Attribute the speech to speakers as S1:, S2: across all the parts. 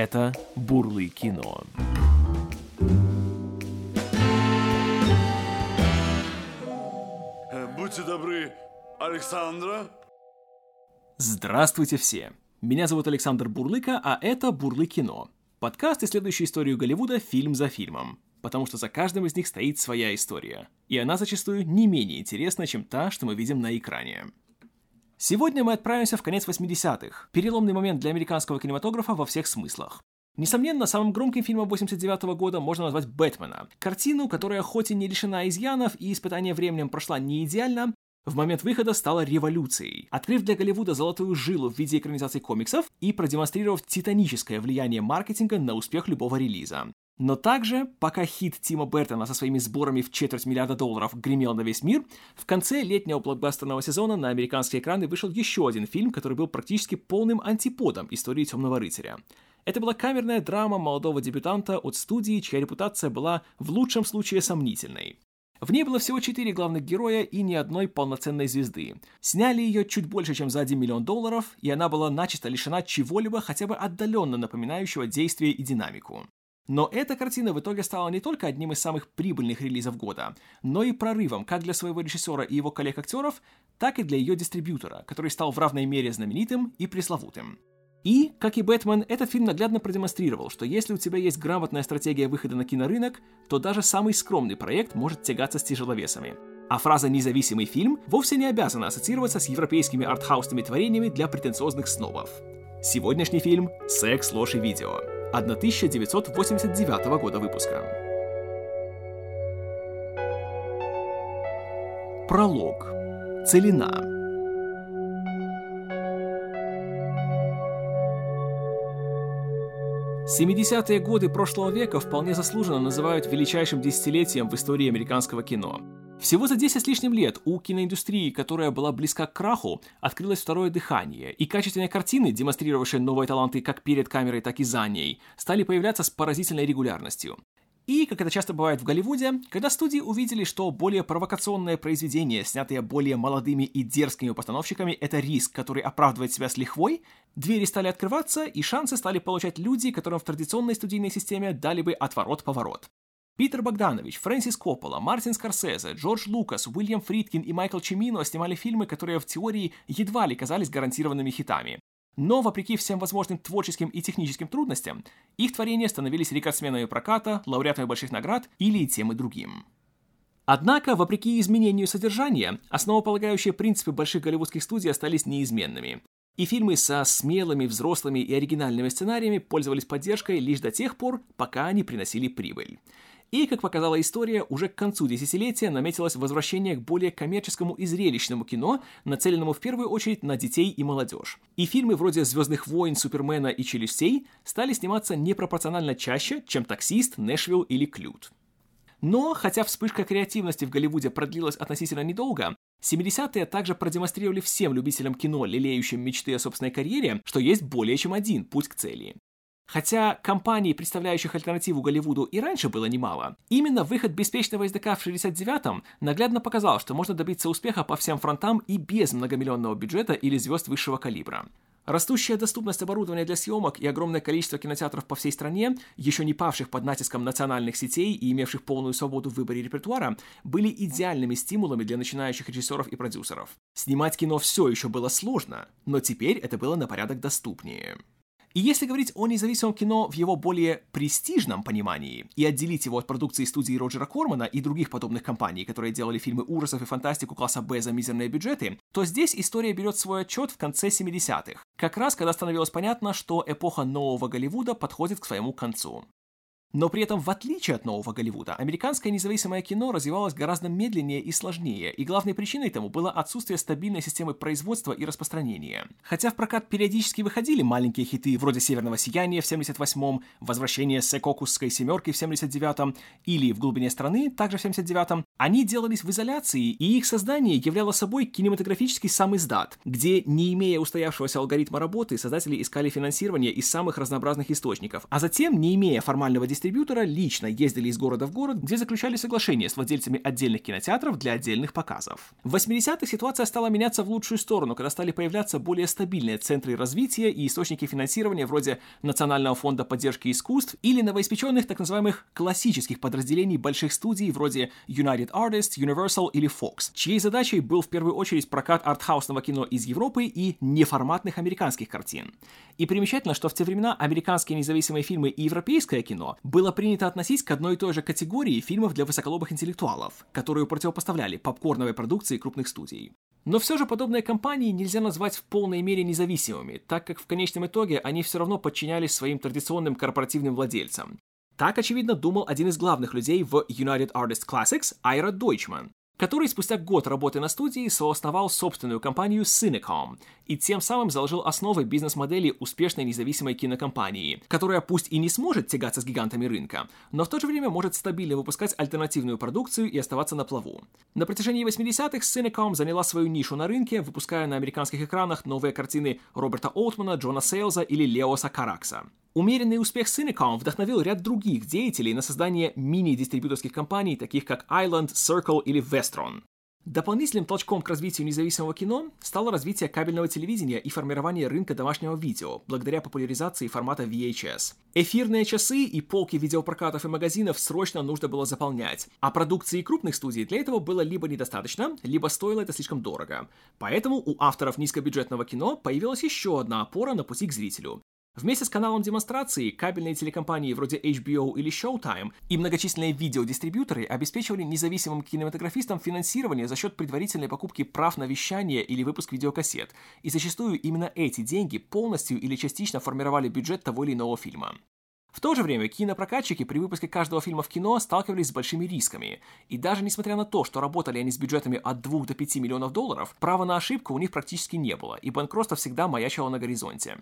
S1: Это «Бурлы кино».
S2: Э, Будьте добры, Александра.
S1: Здравствуйте все! Меня зовут Александр Бурлыка, а это «Бурлы кино». Подкаст, исследующий историю Голливуда фильм за фильмом. Потому что за каждым из них стоит своя история. И она зачастую не менее интересна, чем та, что мы видим на экране. Сегодня мы отправимся в конец 80-х, переломный момент для американского кинематографа во всех смыслах. Несомненно, самым громким фильмом 89 года можно назвать «Бэтмена». Картину, которая хоть и не лишена изъянов и испытания временем прошла не идеально, в момент выхода стала революцией, открыв для Голливуда золотую жилу в виде экранизации комиксов и продемонстрировав титаническое влияние маркетинга на успех любого релиза. Но также, пока хит Тима Бертона со своими сборами в четверть миллиарда долларов гремел на весь мир, в конце летнего блокбастерного сезона на американские экраны вышел еще один фильм, который был практически полным антиподом истории Темного рыцаря. Это была камерная драма молодого дебютанта от студии, чья репутация была в лучшем случае сомнительной. В ней было всего четыре главных героя и ни одной полноценной звезды. Сняли ее чуть больше, чем за 1 миллион долларов, и она была начисто лишена чего-либо хотя бы отдаленно напоминающего действие и динамику. Но эта картина в итоге стала не только одним из самых прибыльных релизов года, но и прорывом как для своего режиссера и его коллег-актеров, так и для ее дистрибьютора, который стал в равной мере знаменитым и пресловутым. И, как и Бэтмен, этот фильм наглядно продемонстрировал, что если у тебя есть грамотная стратегия выхода на кинорынок, то даже самый скромный проект может тягаться с тяжеловесами. А фраза «независимый фильм» вовсе не обязана ассоциироваться с европейскими артхаусными творениями для претенциозных снобов. Сегодняшний фильм «Секс, ложь и видео» 1989 года выпуска. Пролог. Целина. 70-е годы прошлого века вполне заслуженно называют величайшим десятилетием в истории американского кино. Всего за 10 с лишним лет у киноиндустрии, которая была близка к краху, открылось второе дыхание, и качественные картины, демонстрировавшие новые таланты как перед камерой, так и за ней, стали появляться с поразительной регулярностью. И, как это часто бывает в Голливуде, когда студии увидели, что более провокационное произведение, снятое более молодыми и дерзкими постановщиками, это риск, который оправдывает себя с лихвой, двери стали открываться, и шансы стали получать люди, которым в традиционной студийной системе дали бы отворот-поворот. Питер Богданович, Фрэнсис Коппола, Мартин Скорсезе, Джордж Лукас, Уильям Фридкин и Майкл Чимино снимали фильмы, которые в теории едва ли казались гарантированными хитами. Но, вопреки всем возможным творческим и техническим трудностям, их творения становились рекордсменами проката, лауреатами больших наград или тем и другим. Однако, вопреки изменению содержания, основополагающие принципы больших голливудских студий остались неизменными. И фильмы со смелыми, взрослыми и оригинальными сценариями пользовались поддержкой лишь до тех пор, пока они приносили прибыль. И, как показала история, уже к концу десятилетия наметилось возвращение к более коммерческому и зрелищному кино, нацеленному в первую очередь на детей и молодежь. И фильмы вроде «Звездных войн», «Супермена» и «Челюстей» стали сниматься непропорционально чаще, чем «Таксист», «Нэшвилл» или «Клют». Но, хотя вспышка креативности в Голливуде продлилась относительно недолго, 70-е также продемонстрировали всем любителям кино, лелеющим мечты о собственной карьере, что есть более чем один путь к цели. Хотя компаний, представляющих альтернативу Голливуду, и раньше было немало, именно выход «Беспечного языка» в 69-м наглядно показал, что можно добиться успеха по всем фронтам и без многомиллионного бюджета или звезд высшего калибра. Растущая доступность оборудования для съемок и огромное количество кинотеатров по всей стране, еще не павших под натиском национальных сетей и имевших полную свободу в выборе репертуара, были идеальными стимулами для начинающих режиссеров и продюсеров. Снимать кино все еще было сложно, но теперь это было на порядок доступнее. И если говорить о независимом кино в его более престижном понимании и отделить его от продукции студии Роджера Кормана и других подобных компаний, которые делали фильмы ужасов и фантастику класса Б за мизерные бюджеты, то здесь история берет свой отчет в конце 70-х, как раз когда становилось понятно, что эпоха нового Голливуда подходит к своему концу. Но при этом, в отличие от нового Голливуда, американское независимое кино развивалось гораздо медленнее и сложнее, и главной причиной тому было отсутствие стабильной системы производства и распространения. Хотя в прокат периодически выходили маленькие хиты вроде «Северного сияния» в 78-м, «Возвращение Секокусской семерки» в 79-м или «В глубине страны» также в 79-м, они делались в изоляции, и их создание являло собой кинематографический сам издат, где, не имея устоявшегося алгоритма работы, создатели искали финансирование из самых разнообразных источников, а затем, не имея формального дистрибьютора лично ездили из города в город, где заключали соглашения с владельцами отдельных кинотеатров для отдельных показов. В 80-х ситуация стала меняться в лучшую сторону, когда стали появляться более стабильные центры развития и источники финансирования вроде Национального фонда поддержки искусств или новоиспеченных так называемых классических подразделений больших студий вроде United Artists, Universal или Fox, чьей задачей был в первую очередь прокат артхаусного кино из Европы и неформатных американских картин. И примечательно, что в те времена американские независимые фильмы и европейское кино было принято относить к одной и той же категории фильмов для высоколобых интеллектуалов, которую противопоставляли попкорновой продукции крупных студий. Но все же подобные компании нельзя назвать в полной мере независимыми, так как в конечном итоге они все равно подчинялись своим традиционным корпоративным владельцам. Так, очевидно, думал один из главных людей в United Artists Classics Айра Дойчман, который спустя год работы на студии соосновал собственную компанию Cinecom и тем самым заложил основы бизнес-модели успешной независимой кинокомпании, которая пусть и не сможет тягаться с гигантами рынка, но в то же время может стабильно выпускать альтернативную продукцию и оставаться на плаву. На протяжении 80-х Cinecom заняла свою нишу на рынке, выпуская на американских экранах новые картины Роберта Оутмана, Джона Сейлза или Леоса Каракса. Умеренный успех Cinecom вдохновил ряд других деятелей на создание мини-дистрибьюторских компаний, таких как Island, Circle или Vestron. Дополнительным толчком к развитию независимого кино стало развитие кабельного телевидения и формирование рынка домашнего видео, благодаря популяризации формата VHS. Эфирные часы и полки видеопрокатов и магазинов срочно нужно было заполнять, а продукции крупных студий для этого было либо недостаточно, либо стоило это слишком дорого. Поэтому у авторов низкобюджетного кино появилась еще одна опора на пути к зрителю Вместе с каналом демонстрации кабельные телекомпании вроде HBO или Showtime и многочисленные видеодистрибьюторы обеспечивали независимым кинематографистам финансирование за счет предварительной покупки прав на вещание или выпуск видеокассет, и зачастую именно эти деньги полностью или частично формировали бюджет того или иного фильма. В то же время кинопрокатчики при выпуске каждого фильма в кино сталкивались с большими рисками. И даже несмотря на то, что работали они с бюджетами от 2 до 5 миллионов долларов, права на ошибку у них практически не было, и банкротство всегда маячило на горизонте.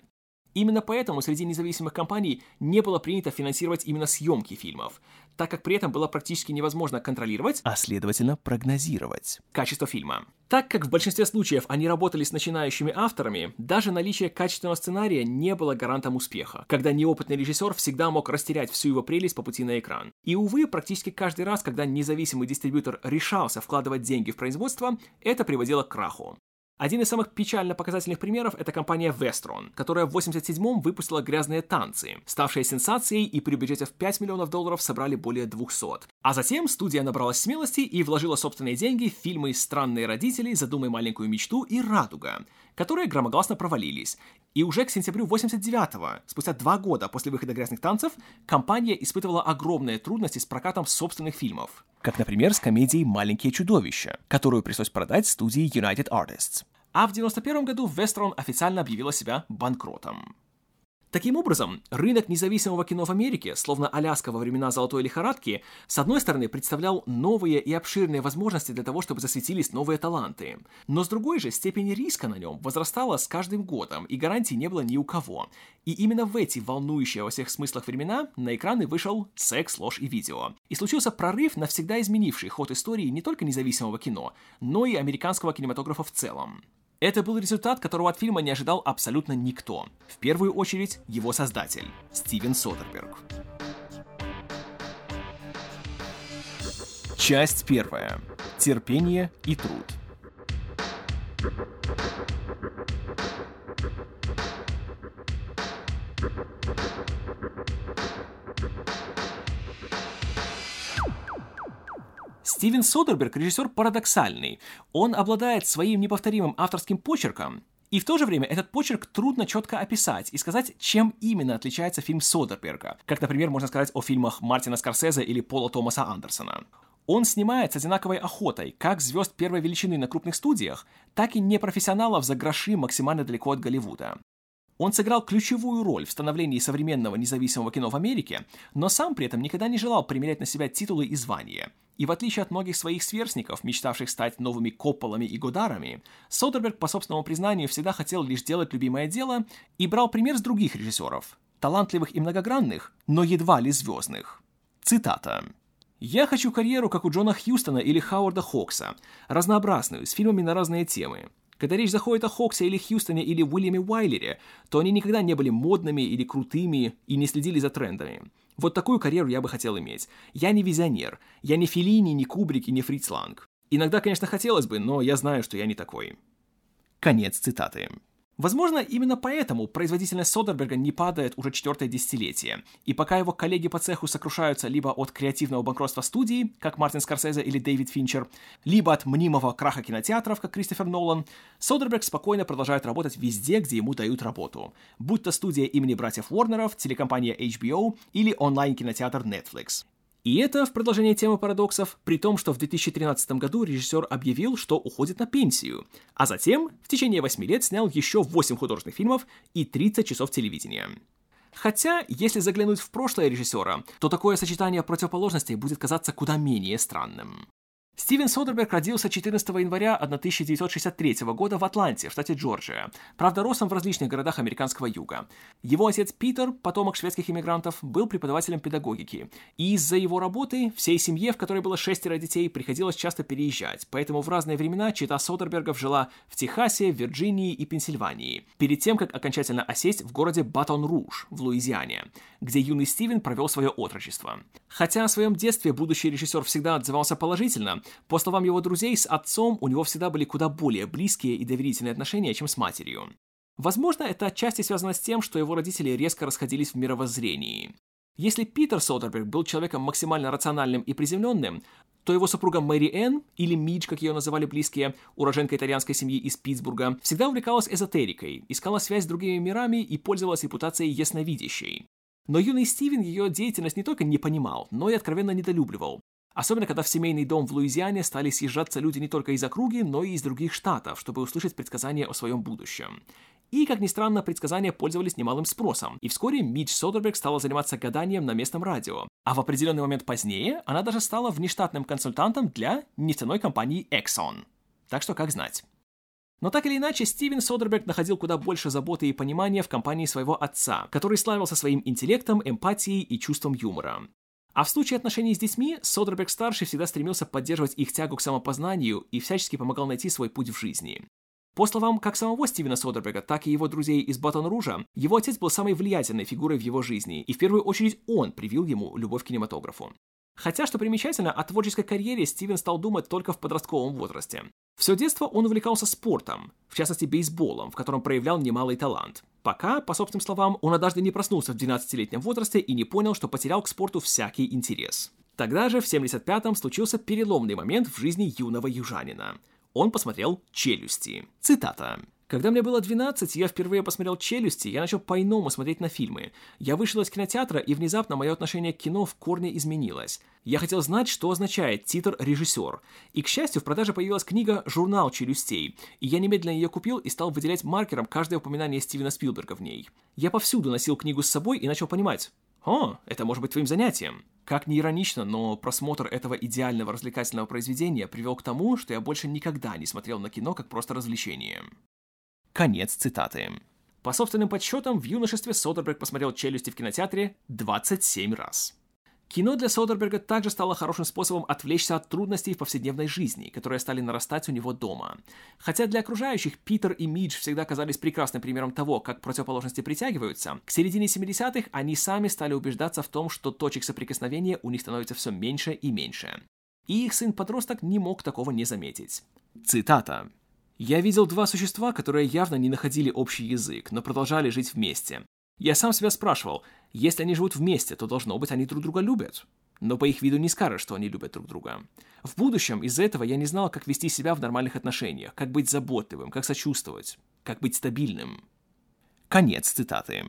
S1: Именно поэтому среди независимых компаний не было принято финансировать именно съемки фильмов, так как при этом было практически невозможно контролировать, а следовательно прогнозировать, качество фильма. Так как в большинстве случаев они работали с начинающими авторами, даже наличие качественного сценария не было гарантом успеха, когда неопытный режиссер всегда мог растерять всю его прелесть по пути на экран. И, увы, практически каждый раз, когда независимый дистрибьютор решался вкладывать деньги в производство, это приводило к краху. Один из самых печально показательных примеров — это компания Vestron, которая в 87-м выпустила «Грязные танцы», ставшие сенсацией и при бюджете в 5 миллионов долларов собрали более 200. А затем студия набралась смелости и вложила собственные деньги в фильмы «Странные родители», «Задумай маленькую мечту» и «Радуга», которые громогласно провалились. И уже к сентябрю 89-го, спустя два года после выхода «Грязных танцев», компания испытывала огромные трудности с прокатом собственных фильмов как, например, с комедией «Маленькие чудовища», которую пришлось продать студии United Artists. А в 91 году Вестерон официально объявила себя банкротом. Таким образом, рынок независимого кино в Америке, словно Аляска во времена золотой лихорадки, с одной стороны представлял новые и обширные возможности для того, чтобы засветились новые таланты. Но с другой же, степень риска на нем возрастала с каждым годом, и гарантий не было ни у кого. И именно в эти волнующие во всех смыслах времена на экраны вышел секс, ложь и видео. И случился прорыв, навсегда изменивший ход истории не только независимого кино, но и американского кинематографа в целом. Это был результат, которого от фильма не ожидал абсолютно никто. В первую очередь, его создатель – Стивен Содерберг. Часть первая. Терпение и труд. Стивен Содерберг – режиссер парадоксальный. Он обладает своим неповторимым авторским почерком, и в то же время этот почерк трудно четко описать и сказать, чем именно отличается фильм Содерберга, как, например, можно сказать о фильмах Мартина Скорсезе или Пола Томаса Андерсона. Он снимает с одинаковой охотой как звезд первой величины на крупных студиях, так и непрофессионалов за гроши максимально далеко от Голливуда. Он сыграл ключевую роль в становлении современного независимого кино в Америке, но сам при этом никогда не желал примерять на себя титулы и звания. И в отличие от многих своих сверстников, мечтавших стать новыми Копполами и Годарами, Содерберг, по собственному признанию, всегда хотел лишь делать любимое дело и брал пример с других режиссеров, талантливых и многогранных, но едва ли звездных. Цитата. «Я хочу карьеру, как у Джона Хьюстона или Хауарда Хокса, разнообразную, с фильмами на разные темы. Когда речь заходит о Хоксе или Хьюстоне или Уильяме Уайлере, то они никогда не были модными или крутыми и не следили за трендами. Вот такую карьеру я бы хотел иметь. Я не визионер. Я не Филини, не Кубрик и не Фриц Ланг. Иногда, конечно, хотелось бы, но я знаю, что я не такой. Конец цитаты. Возможно, именно поэтому производительность Содерберга не падает уже четвертое десятилетие. И пока его коллеги по цеху сокрушаются либо от креативного банкротства студии, как Мартин Скорсезе или Дэвид Финчер, либо от мнимого краха кинотеатров, как Кристофер Нолан, Содерберг спокойно продолжает работать везде, где ему дают работу. Будь то студия имени братьев Уорнеров, телекомпания HBO или онлайн-кинотеатр Netflix. И это в продолжение темы парадоксов, при том, что в 2013 году режиссер объявил, что уходит на пенсию, а затем в течение 8 лет снял еще 8 художественных фильмов и 30 часов телевидения. Хотя, если заглянуть в прошлое режиссера, то такое сочетание противоположностей будет казаться куда менее странным. Стивен Содерберг родился 14 января 1963 года в Атланте, в штате Джорджия. Правда, росом в различных городах американского юга. Его отец Питер, потомок шведских иммигрантов, был преподавателем педагогики. И из-за его работы всей семье, в которой было шестеро детей, приходилось часто переезжать. Поэтому в разные времена чита Содербергов жила в Техасе, Вирджинии и Пенсильвании. Перед тем, как окончательно осесть в городе Батон-Руж в Луизиане, где юный Стивен провел свое отрочество. Хотя о своем детстве будущий режиссер всегда отзывался положительно, по словам его друзей, с отцом у него всегда были куда более близкие и доверительные отношения, чем с матерью. Возможно, это отчасти связано с тем, что его родители резко расходились в мировоззрении. Если Питер Содерберг был человеком максимально рациональным и приземленным, то его супруга Мэри Энн, или Мидж, как ее называли близкие, уроженка итальянской семьи из Питтсбурга, всегда увлекалась эзотерикой, искала связь с другими мирами и пользовалась репутацией ясновидящей. Но юный Стивен ее деятельность не только не понимал, но и откровенно недолюбливал. Особенно, когда в семейный дом в Луизиане стали съезжаться люди не только из округи, но и из других штатов, чтобы услышать предсказания о своем будущем. И, как ни странно, предсказания пользовались немалым спросом, и вскоре Мидж Содерберг стала заниматься гаданием на местном радио. А в определенный момент позднее она даже стала внештатным консультантом для нефтяной компании Exxon. Так что как знать. Но так или иначе, Стивен Содерберг находил куда больше заботы и понимания в компании своего отца, который славился своим интеллектом, эмпатией и чувством юмора. А в случае отношений с детьми, Содерберг-старший всегда стремился поддерживать их тягу к самопознанию и всячески помогал найти свой путь в жизни. По словам как самого Стивена Содерберга, так и его друзей из Батон-Ружа, его отец был самой влиятельной фигурой в его жизни, и в первую очередь он привил ему любовь к кинематографу. Хотя, что примечательно, о творческой карьере Стивен стал думать только в подростковом возрасте. Все детство он увлекался спортом, в частности бейсболом, в котором проявлял немалый талант пока, по собственным словам, он однажды не проснулся в 12-летнем возрасте и не понял, что потерял к спорту всякий интерес. Тогда же, в 75-м, случился переломный момент в жизни юного южанина. Он посмотрел «Челюсти». Цитата. Когда мне было 12, я впервые посмотрел «Челюсти», я начал по-иному смотреть на фильмы. Я вышел из кинотеатра, и внезапно мое отношение к кино в корне изменилось. Я хотел знать, что означает титр «режиссер». И, к счастью, в продаже появилась книга «Журнал челюстей», и я немедленно ее купил и стал выделять маркером каждое упоминание Стивена Спилберга в ней. Я повсюду носил книгу с собой и начал понимать, «О, это может быть твоим занятием». Как ни иронично, но просмотр этого идеального развлекательного произведения привел к тому, что я больше никогда не смотрел на кино как просто развлечение. Конец цитаты. По собственным подсчетам, в юношестве Содерберг посмотрел «Челюсти» в кинотеатре 27 раз. Кино для Содерберга также стало хорошим способом отвлечься от трудностей в повседневной жизни, которые стали нарастать у него дома. Хотя для окружающих Питер и Мидж всегда казались прекрасным примером того, как противоположности притягиваются, к середине 70-х они сами стали убеждаться в том, что точек соприкосновения у них становится все меньше и меньше. И их сын-подросток не мог такого не заметить. Цитата. Я видел два существа, которые явно не находили общий язык, но продолжали жить вместе. Я сам себя спрашивал, если они живут вместе, то должно быть они друг друга любят. Но по их виду не скажешь, что они любят друг друга. В будущем из-за этого я не знал, как вести себя в нормальных отношениях, как быть заботливым, как сочувствовать, как быть стабильным. Конец цитаты.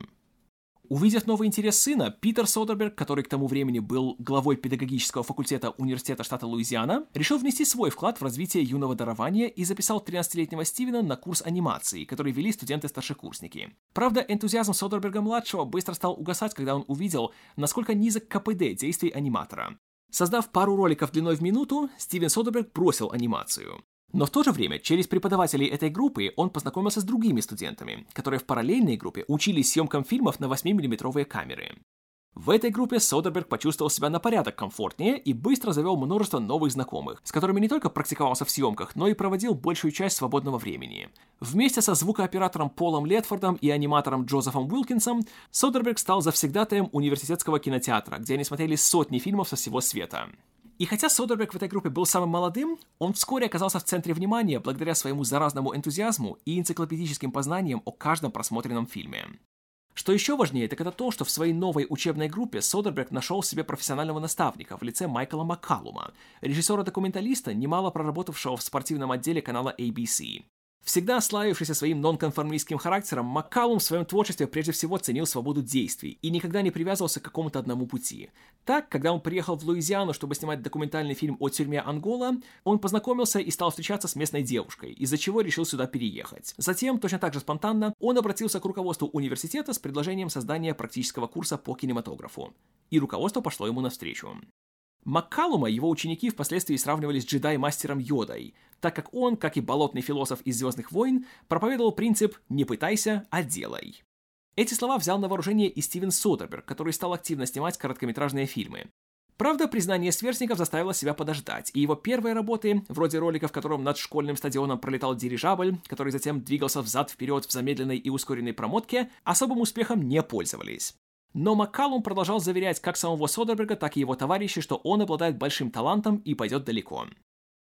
S1: Увидев новый интерес сына, Питер Содерберг, который к тому времени был главой педагогического факультета Университета штата Луизиана, решил внести свой вклад в развитие юного дарования и записал 13-летнего Стивена на курс анимации, который вели студенты-старшекурсники. Правда, энтузиазм Содерберга-младшего быстро стал угасать, когда он увидел, насколько низок КПД действий аниматора. Создав пару роликов длиной в минуту, Стивен Содерберг бросил анимацию. Но в то же время через преподавателей этой группы он познакомился с другими студентами, которые в параллельной группе учились съемкам фильмов на 8-миллиметровые камеры. В этой группе Содерберг почувствовал себя на порядок комфортнее и быстро завел множество новых знакомых, с которыми не только практиковался в съемках, но и проводил большую часть свободного времени. Вместе со звукооператором Полом Летфордом и аниматором Джозефом Уилкинсом Содерберг стал завсегдатаем университетского кинотеатра, где они смотрели сотни фильмов со всего света. И хотя Содерберг в этой группе был самым молодым, он вскоре оказался в центре внимания благодаря своему заразному энтузиазму и энциклопедическим познаниям о каждом просмотренном фильме. Что еще важнее, так это то, что в своей новой учебной группе Содерберг нашел себе профессионального наставника в лице Майкла Маккалума, режиссера-документалиста, немало проработавшего в спортивном отделе канала ABC. Всегда славившийся своим нонконформистским характером, Маккалум в своем творчестве прежде всего ценил свободу действий и никогда не привязывался к какому-то одному пути. Так, когда он приехал в Луизиану, чтобы снимать документальный фильм о тюрьме Ангола, он познакомился и стал встречаться с местной девушкой, из-за чего решил сюда переехать. Затем, точно так же спонтанно, он обратился к руководству университета с предложением создания практического курса по кинематографу. И руководство пошло ему навстречу. Маккалума его ученики впоследствии сравнивали с джедай-мастером Йодой, так как он, как и болотный философ из «Звездных войн», проповедовал принцип «не пытайся, а делай». Эти слова взял на вооружение и Стивен Содерберг, который стал активно снимать короткометражные фильмы. Правда, признание сверстников заставило себя подождать, и его первые работы, вроде ролика, в котором над школьным стадионом пролетал дирижабль, который затем двигался взад-вперед в замедленной и ускоренной промотке, особым успехом не пользовались. Но Маккалум продолжал заверять как самого Содерберга, так и его товарищей, что он обладает большим талантом и пойдет далеко.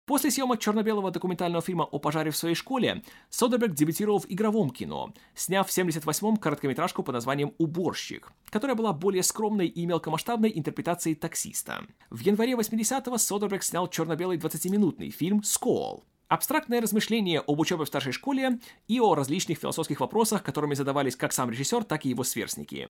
S1: После съемок черно-белого документального фильма о пожаре в своей школе, Содерберг дебютировал в игровом кино, сняв в 78-м короткометражку под названием «Уборщик», которая была более скромной и мелкомасштабной интерпретацией таксиста. В январе 80-го Содерберг снял черно-белый 20-минутный фильм «Скол», Абстрактное размышление об учебе в старшей школе и о различных философских вопросах, которыми задавались как сам режиссер, так и его сверстники.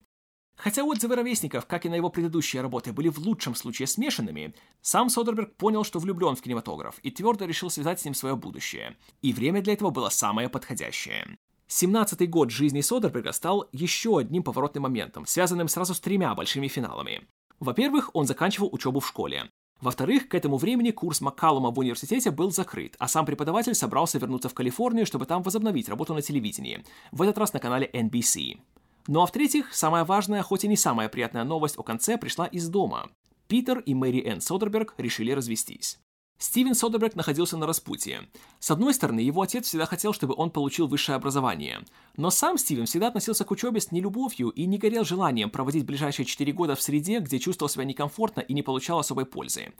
S1: Хотя отзывы ровесников, как и на его предыдущие работы, были в лучшем случае смешанными, сам Содерберг понял, что влюблен в кинематограф и твердо решил связать с ним свое будущее. И время для этого было самое подходящее. 17-й год жизни Содерберга стал еще одним поворотным моментом, связанным сразу с тремя большими финалами. Во-первых, он заканчивал учебу в школе. Во-вторых, к этому времени курс Маккалума в университете был закрыт, а сам преподаватель собрался вернуться в Калифорнию, чтобы там возобновить работу на телевидении, в этот раз на канале NBC. Ну а в-третьих, самая важная, хоть и не самая приятная новость о конце пришла из дома. Питер и Мэри Энн Содерберг решили развестись. Стивен Содерберг находился на распутье. С одной стороны, его отец всегда хотел, чтобы он получил высшее образование. Но сам Стивен всегда относился к учебе с нелюбовью и не горел желанием проводить ближайшие 4 года в среде, где чувствовал себя некомфортно и не получал особой пользы.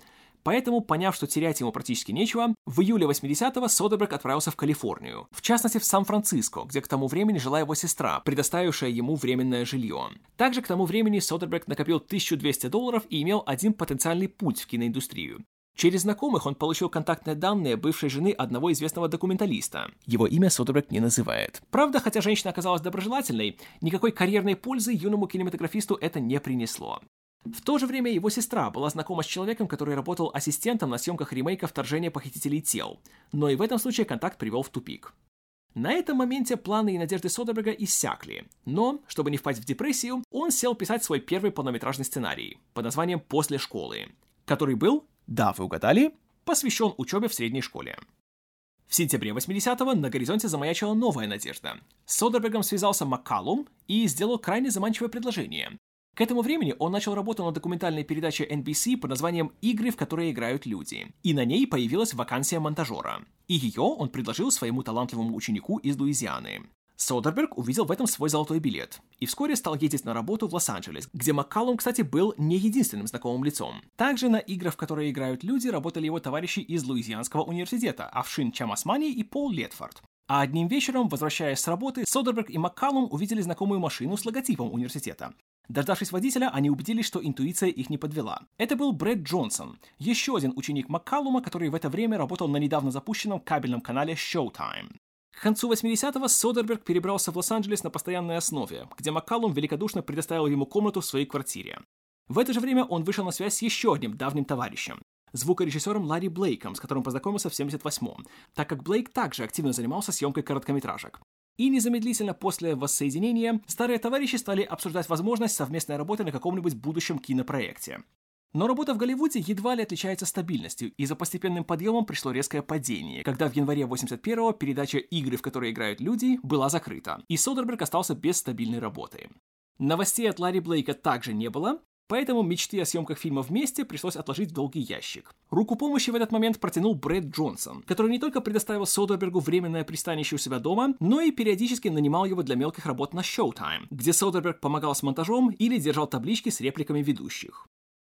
S1: Поэтому, поняв, что терять ему практически нечего, в июле 80-го Содерберг отправился в Калифорнию, в частности в Сан-Франциско, где к тому времени жила его сестра, предоставившая ему временное жилье. Также к тому времени Содерберг накопил 1200 долларов и имел один потенциальный путь в киноиндустрию. Через знакомых он получил контактные данные бывшей жены одного известного документалиста. Его имя Содерберг не называет. Правда, хотя женщина оказалась доброжелательной, никакой карьерной пользы юному кинематографисту это не принесло. В то же время его сестра была знакома с человеком, который работал ассистентом на съемках ремейка «Вторжение похитителей тел», но и в этом случае контакт привел в тупик. На этом моменте планы и надежды Содерберга иссякли, но, чтобы не впасть в депрессию, он сел писать свой первый полнометражный сценарий под названием «После школы», который был, да, вы угадали, посвящен учебе в средней школе. В сентябре 80-го на горизонте замаячила новая надежда. С Содербергом связался Маккалум и сделал крайне заманчивое предложение к этому времени он начал работу над документальной передачей NBC под названием «Игры, в которые играют люди». И на ней появилась вакансия монтажера. И ее он предложил своему талантливому ученику из Луизианы. Содерберг увидел в этом свой золотой билет и вскоре стал ездить на работу в Лос-Анджелес, где Маккалум, кстати, был не единственным знакомым лицом. Также на играх, в которые играют люди, работали его товарищи из Луизианского университета Авшин Чамасмани и Пол Летфорд. А одним вечером, возвращаясь с работы, Содерберг и Маккалум увидели знакомую машину с логотипом университета. Дождавшись водителя, они убедились, что интуиция их не подвела. Это был Брэд Джонсон, еще один ученик Маккалума, который в это время работал на недавно запущенном кабельном канале Showtime. К концу 80-го Содерберг перебрался в Лос-Анджелес на постоянной основе, где Маккалум великодушно предоставил ему комнату в своей квартире. В это же время он вышел на связь с еще одним давним товарищем, звукорежиссером Ларри Блейком, с которым познакомился в 78-м, так как Блейк также активно занимался съемкой короткометражек. И незамедлительно после воссоединения старые товарищи стали обсуждать возможность совместной работы на каком-нибудь будущем кинопроекте. Но работа в Голливуде едва ли отличается стабильностью, и за постепенным подъемом пришло резкое падение, когда в январе 81-го передача «Игры, в которые играют люди» была закрыта, и Содерберг остался без стабильной работы. Новостей от Ларри Блейка также не было, Поэтому мечты о съемках фильма вместе пришлось отложить в долгий ящик. Руку помощи в этот момент протянул Брэд Джонсон, который не только предоставил Содербергу временное пристанище у себя дома, но и периодически нанимал его для мелких работ на Showtime, где Содерберг помогал с монтажом или держал таблички с репликами ведущих.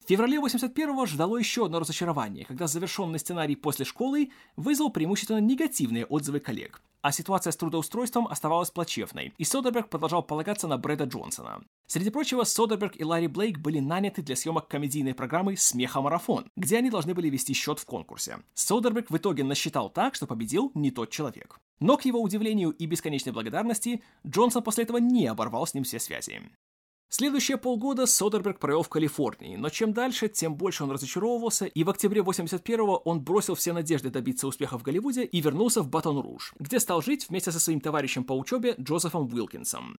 S1: В феврале 81-го ждало еще одно разочарование, когда завершенный сценарий после школы вызвал преимущественно негативные отзывы коллег, а ситуация с трудоустройством оставалась плачевной, и Содерберг продолжал полагаться на Брэда Джонсона. Среди прочего, Содерберг и Ларри Блейк были наняты для съемок комедийной программы «Смехомарафон», где они должны были вести счет в конкурсе. Содерберг в итоге насчитал так, что победил не тот человек. Но, к его удивлению и бесконечной благодарности, Джонсон после этого не оборвал с ним все связи. Следующие полгода Содерберг провел в Калифорнии, но чем дальше, тем больше он разочаровывался, и в октябре 81-го он бросил все надежды добиться успеха в Голливуде и вернулся в Батон-Руж, где стал жить вместе со своим товарищем по учебе Джозефом Уилкинсом.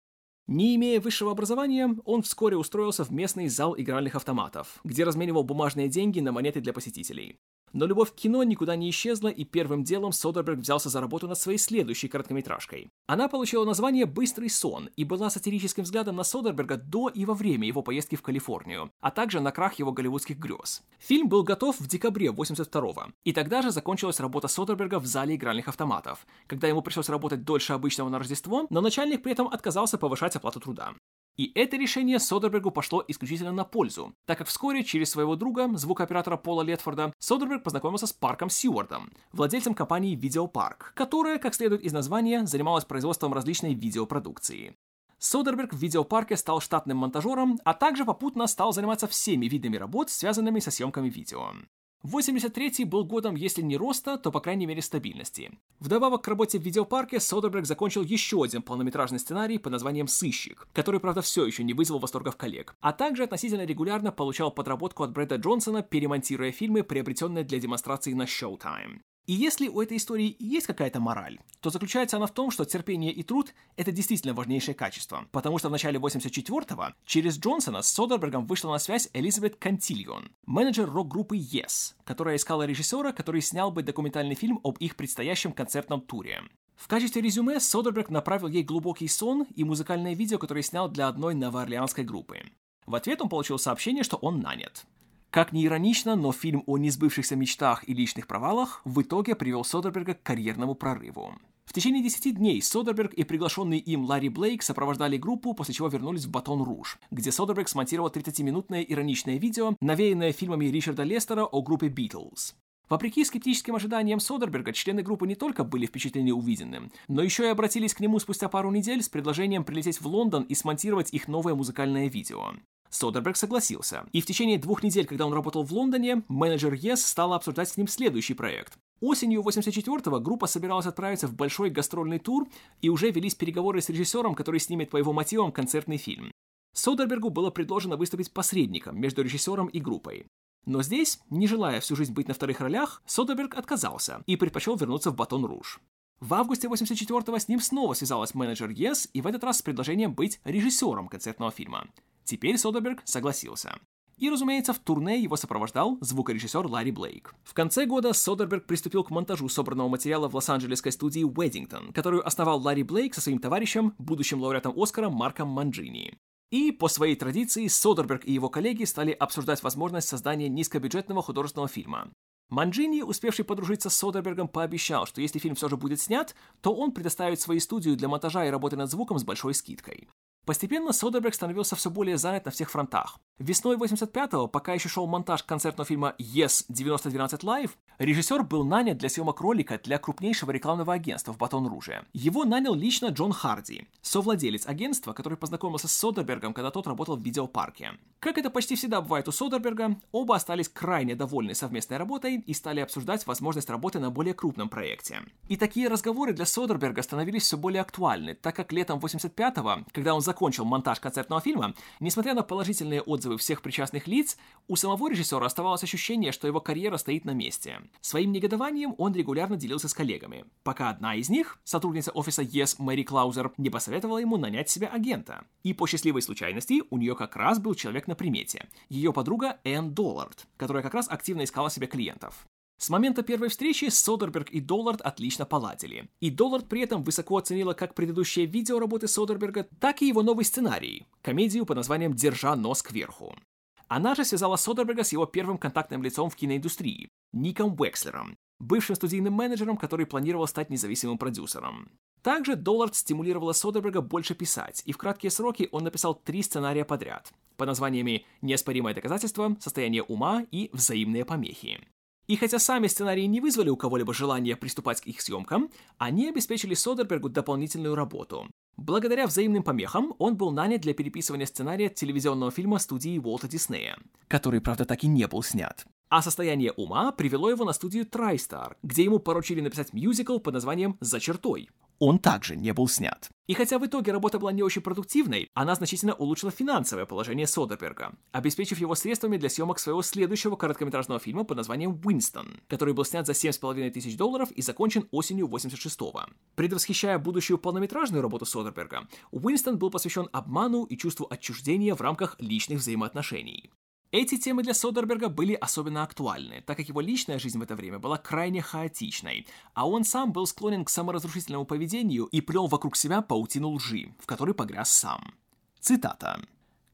S1: Не имея высшего образования, он вскоре устроился в местный зал игральных автоматов, где разменивал бумажные деньги на монеты для посетителей. Но любовь к кино никуда не исчезла, и первым делом Содерберг взялся за работу над своей следующей короткометражкой. Она получила название «Быстрый сон» и была сатирическим взглядом на Содерберга до и во время его поездки в Калифорнию, а также на крах его голливудских грез. Фильм был готов в декабре 82-го, и тогда же закончилась работа Содерберга в зале игральных автоматов, когда ему пришлось работать дольше обычного на Рождество, но начальник при этом отказался повышать оплату труда. И это решение Содербергу пошло исключительно на пользу, так как вскоре через своего друга, звукооператора Пола Летфорда, Содерберг познакомился с Парком Сьюардом, владельцем компании Видеопарк, которая, как следует из названия, занималась производством различной видеопродукции. Содерберг в видеопарке стал штатным монтажером, а также попутно стал заниматься всеми видами работ, связанными со съемками видео. 83-й был годом, если не роста, то, по крайней мере, стабильности. Вдобавок к работе в видеопарке, Содерберг закончил еще один полнометражный сценарий под названием «Сыщик», который, правда, все еще не вызвал восторгов коллег, а также относительно регулярно получал подработку от Брэда Джонсона, перемонтируя фильмы, приобретенные для демонстрации на Showtime. И если у этой истории есть какая-то мораль, то заключается она в том, что терпение и труд — это действительно важнейшее качество, потому что в начале 84-го через Джонсона с Содербергом вышла на связь Элизабет Кантильон, менеджер рок-группы Yes, которая искала режиссера, который снял бы документальный фильм об их предстоящем концертном туре. В качестве резюме Содерберг направил ей глубокий сон и музыкальное видео, которое снял для одной новоорлеанской группы. В ответ он получил сообщение, что он нанят. Как ни иронично, но фильм о несбывшихся мечтах и личных провалах в итоге привел Содерберга к карьерному прорыву. В течение 10 дней Содерберг и приглашенный им Ларри Блейк сопровождали группу, после чего вернулись в Батон Руж, где Содерберг смонтировал 30-минутное ироничное видео, навеянное фильмами Ричарда Лестера о группе Beatles. Вопреки скептическим ожиданиям Содерберга, члены группы не только были впечатлены увиденным, но еще и обратились к нему спустя пару недель с предложением прилететь в Лондон и смонтировать их новое музыкальное видео. Содерберг согласился, и в течение двух недель, когда он работал в Лондоне, менеджер Yes стала обсуждать с ним следующий проект. Осенью 84-го группа собиралась отправиться в большой гастрольный тур, и уже велись переговоры с режиссером, который снимет по его мотивам концертный фильм. Содербергу было предложено выступить посредником между режиссером и группой. Но здесь, не желая всю жизнь быть на вторых ролях, Содерберг отказался и предпочел вернуться в Батон Руж. В августе 84-го с ним снова связалась менеджер Yes, и в этот раз с предложением быть режиссером концертного фильма. Теперь Содерберг согласился. И, разумеется, в турне его сопровождал звукорежиссер Ларри Блейк. В конце года Содерберг приступил к монтажу собранного материала в лос-анджелесской студии Уэддингтон, которую основал Ларри Блейк со своим товарищем, будущим лауреатом Оскара Марком Манджини. И по своей традиции Содерберг и его коллеги стали обсуждать возможность создания низкобюджетного художественного фильма. Манджини, успевший подружиться с Содербергом, пообещал, что если фильм все же будет снят, то он предоставит свою студию для монтажа и работы над звуком с большой скидкой. Постепенно Содерберг становился все более занят на всех фронтах. Весной 85-го, пока еще шел монтаж концертного фильма Yes 9012 Live, режиссер был нанят для съемок ролика для крупнейшего рекламного агентства в Батон-Руже. Его нанял лично Джон Харди, совладелец агентства, который познакомился с Содербергом, когда тот работал в видеопарке. Как это почти всегда бывает у Содерберга, оба остались крайне довольны совместной работой и стали обсуждать возможность работы на более крупном проекте. И такие разговоры для Содерберга становились все более актуальны, так как летом 85-го, когда он закончил монтаж концертного фильма, несмотря на положительные отзывы всех причастных лиц, у самого режиссера оставалось ощущение, что его карьера стоит на месте. Своим негодованием он регулярно делился с коллегами, пока одна из них, сотрудница офиса Yes Мэри Клаузер, не посоветовала ему нанять себе агента. И по счастливой случайности у нее как раз был человек на примете. Ее подруга Энн Доллард, которая как раз активно искала себе клиентов. С момента первой встречи Содерберг и Доллард отлично поладили. И Доллард при этом высоко оценила как предыдущее видео работы Содерберга, так и его новый сценарий – комедию под названием «Держа нос кверху». Она же связала Содерберга с его первым контактным лицом в киноиндустрии – Ником Уэкслером, бывшим студийным менеджером, который планировал стать независимым продюсером. Также Доллард стимулировала Содерберга больше писать, и в краткие сроки он написал три сценария подряд под названиями «Неоспоримое доказательство», «Состояние ума» и «Взаимные помехи». И хотя сами сценарии не вызвали у кого-либо желания приступать к их съемкам, они обеспечили Содербергу дополнительную работу. Благодаря взаимным помехам он был нанят для переписывания сценария телевизионного фильма студии Уолта Диснея, который, правда, так и не был снят. А состояние ума привело его на студию TriStar, где ему поручили написать мюзикл под названием «За чертой». Он также не был снят. И хотя в итоге работа была не очень продуктивной, она значительно улучшила финансовое положение Содерберга, обеспечив его средствами для съемок своего следующего короткометражного фильма под названием «Уинстон», который был снят за 7,5 тысяч долларов и закончен осенью 86-го. Предвосхищая будущую полнометражную работу Содерберга, Уинстон был посвящен обману и чувству отчуждения в рамках личных взаимоотношений. Эти темы для Содерберга были особенно актуальны, так как его личная жизнь в это время была крайне хаотичной, а он сам был склонен к саморазрушительному поведению и плел вокруг себя паутину лжи, в которой погряз сам. Цитата.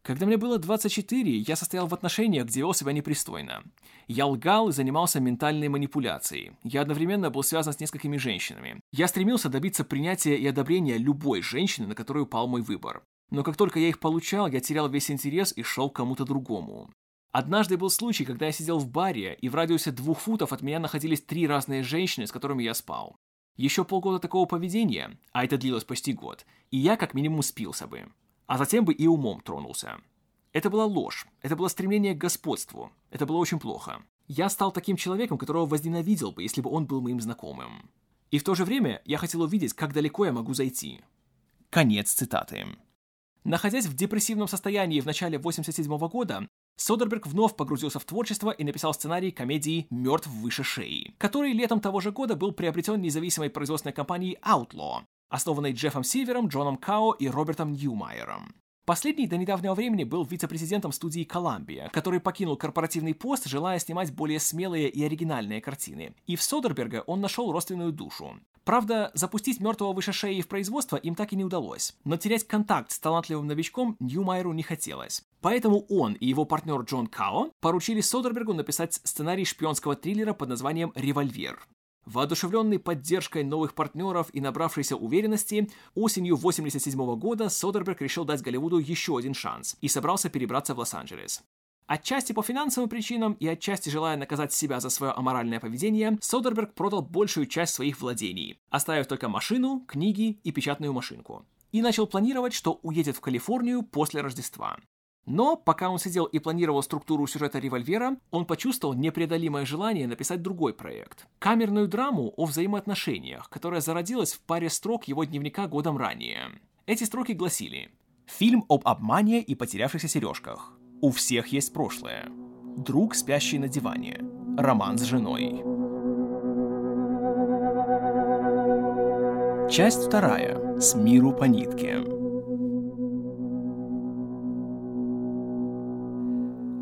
S1: Когда мне было 24, я состоял в отношениях, где вел себя непристойно. Я лгал и занимался ментальной манипуляцией. Я одновременно был связан с несколькими женщинами. Я стремился добиться принятия и одобрения любой женщины, на которую пал мой выбор. Но как только я их получал, я терял весь интерес и шел к кому-то другому. Однажды был случай, когда я сидел в баре, и в радиусе двух футов от меня находились три разные женщины, с которыми я спал. Еще полгода такого поведения, а это длилось почти год, и я как минимум спился бы. А затем бы и умом тронулся. Это была ложь, это было стремление к господству, это было очень плохо. Я стал таким человеком, которого возненавидел бы, если бы он был моим знакомым. И в то же время я хотел увидеть, как далеко я могу зайти. Конец цитаты. Находясь в депрессивном состоянии в начале 87 года, Содерберг вновь погрузился в творчество и написал сценарий комедии «Мертв выше шеи», который летом того же года был приобретен независимой производственной компанией Outlaw, основанной Джеффом Сильвером, Джоном Као и Робертом Ньюмайером. Последний до недавнего времени был вице-президентом студии Columbia, который покинул корпоративный пост, желая снимать более смелые и оригинальные картины. И в Содерберга он нашел родственную душу. Правда, запустить мертвого выше шеи в производство им так и не удалось. Но терять контакт с талантливым новичком Ньюмайеру не хотелось. Поэтому он и его партнер Джон Као поручили Содербергу написать сценарий шпионского триллера под названием «Револьвер». Воодушевленный поддержкой новых партнеров и набравшейся уверенности, осенью 1987 года Содерберг решил дать Голливуду еще один шанс и собрался перебраться в Лос-Анджелес. Отчасти по финансовым причинам и отчасти желая наказать себя за свое аморальное поведение, Содерберг продал большую часть своих владений, оставив только машину, книги и печатную машинку. И начал планировать, что уедет в Калифорнию после Рождества. Но пока он сидел и планировал структуру сюжета «Револьвера», он почувствовал непреодолимое желание написать другой проект. Камерную драму о взаимоотношениях, которая зародилась в паре строк его дневника годом ранее. Эти строки гласили «Фильм об обмане и потерявшихся сережках. У всех есть прошлое. Друг, спящий на диване. Роман с женой». Часть вторая. С миру по нитке.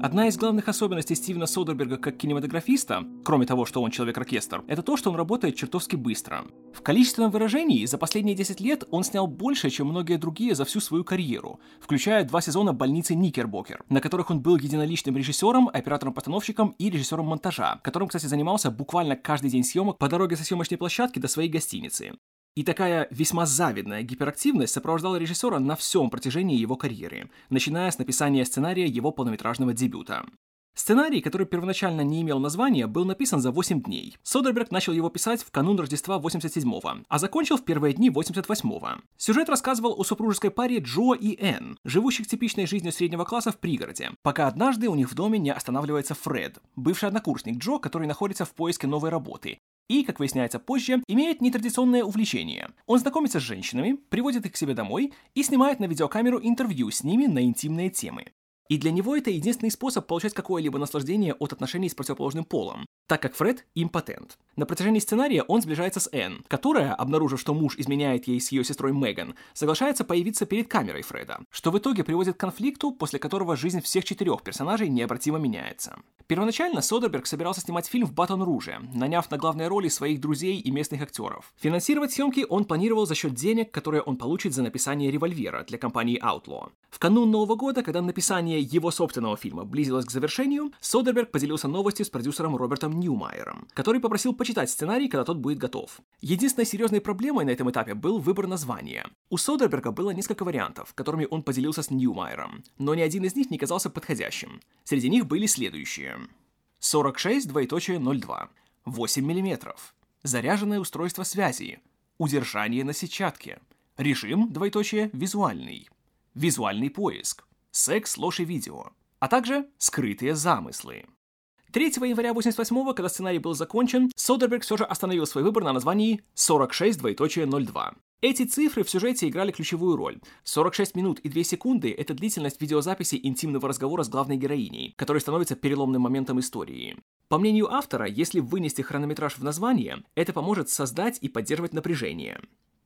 S1: Одна из главных особенностей Стивена Содерберга как кинематографиста, кроме того, что он человек-оркестр, это то, что он работает чертовски быстро. В количественном выражении за последние 10 лет он снял больше, чем многие другие за всю свою карьеру, включая два сезона «Больницы Никербокер», на которых он был единоличным режиссером, оператором-постановщиком и режиссером монтажа, которым, кстати, занимался буквально каждый день съемок по дороге со съемочной площадки до своей гостиницы. И такая весьма завидная гиперактивность сопровождала режиссера на всем протяжении его карьеры, начиная с написания сценария его полнометражного дебюта. Сценарий, который первоначально не имел названия, был написан за 8 дней. Содерберг начал его писать в канун Рождества 87-го, а закончил в первые дни 88-го. Сюжет рассказывал о супружеской паре Джо и Энн, живущих типичной жизнью среднего класса в пригороде, пока однажды у них в доме не останавливается Фред, бывший однокурсник Джо, который находится в поиске новой работы, и, как выясняется позже, имеет нетрадиционное увлечение. Он знакомится с женщинами, приводит их к себе домой и снимает на видеокамеру интервью с ними на интимные темы. И для него это единственный способ получать какое-либо наслаждение от отношений с противоположным полом, так как Фред импотент. На протяжении сценария он сближается с Энн, которая, обнаружив, что муж изменяет ей с ее сестрой Меган, соглашается появиться перед камерой Фреда, что в итоге приводит к конфликту, после которого жизнь всех четырех персонажей необратимо меняется. Первоначально Содерберг собирался снимать фильм в Батон-Руже, наняв на главные роли своих друзей и местных актеров. Финансировать съемки он планировал за счет денег, которые он получит за написание «Револьвера» для компании Outlaw. В канун Нового года, когда написание его собственного фильма близилось к завершению, Содерберг поделился новостью с продюсером Робертом Ньюмайером, который попросил почитать сценарий, когда тот будет готов. Единственной серьезной проблемой на этом этапе был выбор названия. У Содерберга было несколько вариантов, которыми он поделился с Ньюмайером, но ни один из них не казался подходящим. Среди них были следующие. 46 двоеточие 02, 8 мм, заряженное устройство связи, удержание на сетчатке, режим двоеточие визуальный, визуальный поиск, секс, ложь и видео, а также скрытые замыслы. 3 января 88 когда сценарий был закончен, Содерберг все же остановил свой выбор на названии 46 двоеточие 02. Эти цифры в сюжете играли ключевую роль. 46 минут и 2 секунды — это длительность видеозаписи интимного разговора с главной героиней, который становится переломным моментом истории. По мнению автора, если вынести хронометраж в название, это поможет создать и поддерживать напряжение.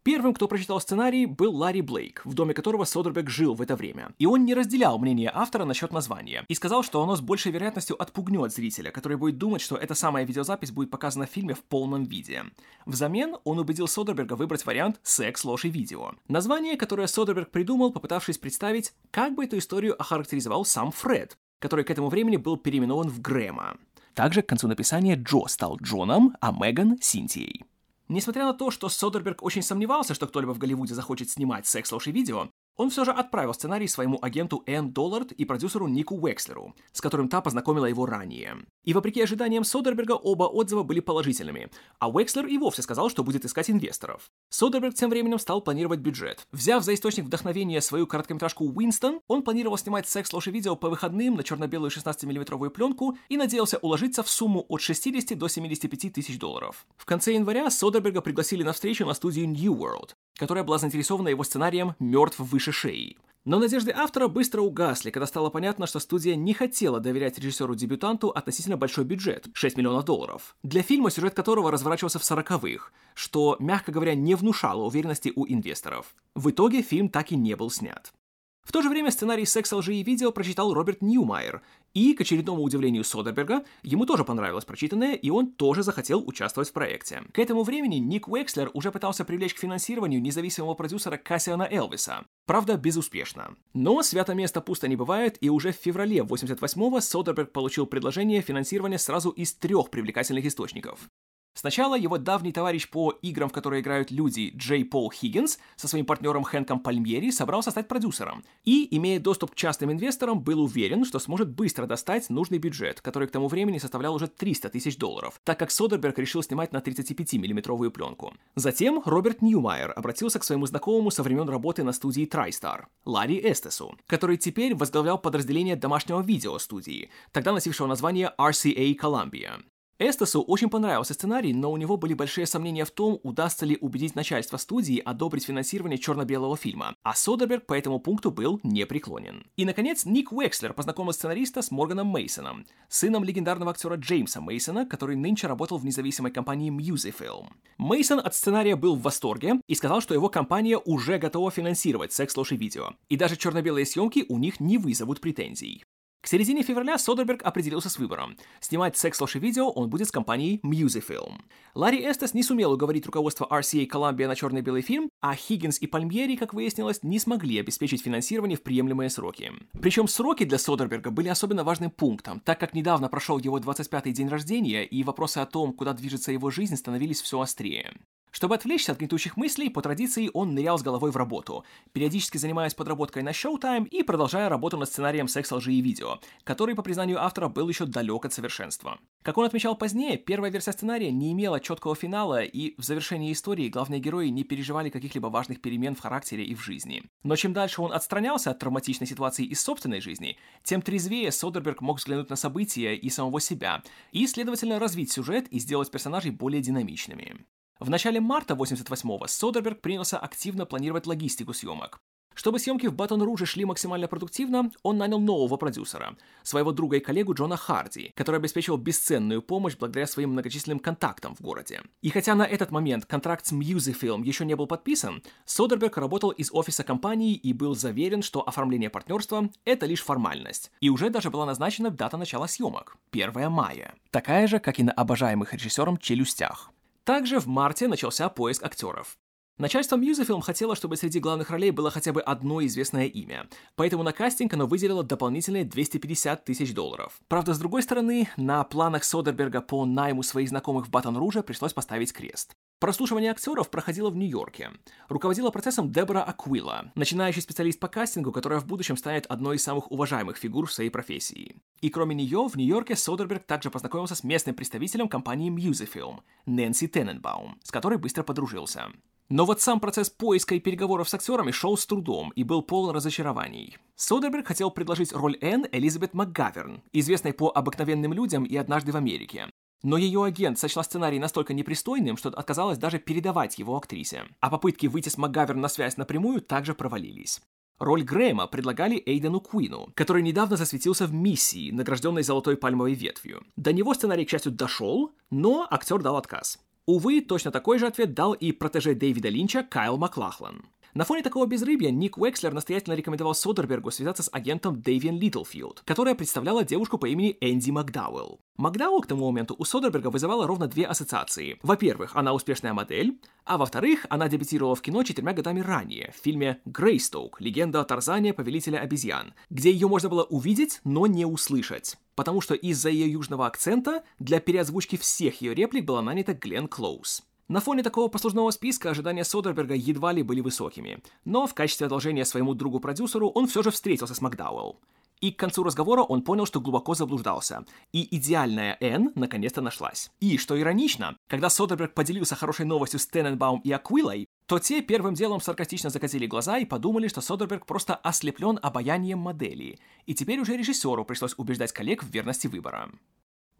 S1: Первым, кто прочитал сценарий, был Ларри Блейк, в доме которого Содерберг жил в это время. И он не разделял мнение автора насчет названия, и сказал, что оно с большей вероятностью отпугнет зрителя, который будет думать, что эта самая видеозапись будет показана в фильме в полном виде. Взамен он убедил Содерберга выбрать вариант «Секс, ложь и видео». Название, которое Содерберг придумал, попытавшись представить, как бы эту историю охарактеризовал сам Фред, который к этому времени был переименован в Грэма. Также к концу написания Джо стал Джоном, а Меган — Синтией. Несмотря на то, что Содерберг очень сомневался, что кто-либо в Голливуде захочет снимать секс, ложь и видео, он все же отправил сценарий своему агенту Энн Доллард и продюсеру Нику Уэкслеру, с которым та познакомила его ранее. И вопреки ожиданиям Содерберга оба отзыва были положительными, а Уэкслер и вовсе сказал, что будет искать инвесторов. Содерберг тем временем стал планировать бюджет. Взяв за источник вдохновения свою короткометражку «Уинстон», он планировал снимать секс, ложь видео по выходным на черно-белую 16-миллиметровую пленку и надеялся уложиться в сумму от 60 до 75 тысяч долларов. В конце января Содерберга пригласили на встречу на студию New World, которая была заинтересована его сценарием «Мертв выше шеи». Но надежды автора быстро угасли, когда стало понятно, что студия не хотела доверять режиссеру-дебютанту относительно большой бюджет – 6 миллионов долларов, для фильма, сюжет которого разворачивался в 40-х, что, мягко говоря, не внушало уверенности у инвесторов. В итоге фильм так и не был снят. В то же время сценарий «Секса, лжи и видео» прочитал Роберт Ньюмайер, и, к очередному удивлению Содерберга, ему тоже понравилось прочитанное, и он тоже захотел участвовать в проекте. К этому времени Ник Уэкслер уже пытался привлечь к финансированию независимого продюсера Кассиана Элвиса. Правда, безуспешно. Но свято место пусто не бывает, и уже в феврале 88-го Содерберг получил предложение финансирования сразу из трех привлекательных источников. Сначала его давний товарищ по играм, в которые играют люди, Джей Пол Хиггинс, со своим партнером Хэнком Пальмьери собрался стать продюсером. И, имея доступ к частным инвесторам, был уверен, что сможет быстро достать нужный бюджет, который к тому времени составлял уже 300 тысяч долларов, так как Содерберг решил снимать на 35-миллиметровую пленку. Затем Роберт Ньюмайер обратился к своему знакомому со времен работы на студии TriStar, Ларри Эстесу, который теперь возглавлял подразделение домашнего видео студии, тогда носившего название RCA Columbia. Эстесу очень понравился сценарий, но у него были большие сомнения в том, удастся ли убедить начальство студии одобрить финансирование черно-белого фильма, а Содерберг по этому пункту был непреклонен. И, наконец, Ник Уэкслер познакомил сценариста с Морганом Мейсоном, сыном легендарного актера Джеймса Мейсона, который нынче работал в независимой компании Musicfilm. Мейсон от сценария был в восторге и сказал, что его компания уже готова финансировать секс, ложь видео, и даже черно-белые съемки у них не вызовут претензий. К середине февраля Содерберг определился с выбором. Снимать секс лоши видео он будет с компанией Musicfilm. Ларри Эстес не сумел уговорить руководство RCA Columbia на черно-белый фильм, а Хиггинс и Пальмьери, как выяснилось, не смогли обеспечить финансирование в приемлемые сроки. Причем сроки для Содерберга были особенно важным пунктом, так как недавно прошел его 25-й день рождения, и вопросы о том, куда движется его жизнь, становились все острее. Чтобы отвлечься от гнетущих мыслей, по традиции он нырял с головой в работу, периодически занимаясь подработкой на Showtime и продолжая работу над сценарием секса, лжи и видео, который, по признанию автора, был еще далек от совершенства. Как он отмечал позднее, первая версия сценария не имела четкого финала, и в завершении истории главные герои не переживали каких-либо важных перемен в характере и в жизни. Но чем дальше он отстранялся от травматичной ситуации из собственной жизни, тем трезвее Содерберг мог взглянуть на события и самого себя, и, следовательно, развить сюжет и сделать персонажей более динамичными. В начале марта 88-го Содерберг принялся активно планировать логистику съемок. Чтобы съемки в Батон Руже шли максимально продуктивно, он нанял нового продюсера, своего друга и коллегу Джона Харди, который обеспечивал бесценную помощь благодаря своим многочисленным контактам в городе. И хотя на этот момент контракт с Musicfilm еще не был подписан, Содерберг работал из офиса компании и был заверен, что оформление партнерства — это лишь формальность. И уже даже была назначена дата начала съемок — 1 мая. Такая же, как и на обожаемых режиссером «Челюстях». Также в марте начался поиск актеров. Начальство Musicfilm хотело, чтобы среди главных ролей было хотя бы одно известное имя, поэтому на кастинг оно выделило дополнительные 250 тысяч долларов. Правда, с другой стороны, на планах Содерберга по найму своих знакомых в Батон Руже пришлось поставить крест. Прослушивание актеров проходило в Нью-Йорке. Руководила процессом Дебора Аквила, начинающий специалист по кастингу, которая в будущем станет одной из самых уважаемых фигур в своей профессии. И кроме нее, в Нью-Йорке Содерберг также познакомился с местным представителем компании Musicfilm, Нэнси Тененбаум, с которой быстро подружился. Но вот сам процесс поиска и переговоров с актерами шел с трудом и был полон разочарований. Содерберг хотел предложить роль Энн Элизабет МакГаверн, известной по «Обыкновенным людям» и «Однажды в Америке». Но ее агент сочла сценарий настолько непристойным, что отказалась даже передавать его актрисе. А попытки выйти с МакГаверн на связь напрямую также провалились. Роль Грэма предлагали Эйдену Куину, который недавно засветился в «Миссии», награжденной золотой пальмовой ветвью. До него сценарий, к счастью, дошел, но актер дал отказ. Увы, точно такой же ответ дал и протеже Дэвида Линча Кайл Маклахлан. На фоне такого безрыбья Ник Уэкслер настоятельно рекомендовал Содербергу связаться с агентом Дэвиан Литлфилд, которая представляла девушку по имени Энди Макдауэлл. Макдауэлл к тому моменту у Содерберга вызывала ровно две ассоциации. Во-первых, она успешная модель, а во-вторых, она дебютировала в кино четырьмя годами ранее, в фильме «Грейстоук. Легенда о Тарзане, повелителя обезьян», где ее можно было увидеть, но не услышать. Потому что из-за ее южного акцента для переозвучки всех ее реплик была нанята Глен Клоуз. На фоне такого послужного списка ожидания Содерберга едва ли были высокими, но в качестве одолжения своему другу-продюсеру он все же встретился с Макдауэлл. И к концу разговора он понял, что глубоко заблуждался. И идеальная Энн наконец-то нашлась. И, что иронично, когда Содерберг поделился хорошей новостью с Тененбаум и Аквилой, то те первым делом саркастично закатили глаза и подумали, что Содерберг просто ослеплен обаянием модели, и теперь уже режиссеру пришлось убеждать коллег в верности выбора.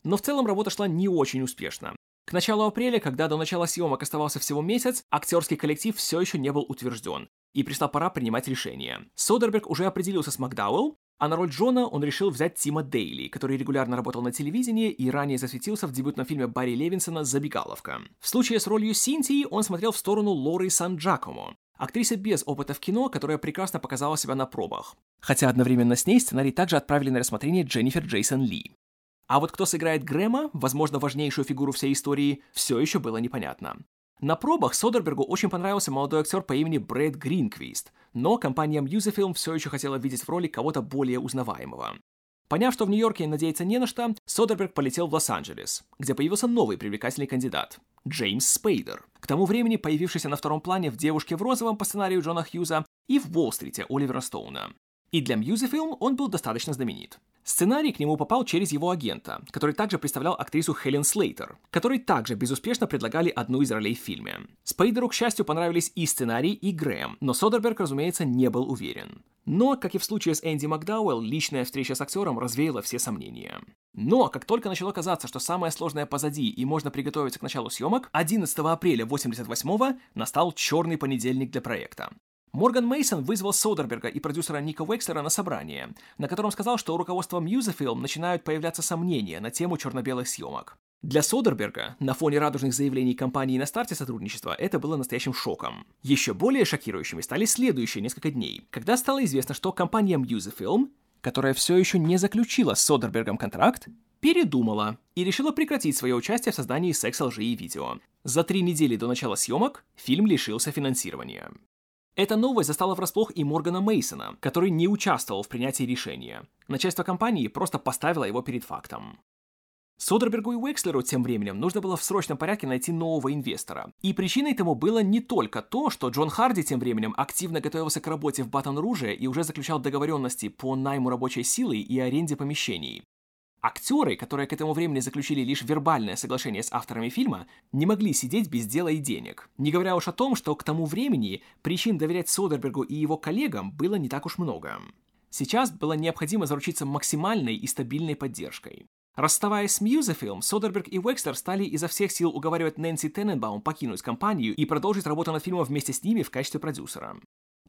S1: Но в целом работа шла не очень успешно. К началу апреля, когда до начала съемок оставался всего месяц, актерский коллектив все еще не был утвержден, и пришла пора принимать решение. Содерберг уже определился с Макдауэлл, а на роль Джона он решил взять Тима Дейли, который регулярно работал на телевидении и ранее засветился в дебютном фильме Барри Левинсона «Забегаловка». В случае с ролью Синтии он смотрел в сторону Лоры Сан-Джакомо, актрисы без опыта в кино, которая прекрасно показала себя на пробах. Хотя одновременно с ней сценарий также отправили на рассмотрение Дженнифер Джейсон Ли. А вот кто сыграет Грэма, возможно, важнейшую фигуру всей истории, все еще было непонятно. На пробах Содербергу очень понравился молодой актер по имени Брэд Гринквист, но компания Musicfilm все еще хотела видеть в роли кого-то более узнаваемого. Поняв, что в Нью-Йорке надеяться не на что, Содерберг полетел в Лос-Анджелес, где появился новый привлекательный кандидат – Джеймс Спейдер, к тому времени появившийся на втором плане в «Девушке в розовом» по сценарию Джона Хьюза и в «Уолл-стрите» Оливера Стоуна. И для Musicfilm он был достаточно знаменит. Сценарий к нему попал через его агента, который также представлял актрису Хелен Слейтер, которой также безуспешно предлагали одну из ролей в фильме. Спейдеру, к счастью, понравились и сценарий, и Грэм, но Содерберг, разумеется, не был уверен. Но, как и в случае с Энди Макдауэлл, личная встреча с актером развеяла все сомнения. Но, как только начало казаться, что самое сложное позади и можно приготовиться к началу съемок, 11 апреля 88 настал черный понедельник для проекта. Морган Мейсон вызвал Содерберга и продюсера Ника Векслера на собрание, на котором сказал, что у руководства Musicfilm начинают появляться сомнения на тему черно-белых съемок. Для Содерберга, на фоне радужных заявлений компании на старте сотрудничества, это было настоящим шоком. Еще более шокирующими стали следующие несколько дней, когда стало известно, что компания Musicfilm, которая все еще не заключила с Содербергом контракт, передумала и решила прекратить свое участие в создании секса, лжи и видео. За три недели до начала съемок фильм лишился финансирования. Эта новость застала врасплох и Моргана Мейсона, который не участвовал в принятии решения. Начальство компании просто поставило его перед фактом. Содербергу и Уэкслеру тем временем нужно было в срочном порядке найти нового инвестора. И причиной тому было не только то, что Джон Харди тем временем активно готовился к работе в Батон-Руже и уже заключал договоренности по найму рабочей силы и аренде помещений. Актеры, которые к этому времени заключили лишь вербальное соглашение с авторами фильма, не могли сидеть без дела и денег. Не говоря уж о том, что к тому времени причин доверять Содербергу и его коллегам было не так уж много. Сейчас было необходимо заручиться максимальной и стабильной поддержкой. Расставаясь с Musicfilm, Содерберг и Уэкстер стали изо всех сил уговаривать Нэнси Тененбаум покинуть компанию и продолжить работу над фильмом вместе с ними в качестве продюсера.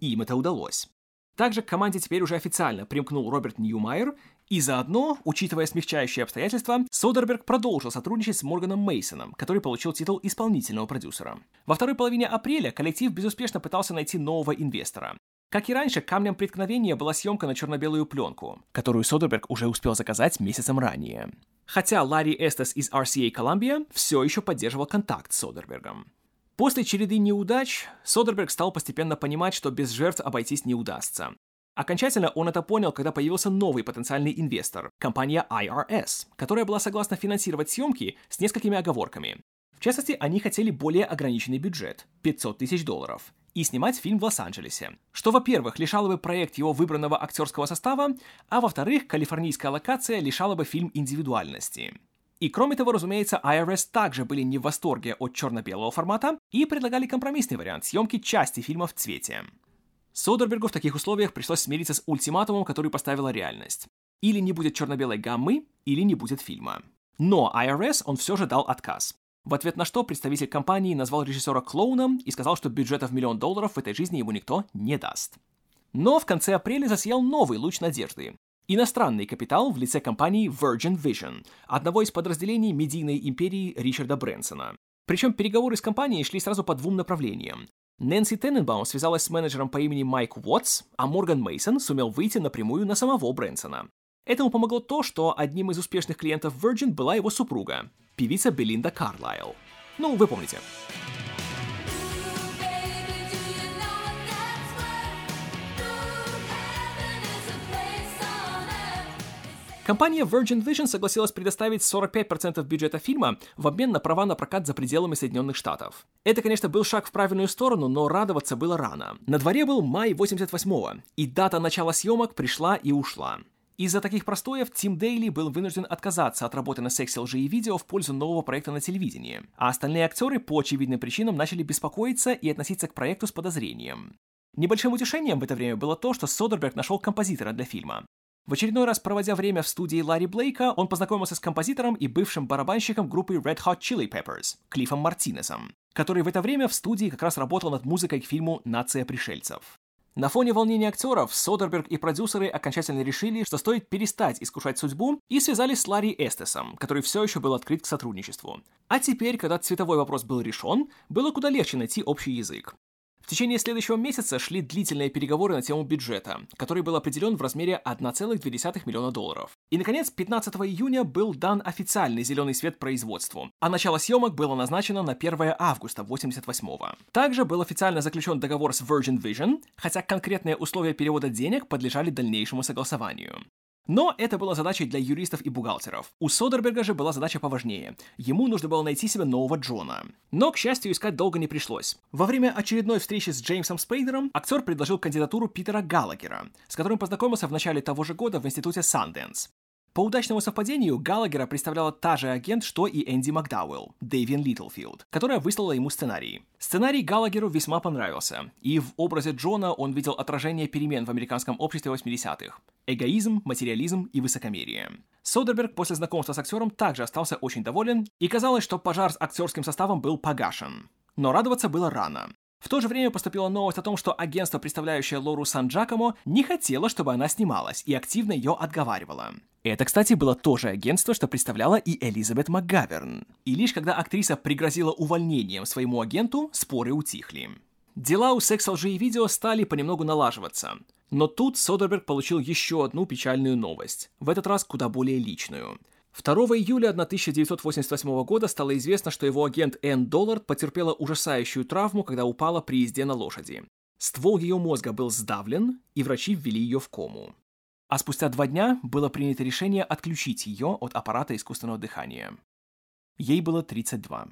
S1: И им это удалось. Также к команде теперь уже официально примкнул Роберт Ньюмайер, и заодно, учитывая смягчающие обстоятельства, Содерберг продолжил сотрудничать с Морганом Мейсоном, который получил титул исполнительного продюсера. Во второй половине апреля коллектив безуспешно пытался найти нового инвестора. Как и раньше, камнем преткновения была съемка на черно-белую пленку, которую Содерберг уже успел заказать месяцем ранее. Хотя Ларри Эстес из RCA Columbia все еще поддерживал контакт с Содербергом. После череды неудач Содерберг стал постепенно понимать, что без жертв обойтись не удастся. Окончательно он это понял, когда появился новый потенциальный инвестор – компания IRS, которая была согласна финансировать съемки с несколькими оговорками. В частности, они хотели более ограниченный бюджет – 500 тысяч долларов – и снимать фильм в Лос-Анджелесе. Что, во-первых, лишало бы проект его выбранного актерского состава, а во-вторых, калифорнийская локация лишала бы фильм индивидуальности. И кроме того, разумеется, IRS также были не в восторге от черно-белого формата и предлагали компромиссный вариант съемки части фильма в цвете. Содербергу в таких условиях пришлось смириться с ультиматумом, который поставила реальность. Или не будет черно-белой гаммы, или не будет фильма. Но IRS он все же дал отказ. В ответ на что представитель компании назвал режиссера клоуном и сказал, что бюджета в миллион долларов в этой жизни ему никто не даст. Но в конце апреля засиял новый луч надежды. Иностранный капитал в лице компании Virgin Vision, одного из подразделений медийной империи Ричарда Брэнсона. Причем переговоры с компанией шли сразу по двум направлениям. Нэнси Тенненбаум связалась с менеджером по имени Майк Уотс, а Морган Мейсон сумел выйти напрямую на самого Брэнсона. Этому помогло то, что одним из успешных клиентов Virgin была его супруга, певица Белинда Карлайл. Ну, вы помните. Компания Virgin Vision согласилась предоставить 45% бюджета фильма в обмен на права на прокат за пределами Соединенных Штатов. Это, конечно, был шаг в правильную сторону, но радоваться было рано. На дворе был май 88-го, и дата начала съемок пришла и ушла. Из-за таких простоев Тим Дейли был вынужден отказаться от работы на сексе лжи и видео в пользу нового проекта на телевидении, а остальные актеры по очевидным причинам начали беспокоиться и относиться к проекту с подозрением. Небольшим утешением в это время было то, что Содерберг нашел композитора для фильма. В очередной раз проводя время в студии Ларри Блейка, он познакомился с композитором и бывшим барабанщиком группы Red Hot Chili Peppers, Клиффом Мартинесом, который в это время в студии как раз работал над музыкой к фильму «Нация пришельцев». На фоне волнения актеров Содерберг и продюсеры окончательно решили, что стоит перестать искушать судьбу, и связались с Ларри Эстесом, который все еще был открыт к сотрудничеству. А теперь, когда цветовой вопрос был решен, было куда легче найти общий язык. В течение следующего месяца шли длительные переговоры на тему бюджета, который был определен в размере 1,2 миллиона долларов. И, наконец, 15 июня был дан официальный зеленый свет производству, а начало съемок было назначено на 1 августа 88-го. Также был официально заключен договор с Virgin Vision, хотя конкретные условия перевода денег подлежали дальнейшему согласованию. Но это была задачей для юристов и бухгалтеров. У Содерберга же была задача поважнее. Ему нужно было найти себе нового Джона. Но, к счастью, искать долго не пришлось. Во время очередной встречи с Джеймсом Спейдером актер предложил кандидатуру Питера Галагера, с которым познакомился в начале того же года в институте Санденс. По удачному совпадению, Галагера представляла та же агент, что и Энди Макдауэлл, Дэвин Литлфилд, которая выслала ему сценарий. Сценарий Галагеру весьма понравился, и в образе Джона он видел отражение перемен в американском обществе 80-х. Эгоизм, материализм и высокомерие. Содерберг после знакомства с актером также остался очень доволен, и казалось, что пожар с актерским составом был погашен. Но радоваться было рано. В то же время поступила новость о том, что агентство, представляющее Лору Сан-Джакомо, не хотело, чтобы она снималась, и активно ее отговаривало. Это, кстати, было то же агентство, что представляло и Элизабет МакГаверн. И лишь когда актриса пригрозила увольнением своему агенту, споры утихли. Дела у секс лжи и видео стали понемногу налаживаться. Но тут Содерберг получил еще одну печальную новость, в этот раз куда более личную – 2 июля 1988 года стало известно, что его агент Энн Доллард потерпела ужасающую травму, когда упала при езде на лошади. Ствол ее мозга был сдавлен, и врачи ввели ее в кому. А спустя два дня было принято решение отключить ее от аппарата искусственного дыхания. Ей было 32.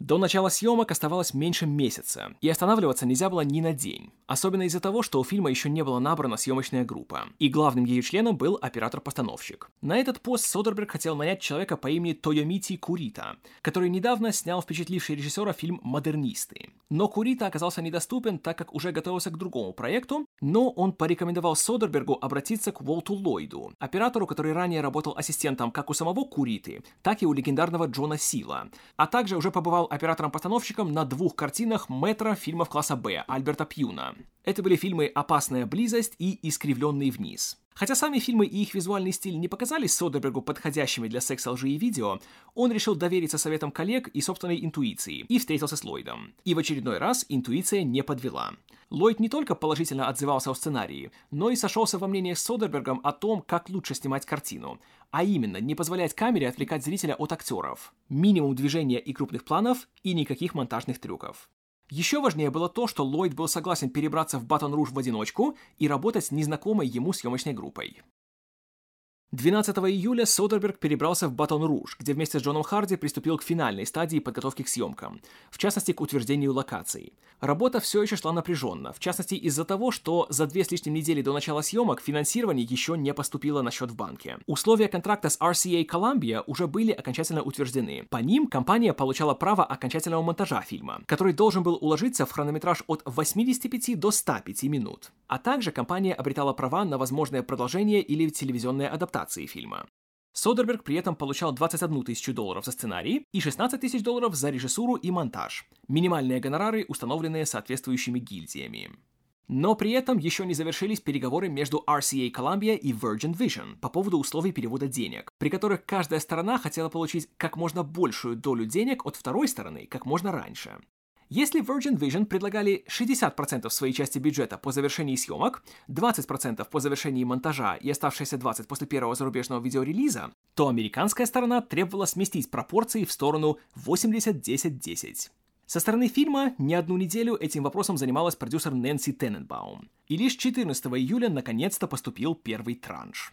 S1: До начала съемок оставалось меньше месяца, и останавливаться нельзя было ни на день. Особенно из-за того, что у фильма еще не была набрана съемочная группа, и главным ее членом был оператор-постановщик. На этот пост Содерберг хотел нанять человека по имени Тойомити Курита, который недавно снял впечатливший режиссера фильм «Модернисты». Но Курита оказался недоступен, так как уже готовился к другому проекту, но он порекомендовал Содербергу обратиться к Уолту Ллойду, оператору, который ранее работал ассистентом как у самого Куриты, так и у легендарного Джона Сила, а также уже побывал оператором-постановщиком на двух картинах метра фильмов класса «Б» Альберта Пьюна. Это были фильмы «Опасная близость» и «Искривленный вниз». Хотя сами фильмы и их визуальный стиль не показались Содербергу подходящими для секса, лжи и видео, он решил довериться советам коллег и собственной интуиции и встретился с Ллойдом. И в очередной раз интуиция не подвела. Ллойд не только положительно отзывался о сценарии, но и сошелся во мнениях с Содербергом о том, как лучше снимать картину, а именно не позволять камере отвлекать зрителя от актеров, минимум движения и крупных планов и никаких монтажных трюков. Еще важнее было то, что Ллойд был согласен перебраться в Батон Руж в одиночку и работать с незнакомой ему съемочной группой. 12 июля Содерберг перебрался в Батон-Руж, где вместе с Джоном Харди приступил к финальной стадии подготовки к съемкам, в частности, к утверждению локаций. Работа все еще шла напряженно, в частности, из-за того, что за две с лишним недели до начала съемок финансирование еще не поступило на счет в банке. Условия контракта с RCA Columbia уже были окончательно утверждены. По ним компания получала право окончательного монтажа фильма, который должен был уложиться в хронометраж от 85 до 105 минут. А также компания обретала права на возможное продолжение или телевизионная адаптации фильма. Содерберг при этом получал 21 тысячу долларов за сценарий и 16 тысяч долларов за режиссуру и монтаж. Минимальные гонорары, установленные соответствующими гильдиями. Но при этом еще не завершились переговоры между RCA Columbia и Virgin Vision по поводу условий перевода денег, при которых каждая сторона хотела получить как можно большую долю денег от второй стороны как можно раньше. Если Virgin Vision предлагали 60% своей части бюджета по завершении съемок, 20% по завершении монтажа и оставшиеся 20% после первого зарубежного видеорелиза, то американская сторона требовала сместить пропорции в сторону 80-10-10. Со стороны фильма не одну неделю этим вопросом занималась продюсер Нэнси Тененбаум. И лишь 14 июля наконец-то поступил первый транш.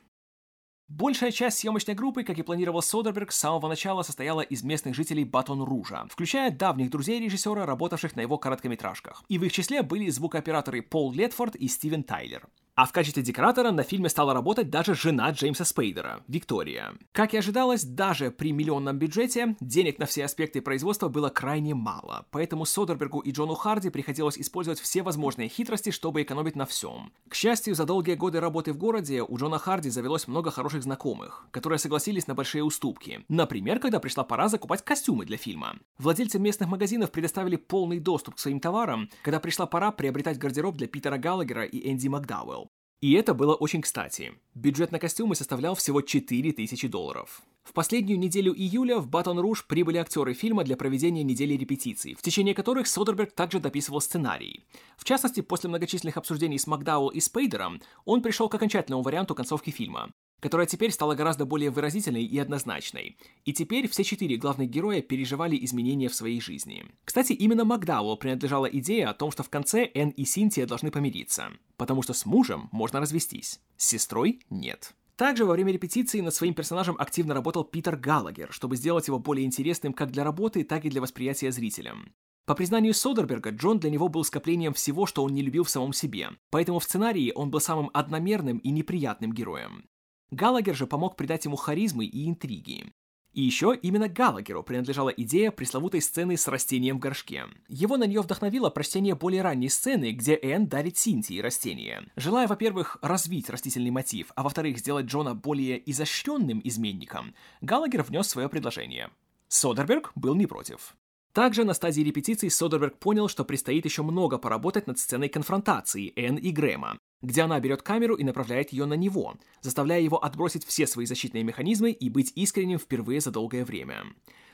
S1: Большая часть съемочной группы, как и планировал Содерберг, с самого начала состояла из местных жителей Батон-Ружа, включая давних друзей режиссера, работавших на его короткометражках. И в их числе были звукооператоры Пол Летфорд и Стивен Тайлер. А в качестве декоратора на фильме стала работать даже жена Джеймса Спейдера, Виктория. Как и ожидалось, даже при миллионном бюджете денег на все аспекты производства было крайне мало, поэтому Содербергу и Джону Харди приходилось использовать все возможные хитрости, чтобы экономить на всем. К счастью, за долгие годы работы в городе у Джона Харди завелось много хороших знакомых, которые согласились на большие уступки. Например, когда пришла пора закупать костюмы для фильма. Владельцы местных магазинов предоставили полный доступ к своим товарам, когда пришла пора приобретать гардероб для Питера Галлагера и Энди Макдауэлл. И это было очень кстати. Бюджет на костюмы составлял всего 4000 долларов. В последнюю неделю июля в Батон Руж прибыли актеры фильма для проведения недели репетиций, в течение которых Содерберг также дописывал сценарий. В частности, после многочисленных обсуждений с Макдауэлл и Спейдером, он пришел к окончательному варианту концовки фильма которая теперь стала гораздо более выразительной и однозначной. И теперь все четыре главных героя переживали изменения в своей жизни. Кстати, именно Макдауэлл принадлежала идея о том, что в конце Энн и Синтия должны помириться, потому что с мужем можно развестись, с сестрой нет. Также во время репетиции над своим персонажем активно работал Питер Галагер, чтобы сделать его более интересным как для работы, так и для восприятия зрителям. По признанию Содерберга, Джон для него был скоплением всего, что он не любил в самом себе, поэтому в сценарии он был самым одномерным и неприятным героем. Галагер же помог придать ему харизмы и интриги. И еще именно Галагеру принадлежала идея пресловутой сцены с растением в горшке. Его на нее вдохновило прочтение более ранней сцены, где Энн дарит Синтии растение. Желая, во-первых, развить растительный мотив, а во-вторых, сделать Джона более изощренным изменником, Галагер внес свое предложение. Содерберг был не против. Также на стадии репетиций Содерберг понял, что предстоит еще много поработать над сценой конфронтации Энн и Грэма, где она берет камеру и направляет ее на него, заставляя его отбросить все свои защитные механизмы и быть искренним впервые за долгое время.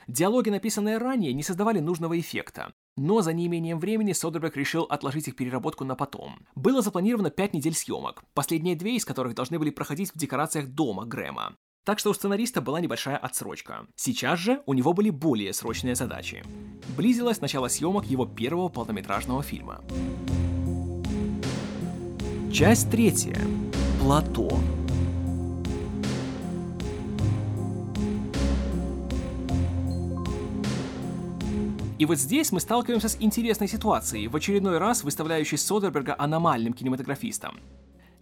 S1: Диалоги, написанные ранее, не создавали нужного эффекта, но за неимением времени Содерберг решил отложить их переработку на потом. Было запланировано 5 недель съемок, последние две из которых должны были проходить в декорациях дома Грэма. Так что у сценариста была небольшая отсрочка. Сейчас же у него были более срочные задачи. Близилось начало съемок его первого полнометражного фильма. Часть третья. Плато. И вот здесь мы сталкиваемся с интересной ситуацией, в очередной раз выставляющей Содерберга аномальным кинематографистом.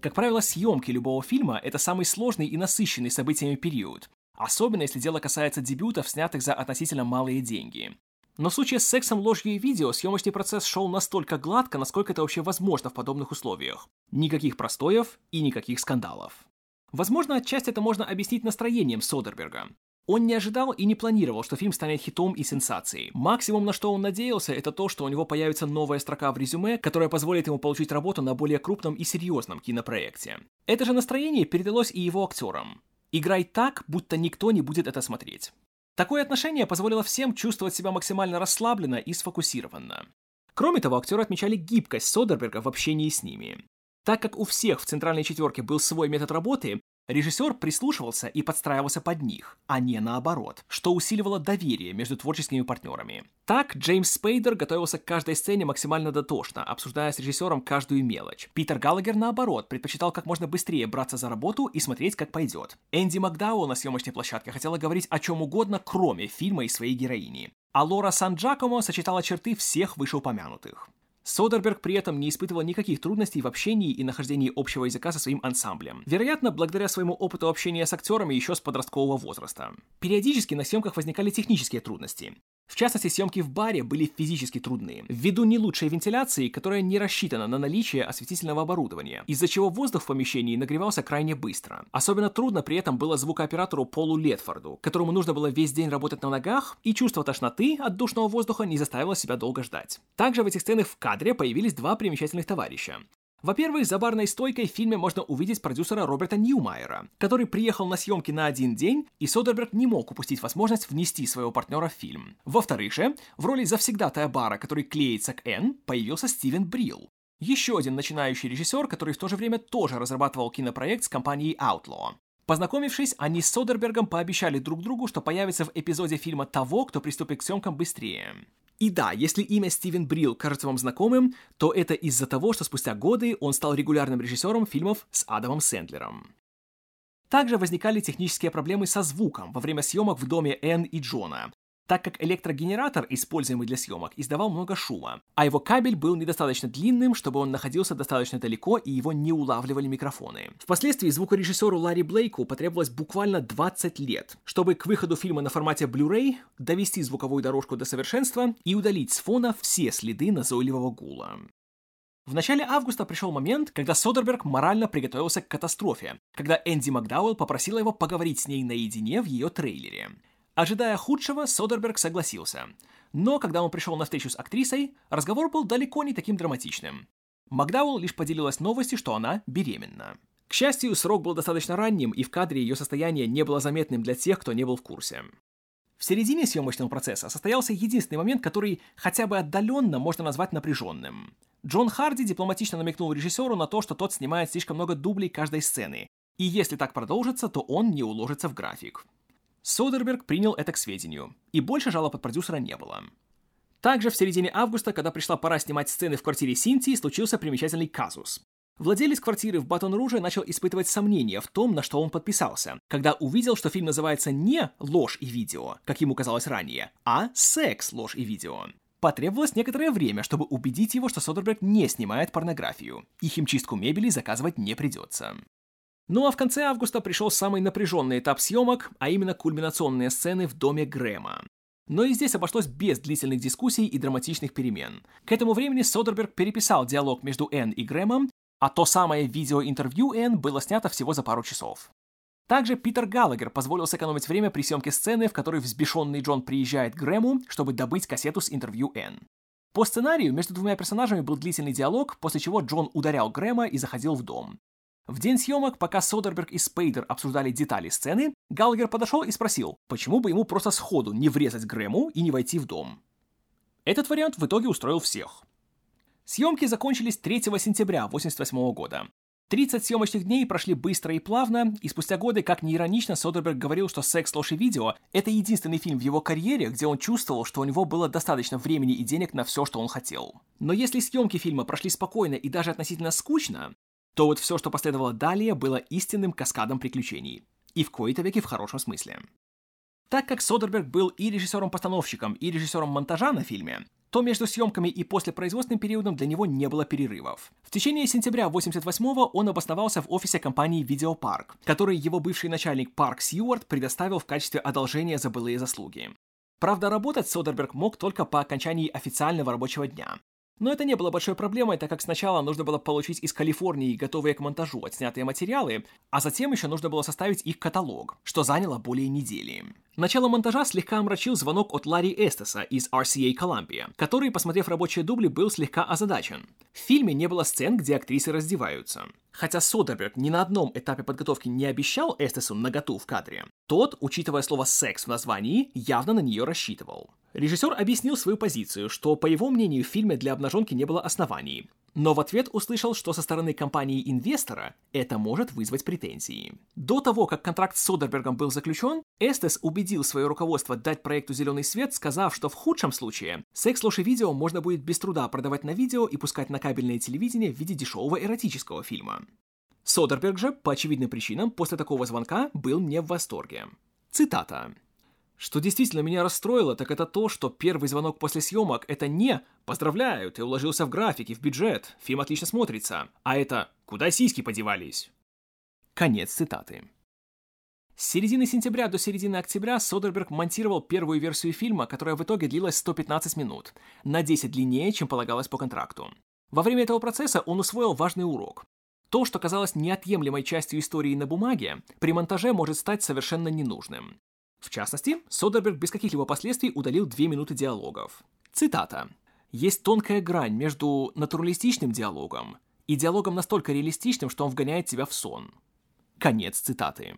S1: Как правило, съемки любого фильма — это самый сложный и насыщенный событиями период, особенно если дело касается дебютов, снятых за относительно малые деньги. Но в случае с сексом, ложью и видео съемочный процесс шел настолько гладко, насколько это вообще возможно в подобных условиях. Никаких простоев и никаких скандалов. Возможно, отчасти это можно объяснить настроением Содерберга. Он не ожидал и не планировал, что фильм станет хитом и сенсацией. Максимум, на что он надеялся, это то, что у него появится новая строка в резюме, которая позволит ему получить работу на более крупном и серьезном кинопроекте. Это же настроение передалось и его актерам. Играй так, будто никто не будет это смотреть. Такое отношение позволило всем чувствовать себя максимально расслабленно и сфокусированно. Кроме того, актеры отмечали гибкость Содерберга в общении с ними. Так как у всех в центральной четверке был свой метод работы, режиссер прислушивался и подстраивался под них, а не наоборот, что усиливало доверие между творческими партнерами. Так Джеймс Спейдер готовился к каждой сцене максимально дотошно, обсуждая с режиссером каждую мелочь. Питер Галлагер, наоборот, предпочитал как можно быстрее браться за работу и смотреть, как пойдет. Энди Макдауэлл на съемочной площадке хотела говорить о чем угодно, кроме фильма и своей героини. А Лора Сан-Джакомо сочетала черты всех вышеупомянутых. Содерберг при этом не испытывал никаких трудностей в общении и нахождении общего языка со своим ансамблем. Вероятно, благодаря своему опыту общения с актерами еще с подросткового возраста. Периодически на съемках возникали технические трудности. В частности, съемки в баре были физически трудные, ввиду не лучшей вентиляции, которая не рассчитана на наличие осветительного оборудования, из-за чего воздух в помещении нагревался крайне быстро. Особенно трудно при этом было звукооператору Полу Летфорду, которому нужно было весь день работать на ногах, и чувство тошноты от душного воздуха не заставило себя долго ждать. Также в этих сценах в кадре появились два примечательных товарища. Во-первых, за барной стойкой в фильме можно увидеть продюсера Роберта Ньюмайера, который приехал на съемки на один день, и Содерберг не мог упустить возможность внести своего партнера в фильм. Во-вторых же, в роли завсегдатая бара, который клеится к Н, появился Стивен Брил. Еще один начинающий режиссер, который в то же время тоже разрабатывал кинопроект с компанией Outlaw. Познакомившись, они с Содербергом пообещали друг другу, что появится в эпизоде фильма того, кто приступит к съемкам быстрее. И да, если имя Стивен Брил кажется вам знакомым, то это из-за того, что спустя годы он стал регулярным режиссером фильмов с Адамом Сэндлером. Также возникали технические проблемы со звуком во время съемок в доме Энн и Джона, так как электрогенератор, используемый для съемок, издавал много шума, а его кабель был недостаточно длинным, чтобы он находился достаточно далеко и его не улавливали микрофоны. Впоследствии звукорежиссеру Ларри Блейку потребовалось буквально 20 лет, чтобы к выходу фильма на формате Blu-ray довести звуковую дорожку до совершенства и удалить с фона все следы назойливого гула. В начале августа пришел момент, когда Содерберг морально приготовился к катастрофе, когда Энди Макдауэлл попросила его поговорить с ней наедине в ее трейлере. Ожидая худшего, Содерберг согласился. Но когда он пришел на встречу с актрисой, разговор был далеко не таким драматичным. Макдауэлл лишь поделилась новостью, что она беременна. К счастью, срок был достаточно ранним, и в кадре ее состояние не было заметным для тех, кто не был в курсе. В середине съемочного процесса состоялся единственный момент, который хотя бы отдаленно можно назвать напряженным. Джон Харди дипломатично намекнул режиссеру на то, что тот снимает слишком много дублей каждой сцены, и если так продолжится, то он не уложится в график. Содерберг принял это к сведению, и больше жалоб от продюсера не было. Также в середине августа, когда пришла пора снимать сцены в квартире Синтии, случился примечательный казус. Владелец квартиры в Батон-Руже начал испытывать сомнения в том, на что он подписался, когда увидел, что фильм называется не «Ложь и видео», как ему казалось ранее, а «Секс, ложь и видео». Потребовалось некоторое время, чтобы убедить его, что Содерберг не снимает порнографию, и химчистку мебели заказывать не придется. Ну а в конце августа пришел самый напряженный этап съемок, а именно кульминационные сцены в доме Грэма. Но и здесь обошлось без длительных дискуссий и драматичных перемен. К этому времени Содерберг переписал диалог между Энн и Грэмом, а то самое видеоинтервью Энн было снято всего за пару часов. Также Питер Галлагер позволил сэкономить время при съемке сцены, в которой взбешенный Джон приезжает к Грэму, чтобы добыть кассету с интервью Энн. По сценарию между двумя персонажами был длительный диалог, после чего Джон ударял Грэма и заходил в дом. В день съемок, пока Содерберг и Спейдер обсуждали детали сцены, Галгер подошел и спросил, почему бы ему просто сходу не врезать Грэму и не войти в дом. Этот вариант в итоге устроил всех. Съемки закончились 3 сентября 1988 года. 30 съемочных дней прошли быстро и плавно, и спустя годы, как ни иронично, Содерберг говорил, что «Секс, ложь и видео» — это единственный фильм в его карьере, где он чувствовал, что у него было достаточно времени и денег на все, что он хотел. Но если съемки фильма прошли спокойно и даже относительно скучно, то вот все, что последовало далее, было истинным каскадом приключений. И в кои-то веки в хорошем смысле. Так как Содерберг был и режиссером-постановщиком, и режиссером монтажа на фильме, то между съемками и послепроизводственным периодом для него не было перерывов. В течение сентября 88-го он обосновался в офисе компании Видеопарк, который его бывший начальник Парк Сьюарт предоставил в качестве одолжения за былые заслуги. Правда, работать Содерберг мог только по окончании официального рабочего дня, но это не было большой проблемой, так как сначала нужно было получить из Калифорнии готовые к монтажу отснятые материалы, а затем еще нужно было составить их каталог, что заняло более недели. Начало монтажа слегка омрачил звонок от Ларри Эстеса из RCA Columbia, который, посмотрев рабочие дубли, был слегка озадачен. В фильме не было сцен, где актрисы раздеваются. Хотя Содерберг ни на одном этапе подготовки не обещал Эстесу наготу в кадре, тот, учитывая слово «секс» в названии, явно на нее рассчитывал. Режиссер объяснил свою позицию, что, по его мнению, в фильме для обнаженки не было оснований, но в ответ услышал, что со стороны компании-инвестора это может вызвать претензии. До того, как контракт с Содербергом был заключен, Эстес убедил свое руководство дать проекту зеленый свет, сказав, что в худшем случае секс, ложь и видео можно будет без труда продавать на видео и пускать на кабельное телевидение в виде дешевого эротического фильма. Содерберг же, по очевидным причинам, после такого звонка был не в восторге. Цитата. Что действительно меня расстроило, так это то, что первый звонок после съемок — это не «Поздравляю, ты уложился в графики, в бюджет, фильм отлично смотрится», а это «Куда сиськи подевались?» Конец цитаты. С середины сентября до середины октября Содерберг монтировал первую версию фильма, которая в итоге длилась 115 минут, на 10 длиннее, чем полагалось по контракту. Во время этого процесса он усвоил важный урок. То, что казалось неотъемлемой частью истории на бумаге, при монтаже может стать совершенно ненужным. В частности, Содерберг без каких-либо последствий удалил две минуты диалогов. Цитата. «Есть тонкая грань между натуралистичным диалогом и диалогом настолько реалистичным, что он вгоняет тебя в сон». Конец цитаты.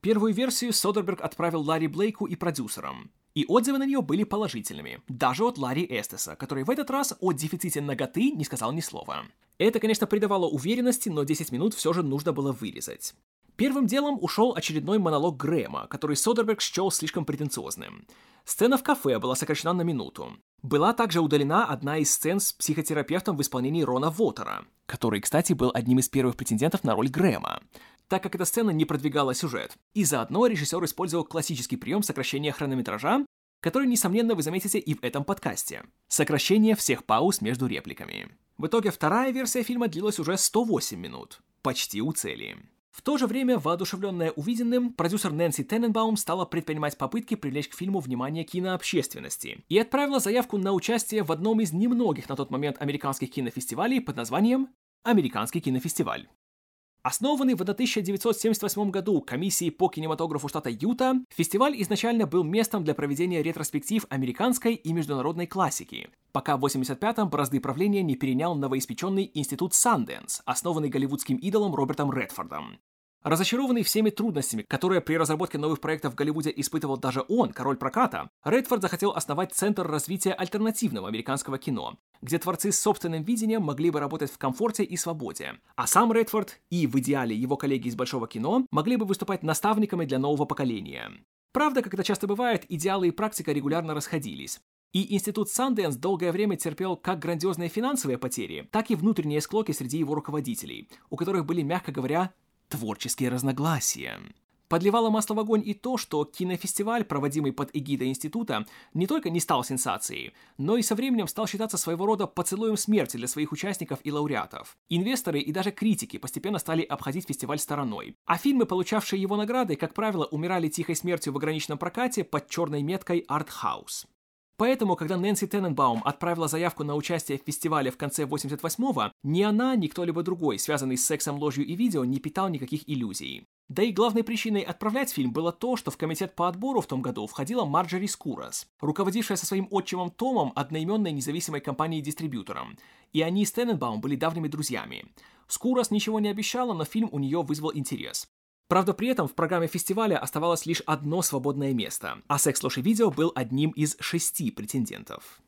S1: Первую версию Содерберг отправил Ларри Блейку и продюсерам, и отзывы на нее были положительными, даже от Ларри Эстеса, который в этот раз о дефиците ноготы не сказал ни слова. Это, конечно, придавало уверенности, но 10 минут все же нужно было вырезать. Первым делом ушел очередной монолог Грэма, который Содерберг счел слишком претенциозным. Сцена в кафе была сокращена на минуту. Была также удалена одна из сцен с психотерапевтом в исполнении Рона Вотера, который, кстати, был одним из первых претендентов на роль Грэма, так как эта сцена не продвигала сюжет. И заодно режиссер использовал классический прием сокращения хронометража, который, несомненно, вы заметите и в этом подкасте. Сокращение всех пауз между репликами. В итоге вторая версия фильма длилась уже 108 минут. Почти у цели. В то же время, воодушевленная увиденным, продюсер Нэнси Тененбаум стала предпринимать попытки привлечь к фильму внимание кинообщественности и отправила заявку на участие в одном из немногих на тот момент американских кинофестивалей под названием «Американский кинофестиваль». Основанный в 1978 году комиссией по кинематографу штата Юта, фестиваль изначально был местом для проведения ретроспектив американской и международной классики, пока в 85-м бразды правления не перенял новоиспеченный институт Санденс, основанный голливудским идолом Робертом Редфордом. Разочарованный всеми трудностями, которые при разработке новых проектов в Голливуде испытывал даже он, король проката, Редфорд захотел основать Центр развития альтернативного американского кино, где творцы с собственным видением могли бы работать в комфорте и свободе. А сам Редфорд и, в идеале, его коллеги из Большого кино могли бы выступать наставниками для нового поколения. Правда, как это часто бывает, идеалы и практика регулярно расходились. И институт Санденс долгое время терпел как грандиозные финансовые потери, так и внутренние склоки среди его руководителей, у которых были, мягко говоря, творческие разногласия. Подливало масло в огонь и то, что кинофестиваль, проводимый под эгидой института, не только не стал сенсацией, но и со временем стал считаться своего рода поцелуем смерти для своих участников и лауреатов. Инвесторы и даже критики постепенно стали обходить фестиваль стороной, а фильмы, получавшие его награды, как правило, умирали тихой смертью в ограниченном прокате под черной меткой «Артхаус». Поэтому, когда Нэнси Тененбаум отправила заявку на участие в фестивале в конце 88-го, ни она, ни кто-либо другой, связанный с сексом, ложью и видео, не питал никаких иллюзий. Да и главной причиной отправлять фильм было то, что в комитет по отбору в том году входила Марджори Скурас, руководившая со своим отчимом Томом одноименной независимой компанией-дистрибьютором, и они с Тененбаум были давними друзьями. Скурас ничего не обещала, но фильм у нее вызвал интерес. Правда, при этом в программе фестиваля оставалось лишь одно свободное место, а «Секс, ложь и видео» был одним из шести претендентов.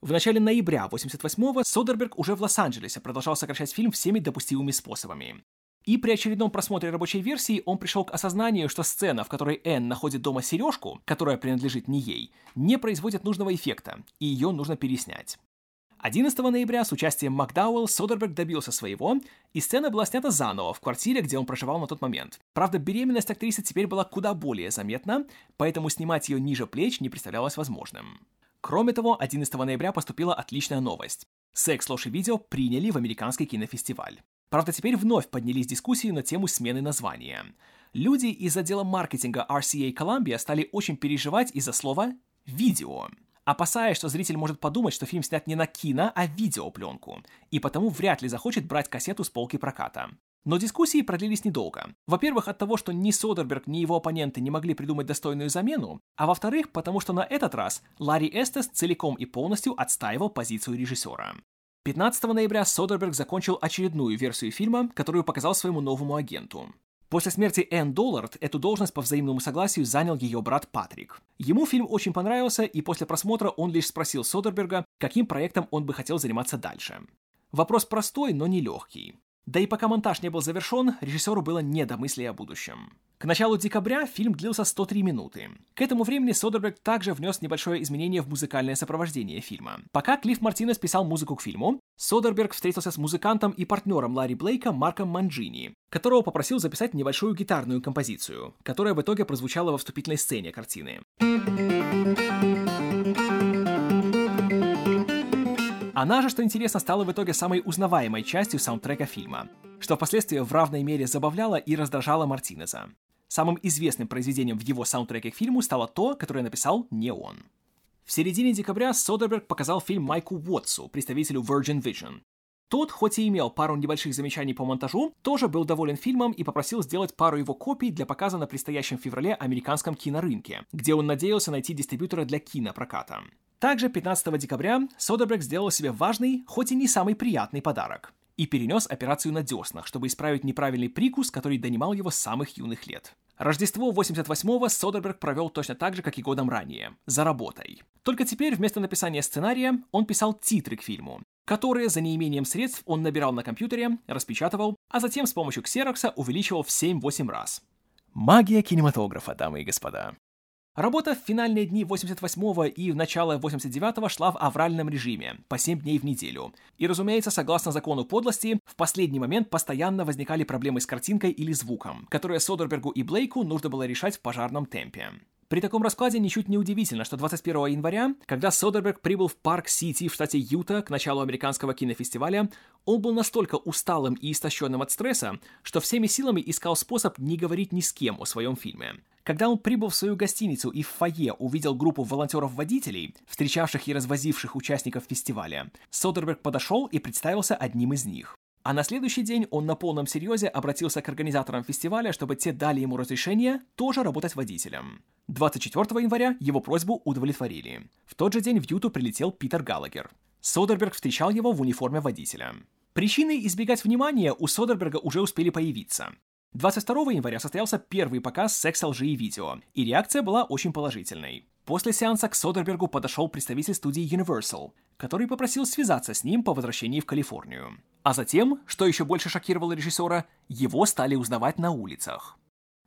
S1: В начале ноября 88-го Содерберг уже в Лос-Анджелесе продолжал сокращать фильм всеми допустимыми способами. И при очередном просмотре рабочей версии он пришел к осознанию, что сцена, в которой Энн находит дома сережку, которая принадлежит не ей, не производит нужного эффекта, и ее нужно переснять. 11 ноября с участием Макдауэлл Содерберг добился своего, и сцена была снята заново в квартире, где он проживал на тот момент. Правда, беременность актрисы теперь была куда более заметна, поэтому снимать ее ниже плеч не представлялось возможным. Кроме того, 11 ноября поступила отличная новость. «Секс, ложь и видео» приняли в американский кинофестиваль. Правда, теперь вновь поднялись дискуссии на тему смены названия. Люди из отдела маркетинга RCA Columbia стали очень переживать из-за слова «видео» опасаясь, что зритель может подумать, что фильм снят не на кино, а видеопленку, и потому вряд ли захочет брать кассету с полки проката. Но дискуссии продлились недолго. Во-первых, от того, что ни Содерберг, ни его оппоненты не могли придумать достойную замену, а во-вторых, потому что на этот раз Ларри Эстес целиком и полностью отстаивал позицию режиссера. 15 ноября Содерберг закончил очередную версию фильма, которую показал своему новому агенту. После смерти Энн Доллард эту должность по взаимному согласию занял ее брат Патрик. Ему фильм очень понравился, и после просмотра он лишь спросил Содерберга, каким проектом он бы хотел заниматься дальше. Вопрос простой, но не легкий. Да и пока монтаж не был завершен, режиссеру было не до мысли о будущем. К началу декабря фильм длился 103 минуты. К этому времени Содерберг также внес небольшое изменение в музыкальное сопровождение фильма. Пока Клифф Мартинес писал музыку к фильму, Содерберг встретился с музыкантом и партнером Ларри Блейка Марком Манджини, которого попросил записать небольшую гитарную композицию, которая в итоге прозвучала во вступительной сцене картины. Она же, что интересно, стала в итоге самой узнаваемой частью саундтрека фильма, что впоследствии в равной мере забавляло и раздражало Мартинеза. Самым известным произведением в его саундтреке к фильму стало то, которое написал не он. В середине декабря Содерберг показал фильм Майку Уотсу, представителю Virgin Vision. Тот, хоть и имел пару небольших замечаний по монтажу, тоже был доволен фильмом и попросил сделать пару его копий для показа на предстоящем феврале американском кинорынке, где он надеялся найти дистрибьютора для кинопроката. Также 15 декабря Содерберг сделал себе важный, хоть и не самый приятный подарок и перенес операцию на деснах, чтобы исправить неправильный прикус, который донимал его с самых юных лет. Рождество 88-го Содерберг провел точно так же, как и годом ранее, за работой. Только теперь вместо написания сценария он писал титры к фильму, которые за неимением средств он набирал на компьютере, распечатывал, а затем с помощью ксерокса увеличивал в 7-8 раз. Магия кинематографа, дамы и господа. Работа в финальные дни 88-го и в начало 89-го шла в авральном режиме, по 7 дней в неделю. И, разумеется, согласно закону подлости, в последний момент постоянно возникали проблемы с картинкой или звуком, которые Содербергу и Блейку нужно было решать в пожарном темпе. При таком раскладе ничуть не удивительно, что 21 января, когда Содерберг прибыл в Парк-Сити в штате Юта к началу американского кинофестиваля, он был настолько усталым и истощенным от стресса, что всеми силами искал способ не говорить ни с кем о своем фильме. Когда он прибыл в свою гостиницу и в фойе увидел группу волонтеров-водителей, встречавших и развозивших участников фестиваля, Содерберг подошел и представился одним из них. А на следующий день он на полном серьезе обратился к организаторам фестиваля, чтобы те дали ему разрешение тоже работать водителем. 24 января его просьбу удовлетворили. В тот же день в Юту прилетел Питер Галагер. Содерберг встречал его в униформе водителя. Причины избегать внимания у Содерберга уже успели появиться. 22 января состоялся первый показ секс, лжи и видео, и реакция была очень положительной. После сеанса к Содербергу подошел представитель студии Universal, который попросил связаться с ним по возвращении в Калифорнию. А затем, что еще больше шокировало режиссера, его стали узнавать на улицах.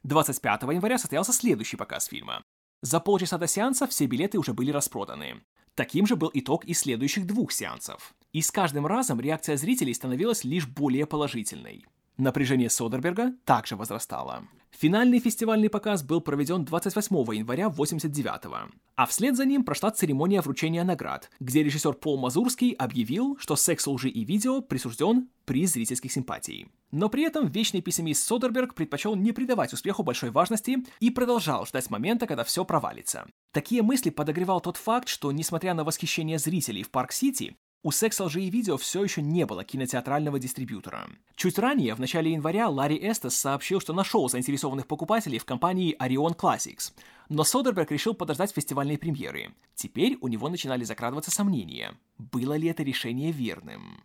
S1: 25 января состоялся следующий показ фильма. За полчаса до сеанса все билеты уже были распроданы. Таким же был итог и следующих двух сеансов. И с каждым разом реакция зрителей становилась лишь более положительной. Напряжение Содерберга также возрастало. Финальный фестивальный показ был проведен 28 января 89 а вслед за ним прошла церемония вручения наград, где режиссер Пол Мазурский объявил, что «Секс, лжи и видео» присужден приз зрительских симпатий. Но при этом вечный пессимист Содерберг предпочел не придавать успеху большой важности и продолжал ждать момента, когда все провалится. Такие мысли подогревал тот факт, что, несмотря на восхищение зрителей в Парк-Сити, у секс, лжи видео все еще не было кинотеатрального дистрибьютора. Чуть ранее, в начале января, Ларри Эстес сообщил, что нашел заинтересованных покупателей в компании Orion Classics, но Содерберг решил подождать фестивальной премьеры. Теперь у него начинали закрадываться сомнения, было ли это решение верным.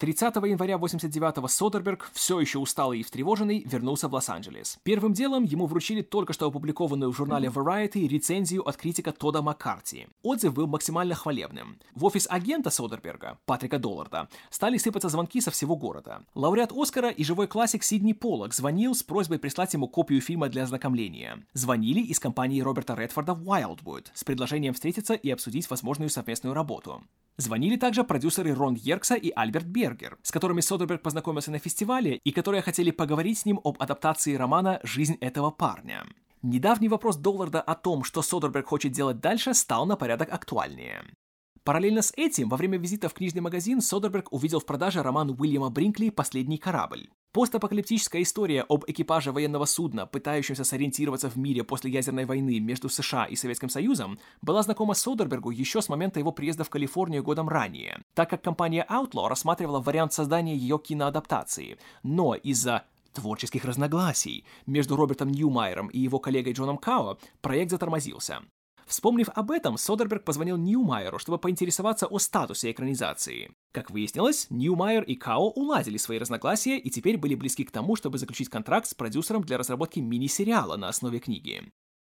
S1: 30 января 89-го Содерберг, все еще усталый и встревоженный, вернулся в Лос-Анджелес. Первым делом ему вручили только что опубликованную в журнале Variety рецензию от критика Тода Маккарти. Отзыв был максимально хвалебным. В офис агента Содерберга, Патрика Долларда, стали сыпаться звонки со всего города. Лауреат Оскара и живой классик Сидни Поллок звонил с просьбой прислать ему копию фильма для ознакомления. Звонили из компании Роберта Редфорда Wildwood с предложением встретиться и обсудить возможную совместную работу. Звонили также продюсеры Рон Йеркса и Альберт Бергер, с которыми Содерберг познакомился на фестивале и которые хотели поговорить с ним об адаптации романа «Жизнь этого парня». Недавний вопрос Долларда о том, что Содерберг хочет делать дальше, стал на порядок актуальнее. Параллельно с этим, во время визита в книжный магазин, Содерберг увидел в продаже роман Уильяма Бринкли «Последний корабль». Постапокалиптическая история об экипаже военного судна, пытающемся сориентироваться в мире после ядерной войны между США и Советским Союзом, была знакома Содербергу еще с момента его приезда в Калифорнию годом ранее, так как компания Outlaw рассматривала вариант создания ее киноадаптации. Но из-за творческих разногласий между Робертом Ньюмайером и его коллегой Джоном Као проект затормозился. Вспомнив об этом, Содерберг позвонил Ньюмайеру, чтобы поинтересоваться о статусе экранизации. Как выяснилось, Ньюмайер и Као уладили свои разногласия и теперь были близки к тому, чтобы заключить контракт с продюсером для разработки мини-сериала на основе книги.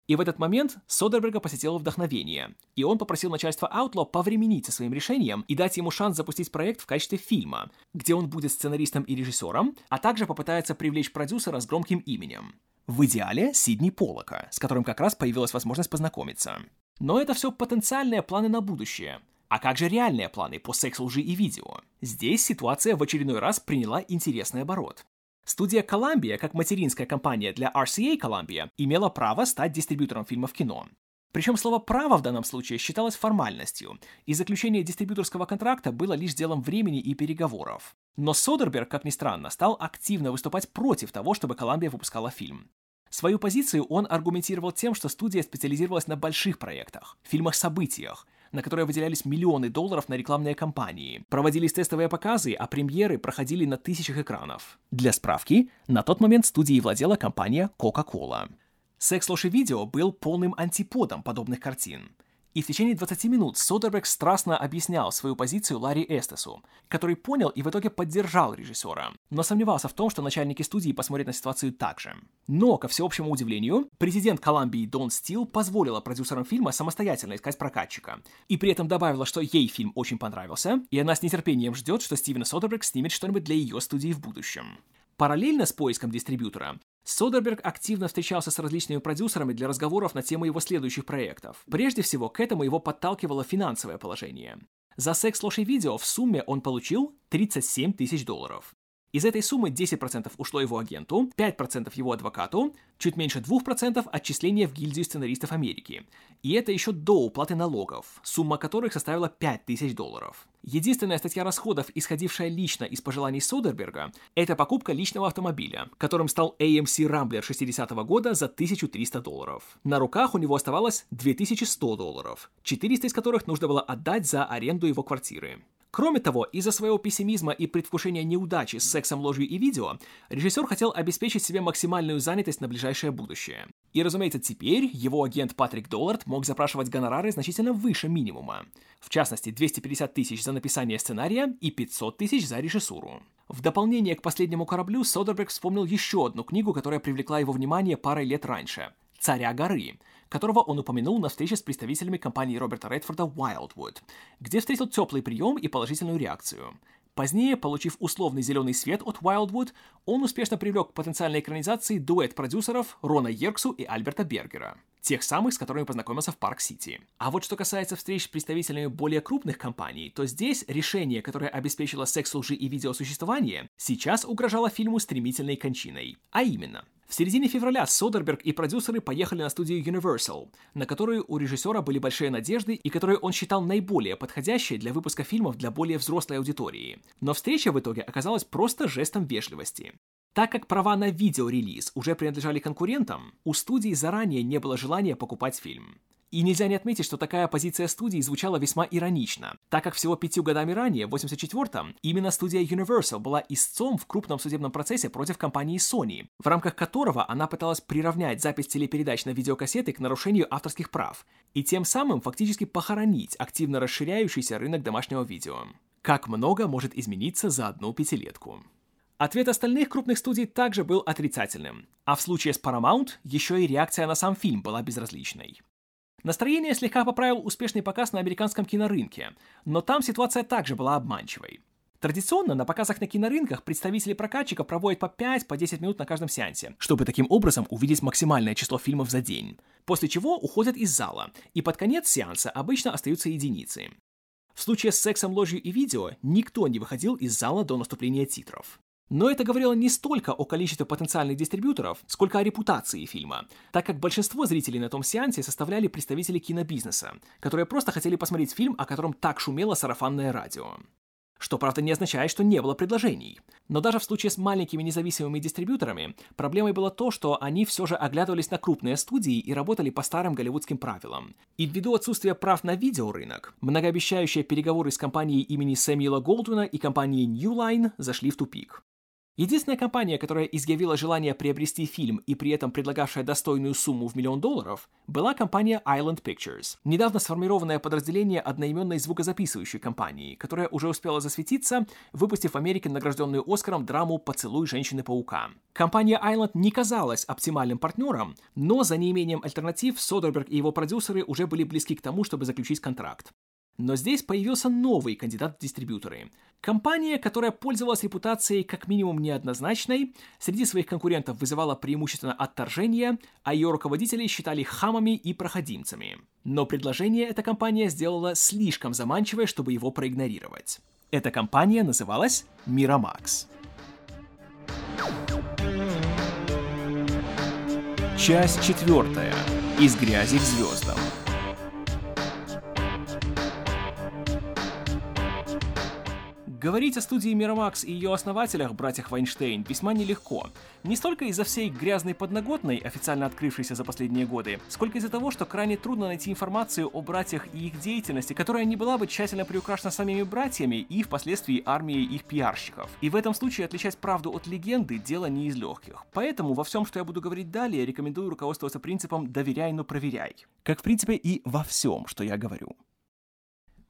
S1: И в этот момент Содерберга посетило вдохновение, и он попросил начальство Outlaw повременить со своим решением и дать ему шанс запустить проект в качестве фильма, где он будет сценаристом и режиссером, а также попытается привлечь продюсера с громким именем. В идеале Сидни Полока, с которым как раз появилась возможность познакомиться. Но это все потенциальные планы на будущее. А как же реальные планы по сексу, лжи и видео? Здесь ситуация в очередной раз приняла интересный оборот. Студия Columbia, как материнская компания для RCA Columbia, имела право стать дистрибьютором фильмов кино. Причем слово «право» в данном случае считалось формальностью, и заключение дистрибьюторского контракта было лишь делом времени и переговоров. Но Содерберг, как ни странно, стал активно выступать против того, чтобы Columbia выпускала фильм. Свою позицию он аргументировал тем, что студия специализировалась на больших проектах, фильмах-событиях, на которые выделялись миллионы долларов на рекламные кампании. Проводились тестовые показы, а премьеры проходили на тысячах экранов. Для справки, на тот момент студией владела компания Coca-Cola. Секс, ложь и видео был полным антиподом подобных картин. И в течение 20 минут Содерберг страстно объяснял свою позицию Ларри Эстесу, который понял и в итоге поддержал режиссера, но сомневался в том, что начальники студии посмотрят на ситуацию так же. Но, ко всеобщему удивлению, президент Колумбии Дон Стил позволила продюсерам фильма самостоятельно искать прокатчика, и при этом добавила, что ей фильм очень понравился, и она с нетерпением ждет, что Стивен Содерберг снимет что-нибудь для ее студии в будущем. Параллельно с поиском дистрибьютора, Содерберг активно встречался с различными продюсерами для разговоров на тему его следующих проектов. Прежде всего, к этому его подталкивало финансовое положение. За секс, ложь и видео в сумме он получил 37 тысяч долларов. Из этой суммы 10% ушло его агенту, 5% его адвокату, чуть меньше 2% отчисления в гильдию сценаристов Америки. И это еще до уплаты налогов, сумма которых составила 5000 долларов. Единственная статья расходов, исходившая лично из пожеланий Содерберга, это покупка личного автомобиля, которым стал AMC Rambler 60 -го года за 1300 долларов. На руках у него оставалось 2100 долларов, 400 из которых нужно было отдать за аренду его квартиры. Кроме того, из-за своего пессимизма и предвкушения неудачи с сексом, ложью и видео, режиссер хотел обеспечить себе максимальную занятость на ближайшее будущее. И, разумеется, теперь его агент Патрик Доллард мог запрашивать гонорары значительно выше минимума. В частности, 250 тысяч за написание сценария и 500 тысяч за режиссуру. В дополнение к последнему кораблю Содерберг вспомнил еще одну книгу, которая привлекла его внимание парой лет раньше – «Царя горы», которого он упомянул на встрече с представителями компании Роберта Редфорда Wildwood, где встретил теплый прием и положительную реакцию. Позднее, получив условный зеленый свет от Wildwood, он успешно привлек к потенциальной экранизации дуэт продюсеров Рона Йерксу и Альберта Бергера, тех самых, с которыми познакомился в Парк-Сити. А вот что касается встреч с представителями более крупных компаний, то здесь решение, которое обеспечило секс, лжи и видео существование, сейчас угрожало фильму стремительной кончиной. А именно, в середине февраля Содерберг и продюсеры поехали на студию Universal, на которую у режиссера были большие надежды и которую он считал наиболее подходящей для выпуска фильмов для более взрослой аудитории. Но встреча в итоге оказалась просто жестом вежливости. Так как права на видеорелиз уже принадлежали конкурентам, у студии заранее не было желания покупать фильм. И нельзя не отметить, что такая позиция студии звучала весьма иронично, так как всего пятью годами ранее, в 84-м, именно студия Universal была истцом в крупном судебном процессе против компании Sony, в рамках которого она пыталась приравнять запись телепередач на видеокассеты к нарушению авторских прав, и тем самым фактически похоронить активно расширяющийся рынок домашнего видео. Как много может измениться за одну пятилетку? Ответ остальных крупных студий также был отрицательным, а в случае с Paramount еще и реакция на сам фильм была безразличной. Настроение слегка поправил успешный показ на американском кинорынке, но там ситуация также была обманчивой. Традиционно на показах на кинорынках представители прокатчика проводят по 5-10 по минут на каждом сеансе, чтобы таким образом увидеть максимальное число фильмов за день, после чего уходят из зала, и под конец сеанса обычно остаются единицы. В случае с сексом, ложью и видео никто не выходил из зала до наступления титров. Но это говорило не столько о количестве потенциальных дистрибьюторов, сколько о репутации фильма, так как большинство зрителей на том сеансе составляли представители кинобизнеса, которые просто хотели посмотреть фильм, о котором так шумело сарафанное радио. что, правда, не означает, что не было предложений. Но даже в случае с маленькими независимыми дистрибьюторами проблемой было то, что они все же оглядывались на крупные студии и работали по старым голливудским правилам. И ввиду отсутствия прав на видеорынок, многообещающие переговоры с компанией имени Сэмюэла Голдуина и компанией New Line зашли в тупик. Единственная компания, которая изъявила желание приобрести фильм и при этом предлагавшая достойную сумму в миллион долларов, была компания Island Pictures, недавно сформированное подразделение одноименной звукозаписывающей компании, которая уже успела засветиться, выпустив в Америке награжденную Оскаром драму «Поцелуй женщины-паука». Компания Island не казалась оптимальным партнером, но за неимением альтернатив Содерберг и его продюсеры уже были близки к тому, чтобы заключить контракт. Но здесь появился новый кандидат в дистрибьюторы. Компания, которая пользовалась репутацией как минимум неоднозначной, среди своих конкурентов вызывала преимущественно отторжение, а ее руководителей считали хамами и проходимцами. Но предложение эта компания сделала слишком заманчивое, чтобы его проигнорировать. Эта компания называлась Miramax. Часть четвертая. Из грязи к звездам. Говорить о студии Miramax и ее основателях, братьях Вайнштейн, весьма нелегко. Не столько из-за всей грязной подноготной, официально открывшейся за последние годы, сколько из-за того, что крайне трудно найти информацию о братьях и их деятельности, которая не была бы тщательно приукрашена самими братьями и впоследствии армией их пиарщиков. И в этом случае отличать правду от легенды – дело не из легких. Поэтому во всем, что я буду говорить далее, рекомендую руководствоваться принципом «доверяй, но проверяй». Как в принципе и во всем, что я говорю.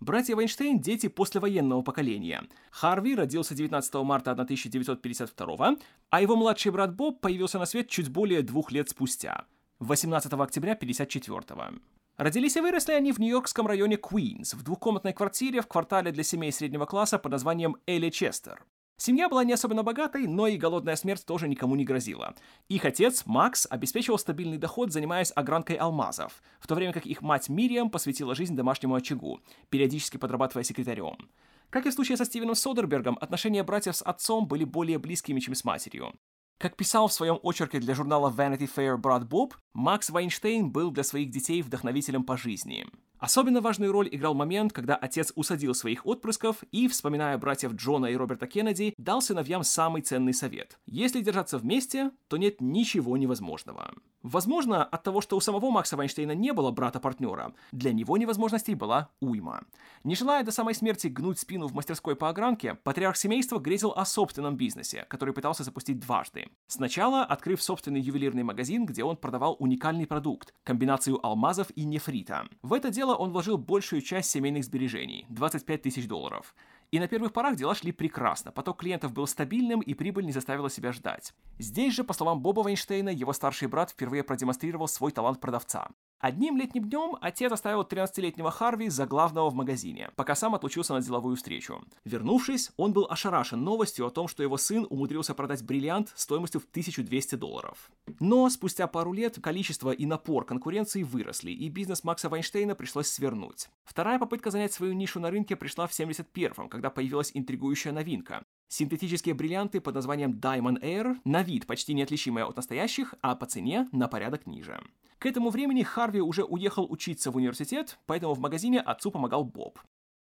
S1: Братья Вайнштейн – дети послевоенного поколения. Харви родился 19 марта 1952, а его младший брат Боб появился на свет чуть более двух лет спустя, 18 октября 1954. Родились и выросли они в нью-йоркском районе Куинс, в двухкомнатной квартире в квартале для семей среднего класса под названием Элли Честер. Семья была не особенно богатой, но и голодная смерть тоже никому не грозила. Их отец, Макс, обеспечивал стабильный доход, занимаясь огранкой алмазов, в то время как их мать Мириам посвятила жизнь домашнему очагу, периодически подрабатывая секретарем. Как и в случае со Стивеном Содербергом, отношения братьев с отцом были более близкими, чем с матерью. Как писал в своем очерке для журнала Vanity Fair брат Боб, Макс Вайнштейн был для своих детей вдохновителем по жизни. Особенно важную роль играл момент, когда отец усадил своих отпрысков и, вспоминая братьев Джона и Роберта Кеннеди, дал сыновьям самый ценный совет. Если держаться вместе, то нет ничего невозможного. Возможно, от того, что у самого Макса Вайнштейна не было брата-партнера, для него невозможностей была уйма. Не желая до самой смерти гнуть спину в мастерской по огранке, патриарх семейства грезил о собственном бизнесе, который пытался запустить дважды. Сначала открыв собственный ювелирный магазин, где он продавал уникальный продукт – комбинацию алмазов и нефрита. В это дело он вложил большую часть семейных сбережений – 25 тысяч долларов. И на первых порах дела шли прекрасно, поток клиентов был стабильным и прибыль не заставила себя ждать. Здесь же, по словам Боба Вайнштейна, его старший брат впервые продемонстрировал свой талант продавца. Одним летним днем отец оставил 13-летнего Харви за главного в магазине, пока сам отлучился на деловую встречу. Вернувшись, он был ошарашен новостью о том, что его сын умудрился продать бриллиант стоимостью в 1200 долларов. Но спустя пару лет количество и напор конкуренции выросли, и бизнес Макса Вайнштейна пришлось свернуть. Вторая попытка занять свою нишу на рынке пришла в 71-м, когда появилась интригующая новинка Синтетические бриллианты под названием Diamond Air на вид почти неотличимые от настоящих, а по цене на порядок ниже. К этому времени Харви уже уехал учиться в университет, поэтому в магазине отцу помогал Боб.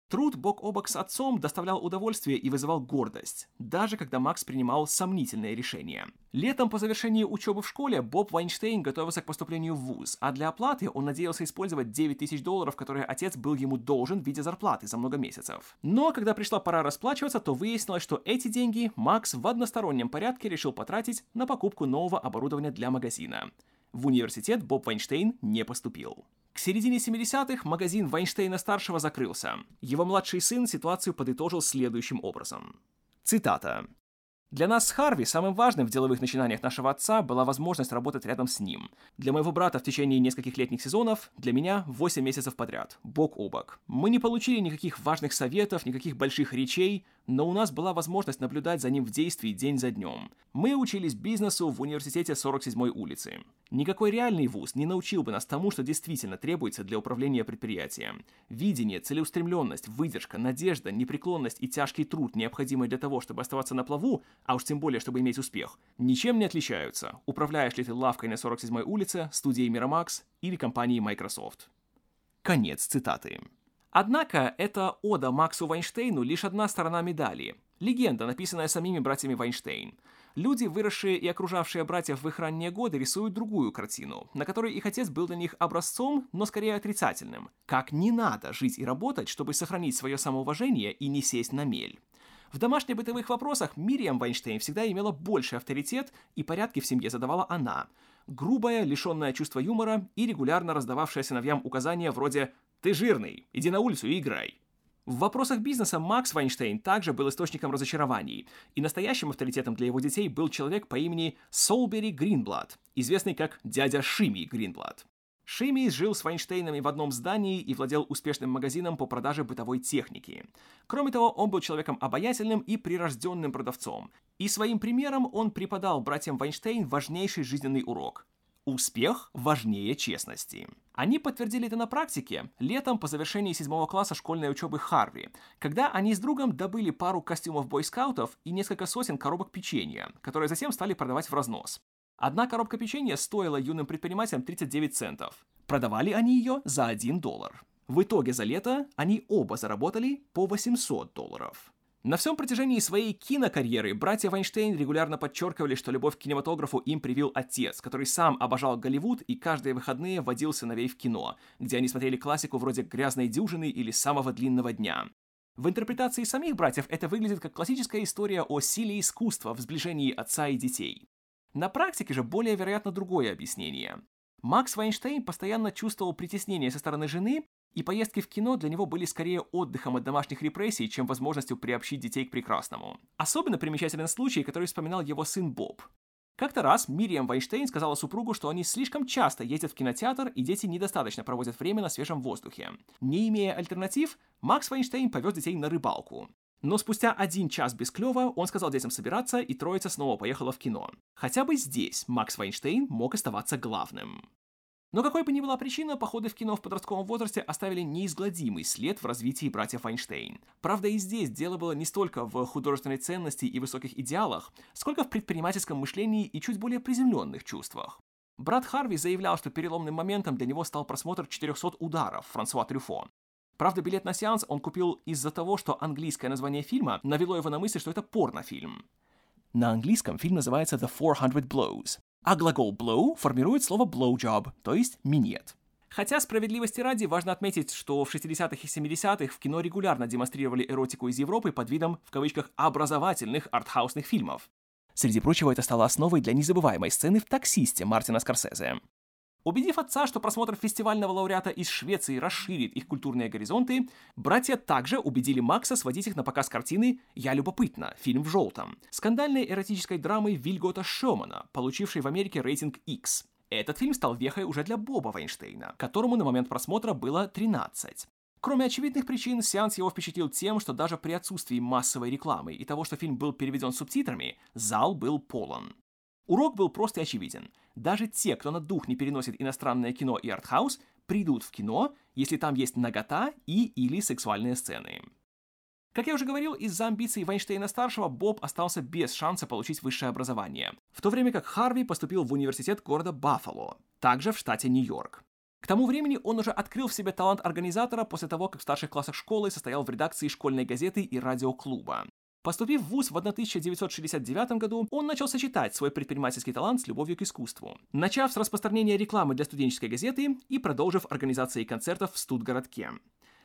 S1: Труд бок о бок с отцом доставлял удовольствие и вызывал гордость, даже когда Макс принимал сомнительные решения. Летом по завершении учебы в школе Боб Вайнштейн готовился к поступлению в ВУЗ, а для оплаты он надеялся использовать 9 тысяч долларов, которые отец был ему должен в виде зарплаты за много месяцев. Но когда пришла пора расплачиваться, то выяснилось, что эти деньги Макс в одностороннем порядке решил потратить на покупку нового оборудования для магазина. В университет Боб Вайнштейн не поступил. К середине 70-х магазин Вайнштейна-старшего закрылся. Его младший сын ситуацию подытожил следующим образом. Цитата. Для нас с Харви самым важным в деловых начинаниях нашего отца была возможность работать рядом с ним. Для моего брата в течение нескольких летних сезонов, для меня 8 месяцев подряд, бок о бок. Мы не получили никаких важных советов, никаких больших речей, но у нас была возможность наблюдать за ним в действии день за днем. Мы учились бизнесу в университете 47-й улицы. Никакой реальный вуз не научил бы нас тому, что действительно требуется для управления предприятием. Видение, целеустремленность, выдержка, надежда, непреклонность и тяжкий труд, необходимые для того, чтобы оставаться на плаву, а уж тем более, чтобы иметь успех, ничем не отличаются, управляешь ли ты лавкой на 47-й улице, студией Miramax или компанией Microsoft. Конец цитаты. Однако эта ода Максу Вайнштейну лишь одна сторона медали. Легенда, написанная самими братьями Вайнштейн. Люди, выросшие и окружавшие братьев в их ранние годы, рисуют другую картину, на которой их отец был для них образцом, но скорее отрицательным. Как не надо жить и работать, чтобы сохранить свое самоуважение и не сесть на мель. В домашне-бытовых вопросах Мириам Вайнштейн всегда имела больший авторитет, и порядки в семье задавала она. Грубая, лишенная чувства юмора и регулярно раздававшая сыновьям указания вроде «Ты жирный, иди на улицу и играй». В вопросах бизнеса Макс Вайнштейн также был источником разочарований, и настоящим авторитетом для его детей был человек по имени Солбери Гринблад, известный как дядя Шими Гринблад. Шими жил с Вайнштейнами в одном здании и владел успешным магазином по продаже бытовой техники. Кроме того, он был человеком обаятельным и прирожденным продавцом. И своим примером он преподал братьям Вайнштейн важнейший жизненный урок. Успех важнее честности. Они подтвердили это на практике летом по завершении седьмого класса школьной учебы Харви, когда они с другом добыли пару костюмов бойскаутов и несколько сотен коробок печенья, которые затем стали продавать в разнос. Одна коробка печенья стоила юным предпринимателям 39 центов. Продавали они ее за 1 доллар. В итоге за лето они оба заработали по 800 долларов. На всем протяжении своей кинокарьеры братья Вайнштейн регулярно подчеркивали, что любовь к кинематографу им привил отец, который сам обожал Голливуд и каждые выходные водил сыновей в кино, где они смотрели классику вроде «Грязной дюжины» или «Самого длинного дня». В интерпретации самих братьев это выглядит как классическая история о силе искусства в сближении отца и детей. На практике же более вероятно другое объяснение. Макс Вайнштейн постоянно чувствовал притеснение со стороны жены, и поездки в кино для него были скорее отдыхом от домашних репрессий, чем возможностью приобщить детей к прекрасному. Особенно примечателен случай, который вспоминал его сын Боб. Как-то раз Мириам Вайнштейн сказала супругу, что они слишком часто ездят в кинотеатр, и дети недостаточно проводят время на свежем воздухе. Не имея альтернатив, Макс Вайнштейн повез детей на рыбалку. Но спустя один час без клёва он сказал детям собираться, и троица снова поехала в кино. Хотя бы здесь Макс Вайнштейн мог оставаться главным. Но какой бы ни была причина, походы в кино в подростковом возрасте оставили неизгладимый след в развитии братьев Вайнштейн. Правда, и здесь дело было не столько в художественной ценности и высоких идеалах, сколько в предпринимательском мышлении и чуть более приземленных чувствах. Брат Харви заявлял, что переломным моментом для него стал просмотр 400 ударов Франсуа Трюфо. Правда, билет на сеанс он купил из-за того, что английское название фильма навело его на мысль, что это порнофильм. На английском фильм называется The 400 Blows, а глагол blow формирует слово blowjob, то есть минет. Хотя справедливости ради важно отметить, что в 60-х и 70-х в кино регулярно демонстрировали эротику из Европы под видом, в кавычках, образовательных артхаусных фильмов. Среди прочего, это стало основой для незабываемой сцены в «Таксисте» Мартина Скорсезе. Убедив отца, что просмотр фестивального лауреата из Швеции расширит их культурные горизонты, братья также убедили Макса сводить их на показ картины «Я любопытна», фильм в желтом, скандальной эротической драмы Вильгота Шомана, получившей в Америке рейтинг X. Этот фильм стал вехой уже для Боба Вайнштейна, которому на момент просмотра было 13. Кроме очевидных причин, сеанс его впечатлил тем, что даже при отсутствии массовой рекламы и того, что фильм был переведен субтитрами, зал был полон. Урок был прост и очевиден. Даже те, кто на дух не переносит иностранное кино и артхаус, придут в кино, если там есть нагота и или сексуальные сцены. Как я уже говорил, из-за амбиций Вайнштейна-старшего Боб остался без шанса получить высшее образование, в то время как Харви поступил в университет города Баффало, также в штате Нью-Йорк. К тому времени он уже открыл в себе талант организатора после того, как в старших классах школы состоял в редакции школьной газеты и радиоклуба. Поступив в ВУЗ в 1969 году, он начал сочетать свой предпринимательский талант с любовью к искусству, начав с распространения рекламы для студенческой газеты и продолжив организацией концертов в Студгородке.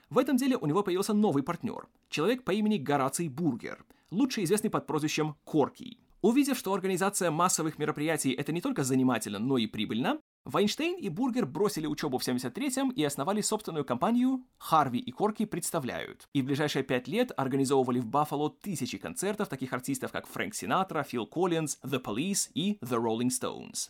S1: В этом деле у него появился новый партнер – человек по имени Гораций Бургер, лучше известный под прозвищем Корки. Увидев, что организация массовых мероприятий – это не только занимательно, но и прибыльно, Вайнштейн и Бургер бросили учебу в 73-м и основали собственную компанию «Харви и Корки представляют». И в ближайшие пять лет организовывали в Баффало тысячи концертов таких артистов, как Фрэнк Синатра, Фил Коллинз, The Police и The Rolling Stones.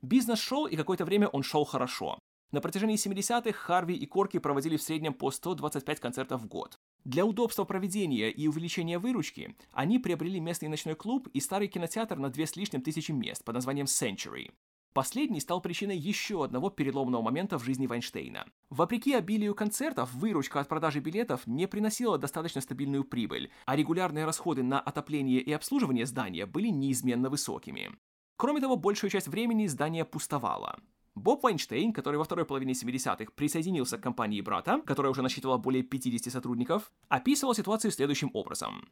S1: Бизнес шел, и какое-то время он шел хорошо. На протяжении 70-х Харви и Корки проводили в среднем по 125 концертов в год. Для удобства проведения и увеличения выручки они приобрели местный ночной клуб и старый кинотеатр на две с лишним тысячи мест под названием Century. Последний стал причиной еще одного переломного момента в жизни Вайнштейна. Вопреки обилию концертов, выручка от продажи билетов не приносила достаточно стабильную прибыль, а регулярные расходы на отопление и обслуживание здания были неизменно высокими. Кроме того, большую часть времени здание пустовало. Боб Вайнштейн, который во второй половине 70-х присоединился к компании брата, которая уже насчитывала более 50 сотрудников, описывал ситуацию следующим образом.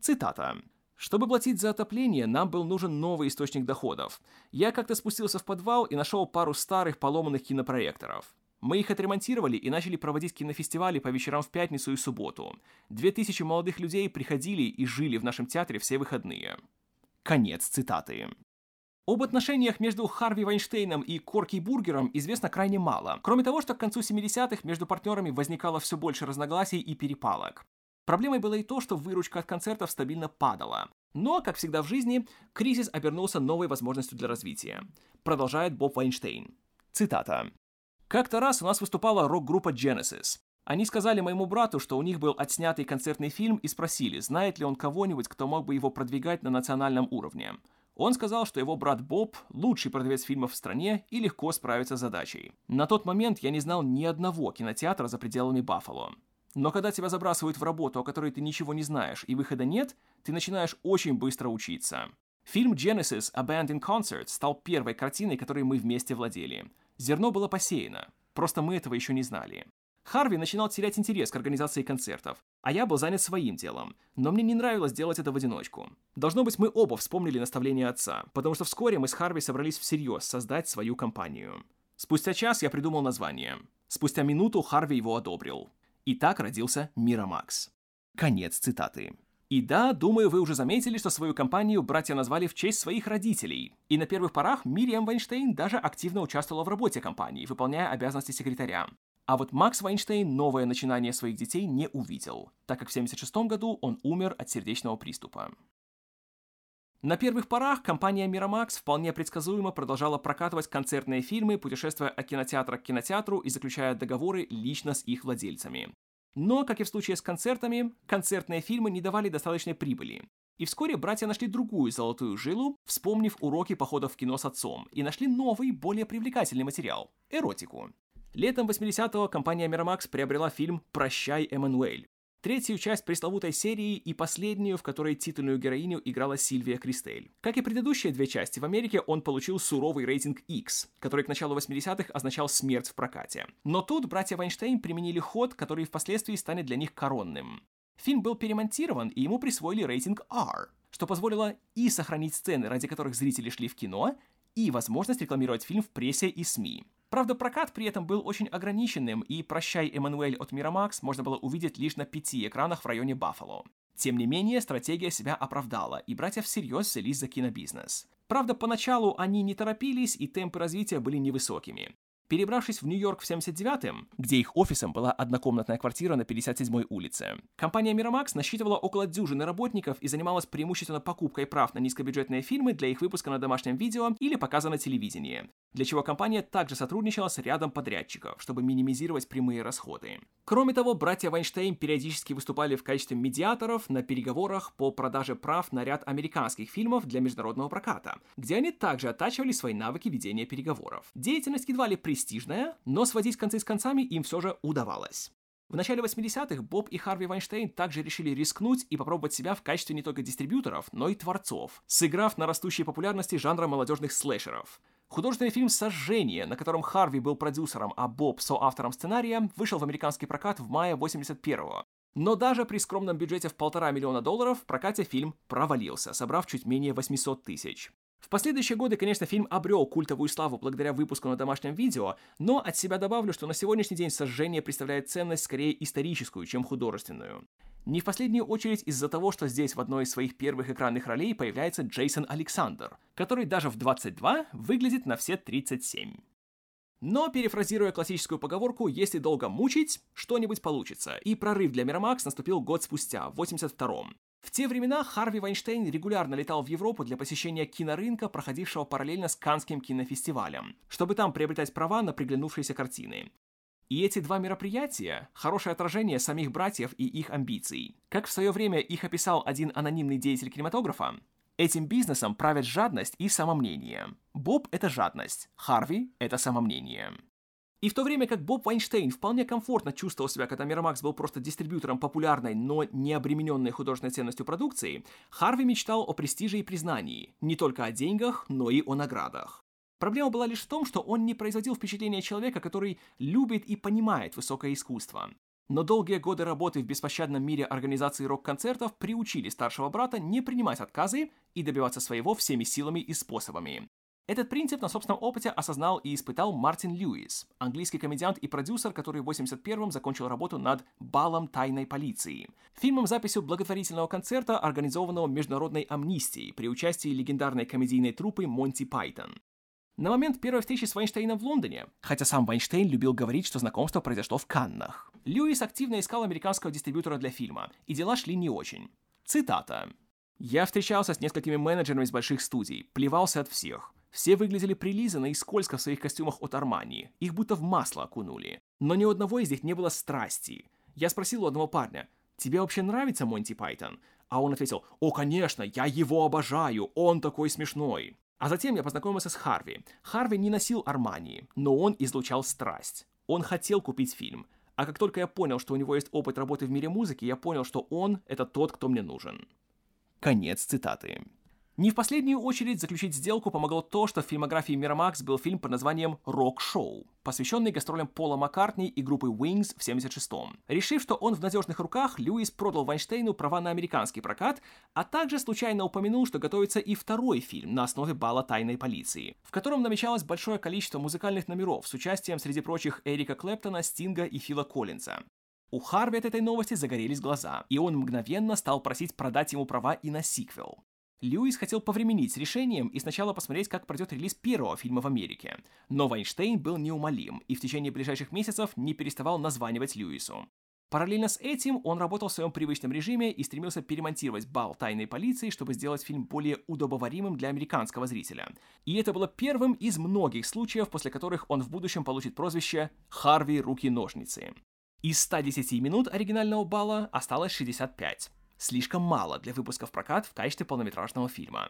S1: Цитата. Чтобы платить за отопление, нам был нужен новый источник доходов. Я как-то спустился в подвал и нашел пару старых поломанных кинопроекторов. Мы их отремонтировали и начали проводить кинофестивали по вечерам в пятницу и субботу. Две тысячи молодых людей приходили и жили в нашем театре все выходные. Конец цитаты. Об отношениях между Харви Вайнштейном и Корки Бургером известно крайне мало, кроме того, что к концу 70-х между партнерами возникало все больше разногласий и перепалок. Проблемой было и то, что выручка от концертов стабильно падала. Но, как всегда в жизни, кризис обернулся новой возможностью для развития. Продолжает Боб Вайнштейн. Цитата. «Как-то раз у нас выступала рок-группа Genesis. Они сказали моему брату, что у них был отснятый концертный фильм и спросили, знает ли он кого-нибудь, кто мог бы его продвигать на национальном уровне. Он сказал, что его брат Боб – лучший продавец фильмов в стране и легко справится с задачей. На тот момент я не знал ни одного кинотеатра за пределами Баффало. Но когда тебя забрасывают в работу, о которой ты ничего не знаешь, и выхода нет, ты начинаешь очень быстро учиться. Фильм Genesis A Band in Concert стал первой картиной, которой мы вместе владели. Зерно было посеяно, просто мы этого еще не знали. Харви начинал терять интерес к организации концертов, а я был занят своим делом, но мне не нравилось делать это в одиночку. Должно быть, мы оба вспомнили наставление отца, потому что вскоре мы с Харви собрались всерьез создать свою компанию. Спустя час я придумал название. Спустя минуту Харви его одобрил. И так родился Мирамакс. Конец цитаты. И да, думаю, вы уже заметили, что свою компанию братья назвали в честь своих родителей. И на первых порах Мириам Вайнштейн даже активно участвовала в работе компании, выполняя обязанности секретаря. А вот Макс Вайнштейн новое начинание своих детей не увидел, так как в 1976 году он умер от сердечного приступа. На первых порах компания Miramax вполне предсказуемо продолжала прокатывать концертные фильмы, путешествуя от кинотеатра к кинотеатру и заключая договоры лично с их владельцами. Но, как и в случае с концертами, концертные фильмы не давали достаточной прибыли. И вскоре братья нашли другую золотую жилу, вспомнив уроки походов в кино с отцом, и нашли новый, более привлекательный материал – эротику. Летом 80-го компания Miramax приобрела фильм «Прощай, Эммануэль», третью часть пресловутой серии и последнюю, в которой титульную героиню играла Сильвия Кристель. Как и предыдущие две части, в Америке он получил суровый рейтинг X, который к началу 80-х означал смерть в прокате. Но тут братья Вайнштейн применили ход, который впоследствии станет для них коронным. Фильм был перемонтирован, и ему присвоили рейтинг R, что позволило и сохранить сцены, ради которых зрители шли в кино, и возможность рекламировать фильм в прессе и СМИ. Правда, прокат при этом был очень ограниченным, и «Прощай, Эммануэль» от Мирамакс можно было увидеть лишь на пяти экранах в районе Баффало. Тем не менее, стратегия себя оправдала, и братья всерьез взялись за кинобизнес. Правда, поначалу они не торопились, и темпы развития были невысокими. Перебравшись в Нью-Йорк в 79-м, где их офисом была однокомнатная квартира на 57-й улице, компания Miramax насчитывала около дюжины работников и занималась преимущественно покупкой прав на низкобюджетные фильмы для их выпуска на домашнем видео или показа на телевидении для чего компания также сотрудничала с рядом подрядчиков, чтобы минимизировать прямые расходы. Кроме того, братья Вайнштейн периодически выступали в качестве медиаторов на переговорах по продаже прав на ряд американских фильмов для международного проката, где они также оттачивали свои навыки ведения переговоров. Деятельность едва ли престижная, но сводить концы с концами им все же удавалось. В начале 80-х Боб и Харви Вайнштейн также решили рискнуть и попробовать себя в качестве не только дистрибьюторов, но и творцов, сыграв на растущей популярности жанра молодежных слэшеров. Художественный фильм «Сожжение», на котором Харви был продюсером, а Боб соавтором сценария, вышел в американский прокат в мае 81-го. Но даже при скромном бюджете в полтора миллиона долларов в прокате фильм провалился, собрав чуть менее 800 тысяч. В последующие годы, конечно, фильм обрел культовую славу благодаря выпуску на домашнем видео, но от себя добавлю, что на сегодняшний день «Сожжение» представляет ценность скорее историческую, чем художественную. Не в последнюю очередь из-за того, что здесь в одной из своих первых экранных ролей появляется Джейсон Александр, который даже в 22 выглядит на все 37. Но, перефразируя классическую поговорку, если долго мучить, что-нибудь получится, и прорыв для Miramax наступил год спустя, в 82-м. В те времена Харви Вайнштейн регулярно летал в Европу для посещения кинорынка, проходившего параллельно с Канским кинофестивалем, чтобы там приобретать права на приглянувшиеся картины. И эти два мероприятия – хорошее отражение самих братьев и их амбиций. Как в свое время их описал один анонимный деятель кинематографа, Этим бизнесом правят жадность и самомнение. Боб – это жадность, Харви – это самомнение. И в то время как Боб Вайнштейн вполне комфортно чувствовал себя, когда Miramax был просто дистрибьютором популярной, но не обремененной художественной ценностью продукции, Харви мечтал о престиже и признании, не только о деньгах, но и о наградах. Проблема была лишь в том, что он не производил впечатления человека, который любит и понимает высокое искусство. Но долгие годы работы в беспощадном мире организации рок-концертов приучили старшего брата не принимать отказы и добиваться своего всеми силами и способами. Этот принцип на собственном опыте осознал и испытал Мартин Льюис, английский комедиант и продюсер, который в 81-м закончил работу над «Балом тайной полиции», фильмом записью благотворительного концерта, организованного Международной амнистией при участии легендарной комедийной труппы Монти Пайтон. На момент первой встречи с Вайнштейном в Лондоне, хотя сам Вайнштейн любил говорить, что знакомство произошло в Каннах, Льюис активно искал американского дистрибьютора для фильма, и дела шли не очень. Цитата. «Я встречался с несколькими менеджерами из больших студий, плевался от всех. Все выглядели прилизанно и скользко в своих костюмах от Армани, их будто в масло окунули. Но ни у одного из них не было страсти. Я спросил у одного парня, «Тебе вообще нравится Монти Пайтон?» А он ответил, «О, конечно, я его обожаю, он такой смешной». А затем я познакомился с Харви. Харви не носил Армани, но он излучал страсть. Он хотел купить фильм. А как только я понял, что у него есть опыт работы в мире музыки, я понял, что он — это тот, кто мне нужен. Конец цитаты. Не в последнюю очередь заключить сделку помогло то, что в фильмографии Miramax был фильм под названием «Рок-шоу», посвященный гастролям Пола Маккартни и группы Wings в 76-м. Решив, что он в надежных руках, Льюис продал Вайнштейну права на американский прокат, а также случайно упомянул, что готовится и второй фильм на основе бала тайной полиции, в котором намечалось большое количество музыкальных номеров с участием среди прочих Эрика Клэптона, Стинга и Фила Коллинза. У Харви от этой новости загорелись глаза, и он мгновенно стал просить продать ему права и на сиквел. Льюис хотел повременить с решением и сначала посмотреть, как пройдет релиз первого фильма в Америке. Но Вайнштейн был неумолим и в течение ближайших месяцев не переставал названивать Льюису. Параллельно с этим он работал в своем привычном режиме и стремился перемонтировать бал тайной полиции, чтобы сделать фильм более удобоваримым для американского зрителя. И это было первым из многих случаев, после которых он в будущем получит прозвище «Харви руки-ножницы». Из 110 минут оригинального бала осталось 65 слишком мало для выпуска в прокат в качестве полнометражного фильма.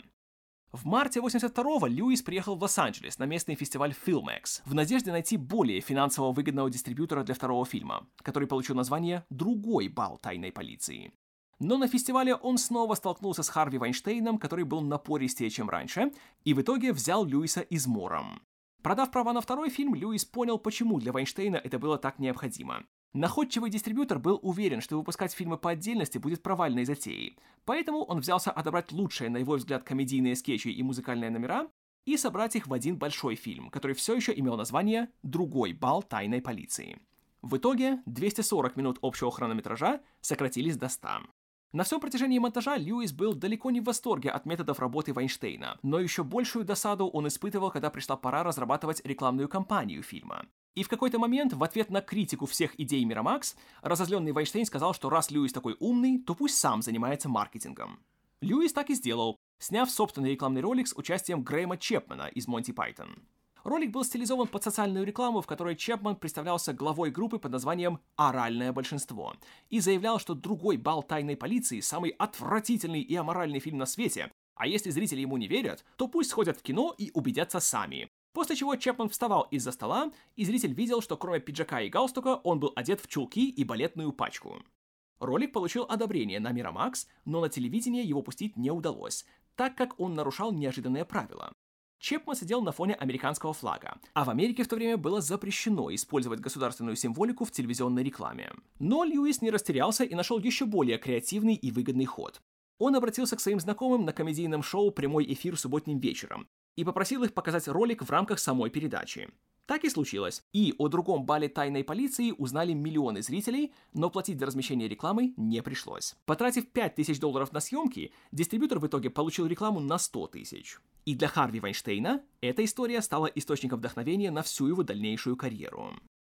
S1: В марте 82-го Льюис приехал в Лос-Анджелес на местный фестиваль Filmex в надежде найти более финансово выгодного дистрибьютора для второго фильма, который получил название «Другой бал тайной полиции». Но на фестивале он снова столкнулся с Харви Вайнштейном, который был напористее, чем раньше, и в итоге взял Льюиса измором. Продав права на второй фильм, Льюис понял, почему для Вайнштейна это было так необходимо. Находчивый дистрибьютор был уверен, что выпускать фильмы по отдельности будет провальной затеей, поэтому он взялся отобрать лучшие, на его взгляд, комедийные скетчи и музыкальные номера и собрать их в один большой фильм, который все еще имел название «Другой бал тайной полиции». В итоге 240 минут общего хронометража сократились до 100. На всем протяжении монтажа Льюис был далеко не в восторге от методов работы Вайнштейна, но еще большую досаду он испытывал, когда пришла пора разрабатывать рекламную кампанию фильма. И в какой-то момент, в ответ на критику всех идей Мирамакс, разозленный Вайнштейн сказал, что раз Льюис такой умный, то пусть сам занимается маркетингом. Льюис так и сделал, сняв собственный рекламный ролик с участием Грэма Чепмана из Монти Пайтон. Ролик был стилизован под социальную рекламу, в которой Чепман представлялся главой группы под названием «Оральное большинство» и заявлял, что другой бал тайной полиции – самый отвратительный и аморальный фильм на свете, а если зрители ему не верят, то пусть сходят в кино и убедятся сами. После чего Чепман вставал из-за стола, и зритель видел, что кроме пиджака и галстука он был одет в чулки и балетную пачку. Ролик получил одобрение на Мирамакс, но на телевидение его пустить не удалось, так как он нарушал неожиданные правила. Чепман сидел на фоне американского флага, а в Америке в то время было запрещено использовать государственную символику в телевизионной рекламе. Но Льюис не растерялся и нашел еще более креативный и выгодный ход. Он обратился к своим знакомым на комедийном шоу «Прямой эфир субботним вечером», и попросил их показать ролик в рамках самой передачи. Так и случилось. И о другом бале тайной полиции узнали миллионы зрителей, но платить за размещение рекламы не пришлось. Потратив 5000 долларов на съемки, дистрибьютор в итоге получил рекламу на 100 тысяч. И для Харви Вайнштейна эта история стала источником вдохновения на всю его дальнейшую карьеру.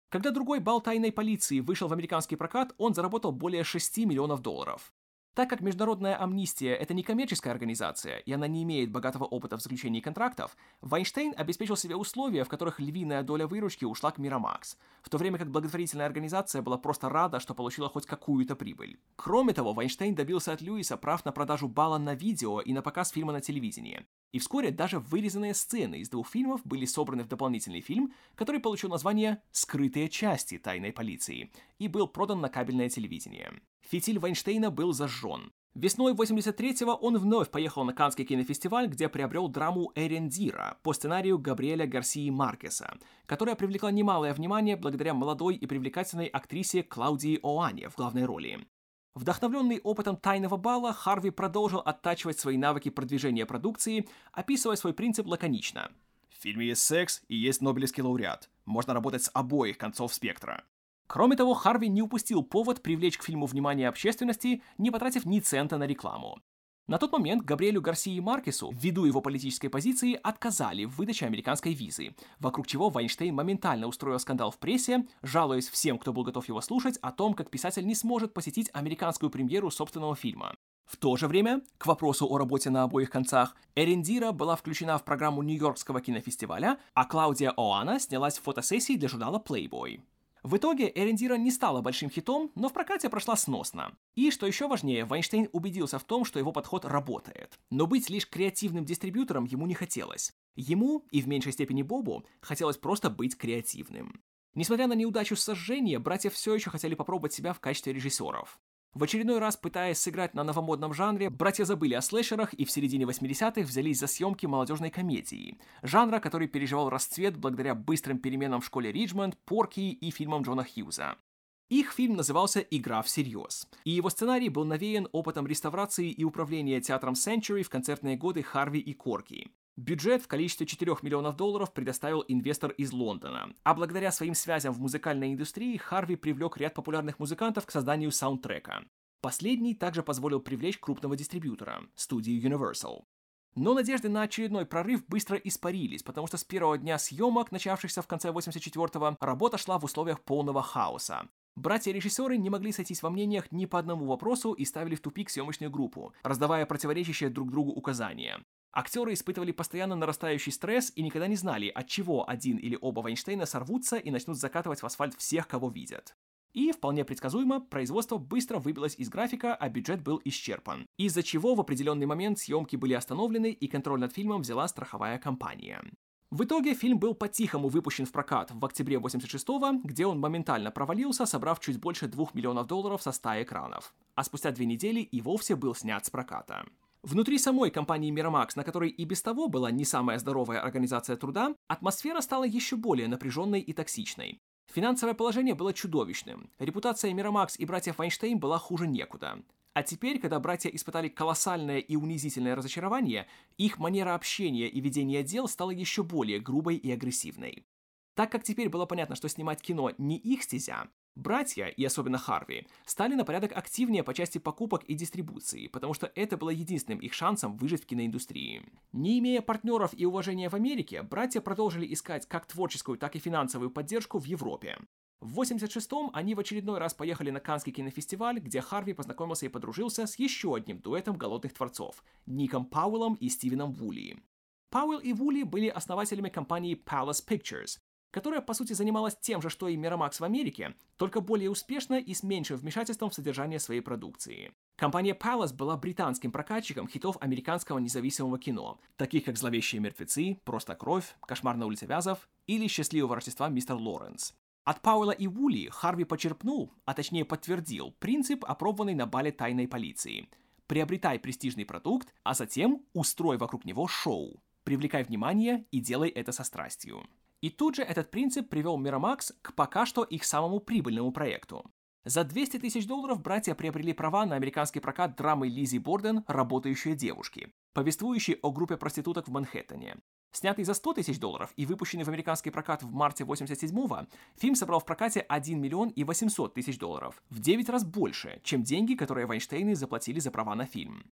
S1: Когда другой бал тайной полиции вышел в американский прокат, он заработал более 6 миллионов долларов. Так как Международная амнистия – это не коммерческая организация, и она не имеет богатого опыта в заключении контрактов, Вайнштейн обеспечил себе условия, в которых львиная доля выручки ушла к Мирамакс, в то время как благотворительная организация была просто рада, что получила хоть какую-то прибыль. Кроме того, Вайнштейн добился от Льюиса прав на продажу балла на видео и на показ фильма на телевидении. И вскоре даже вырезанные сцены из двух фильмов были собраны в дополнительный фильм, который получил название «Скрытые части тайной полиции» и был продан на кабельное телевидение. Фитиль Вайнштейна был зажжен. Весной 83-го он вновь поехал на Каннский кинофестиваль, где приобрел драму «Эрендира» по сценарию Габриэля Гарсии Маркеса, которая привлекла немалое внимание благодаря молодой и привлекательной актрисе Клаудии Оане в главной роли. Вдохновленный опытом тайного бала, Харви продолжил оттачивать свои навыки продвижения продукции, описывая свой принцип лаконично. В фильме есть секс и есть Нобелевский лауреат. Можно работать с обоих концов спектра. Кроме того, Харви не упустил повод привлечь к фильму внимание общественности, не потратив ни цента на рекламу. На тот момент Габриэлю Гарсии Маркесу, ввиду его политической позиции, отказали в выдаче американской визы, вокруг чего Вайнштейн моментально устроил скандал в прессе, жалуясь всем, кто был готов его слушать, о том, как писатель не сможет посетить американскую премьеру собственного фильма. В то же время, к вопросу о работе на обоих концах, Эриндира была включена в программу Нью-Йоркского кинофестиваля, а Клаудия Оана снялась в фотосессии для журнала Playboy. В итоге Эрендира не стала большим хитом, но в прокате прошла сносно. И, что еще важнее, Вайнштейн убедился в том, что его подход работает. Но быть лишь креативным дистрибьютором ему не хотелось. Ему, и в меньшей степени Бобу, хотелось просто быть креативным. Несмотря на неудачу сожжения, братья все еще хотели попробовать себя в качестве режиссеров. В очередной раз, пытаясь сыграть на новомодном жанре, братья забыли о слэшерах и в середине 80-х взялись за съемки молодежной комедии, жанра, который переживал расцвет благодаря быстрым переменам в школе Риджмонд, Порки и фильмам Джона Хьюза. Их фильм назывался «Игра всерьез», и его сценарий был навеян опытом реставрации и управления театром Century в концертные годы Харви и Корки. Бюджет в количестве 4 миллионов долларов предоставил инвестор из Лондона, а благодаря своим связям в музыкальной индустрии Харви привлек ряд популярных музыкантов к созданию саундтрека. Последний также позволил привлечь крупного дистрибьютора – студию Universal. Но надежды на очередной прорыв быстро испарились, потому что с первого дня съемок, начавшихся в конце 84-го, работа шла в условиях полного хаоса. Братья-режиссеры не могли сойтись во мнениях ни по одному вопросу и ставили в тупик съемочную группу, раздавая противоречащие друг другу указания. Актеры испытывали постоянно нарастающий стресс и никогда не знали, от чего один или оба Вайнштейна сорвутся и начнут закатывать в асфальт всех, кого видят. И, вполне предсказуемо, производство быстро выбилось из графика, а бюджет был исчерпан, из-за чего в определенный момент съемки были остановлены и контроль над фильмом взяла страховая компания. В итоге фильм был по-тихому выпущен в прокат в октябре 86-го, где он моментально провалился, собрав чуть больше 2 миллионов долларов со 100 экранов. А спустя две недели и вовсе был снят с проката. Внутри самой компании Miramax, на которой и без того была не самая здоровая организация труда, атмосфера стала еще более напряженной и токсичной. Финансовое положение было чудовищным. Репутация Miramax и братьев Вайнштейн была хуже некуда. А теперь, когда братья испытали колоссальное и унизительное разочарование, их манера общения и ведения дел стала еще более грубой и агрессивной. Так как теперь было понятно, что снимать кино не их стезя, Братья, и особенно Харви, стали на порядок активнее по части покупок и дистрибуции, потому что это было единственным их шансом выжить в киноиндустрии. Не имея партнеров и уважения в Америке, братья продолжили искать как творческую, так и финансовую поддержку в Европе. В 86-м они в очередной раз поехали на Канский кинофестиваль, где Харви познакомился и подружился с еще одним дуэтом голодных творцов – Ником Пауэллом и Стивеном Вули. Пауэлл и Вули были основателями компании Palace Pictures, которая, по сути, занималась тем же, что и Miramax в Америке, только более успешно и с меньшим вмешательством в содержание своей продукции. Компания Palace была британским прокатчиком хитов американского независимого кино, таких как «Зловещие мертвецы», «Просто кровь», «Кошмар на улице Вязов» или «Счастливого Рождества мистер Лоренс». От Пауэлла и Вули Харви почерпнул, а точнее подтвердил, принцип, опробованный на бале тайной полиции. Приобретай престижный продукт, а затем устрой вокруг него шоу. Привлекай внимание и делай это со страстью. И тут же этот принцип привел Miramax к пока что их самому прибыльному проекту. За 200 тысяч долларов братья приобрели права на американский прокат драмы Лизи Борден «Работающие девушки», повествующей о группе проституток в Манхэттене. Снятый за 100 тысяч долларов и выпущенный в американский прокат в марте 87-го, фильм собрал в прокате 1 миллион и 800 тысяч долларов, в 9 раз больше, чем деньги, которые Вайнштейны заплатили за права на фильм.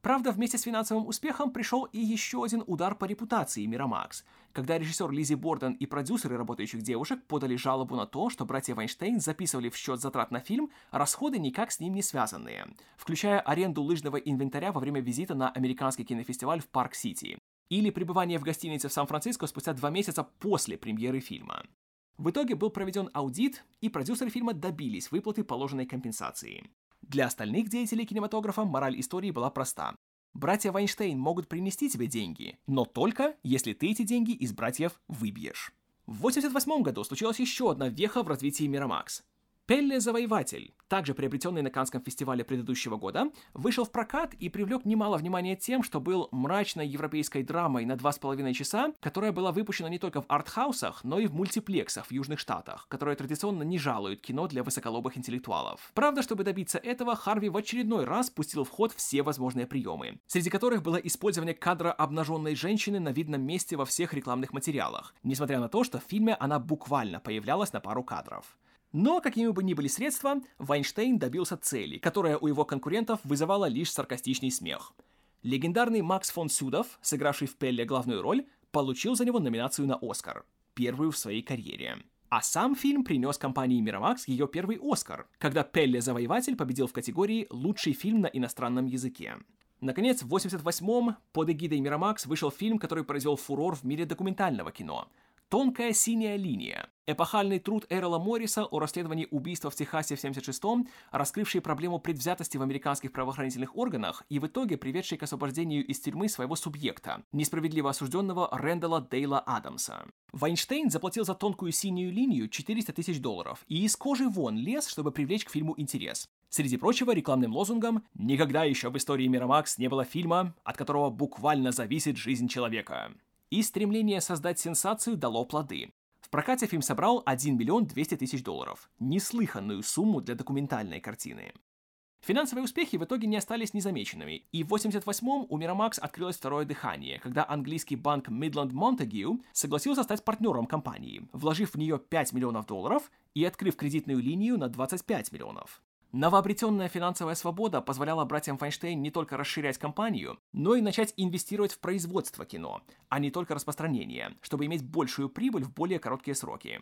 S1: Правда, вместе с финансовым успехом пришел и еще один удар по репутации Miramax, когда режиссер Лиззи Борден и продюсеры работающих девушек подали жалобу на то, что братья Вайнштейн записывали в счет затрат на фильм расходы никак с ним не связанные, включая аренду лыжного инвентаря во время визита на американский кинофестиваль в Парк-Сити или пребывание в гостинице в Сан-Франциско спустя два месяца после премьеры фильма. В итоге был проведен аудит, и продюсеры фильма добились выплаты положенной компенсации. Для остальных деятелей кинематографа мораль истории была проста. Братья Вайнштейн могут принести тебе деньги, но только если ты эти деньги из братьев выбьешь. В 1988 году случилась еще одна веха в развитии Мирамакс. Пелле Завоеватель, также приобретенный на Канском фестивале предыдущего года, вышел в прокат и привлек немало внимания тем, что был мрачной европейской драмой на два с половиной часа, которая была выпущена не только в артхаусах, но и в мультиплексах в Южных Штатах, которые традиционно не жалуют кино для высоколобых интеллектуалов. Правда, чтобы добиться этого, Харви в очередной раз пустил в ход все возможные приемы, среди которых было использование кадра обнаженной женщины на видном месте во всех рекламных материалах, несмотря на то, что в фильме она буквально появлялась на пару кадров. Но, какими бы ни были средства, Вайнштейн добился цели, которая у его конкурентов вызывала лишь саркастичный смех. Легендарный Макс фон Сюдов, сыгравший в Пелле главную роль, получил за него номинацию на Оскар, первую в своей карьере. А сам фильм принес компании Miramax ее первый Оскар, когда Пелле Завоеватель победил в категории «Лучший фильм на иностранном языке». Наконец, в 88-м под эгидой Miramax вышел фильм, который произвел фурор в мире документального кино «Тонкая синяя линия». Эпохальный труд Эрла Морриса о расследовании убийства в Техасе в 76-м, раскрывший проблему предвзятости в американских правоохранительных органах и в итоге приведший к освобождению из тюрьмы своего субъекта, несправедливо осужденного Рэндала Дейла Адамса. Вайнштейн заплатил за тонкую синюю линию 400 тысяч долларов и из кожи вон лез, чтобы привлечь к фильму интерес. Среди прочего, рекламным лозунгом «Никогда еще в истории Мирамакс не было фильма, от которого буквально зависит жизнь человека». И стремление создать сенсацию дало плоды. В прокате фильм собрал 1 миллион 200 тысяч долларов. Неслыханную сумму для документальной картины. Финансовые успехи в итоге не остались незамеченными, и в 88-м у Miramax открылось второе дыхание, когда английский банк Midland Montague согласился стать партнером компании, вложив в нее 5 миллионов долларов и открыв кредитную линию на 25 миллионов. Новообретенная финансовая свобода позволяла братьям Файнштейн не только расширять компанию, но и начать инвестировать в производство кино, а не только распространение, чтобы иметь большую прибыль в более короткие сроки.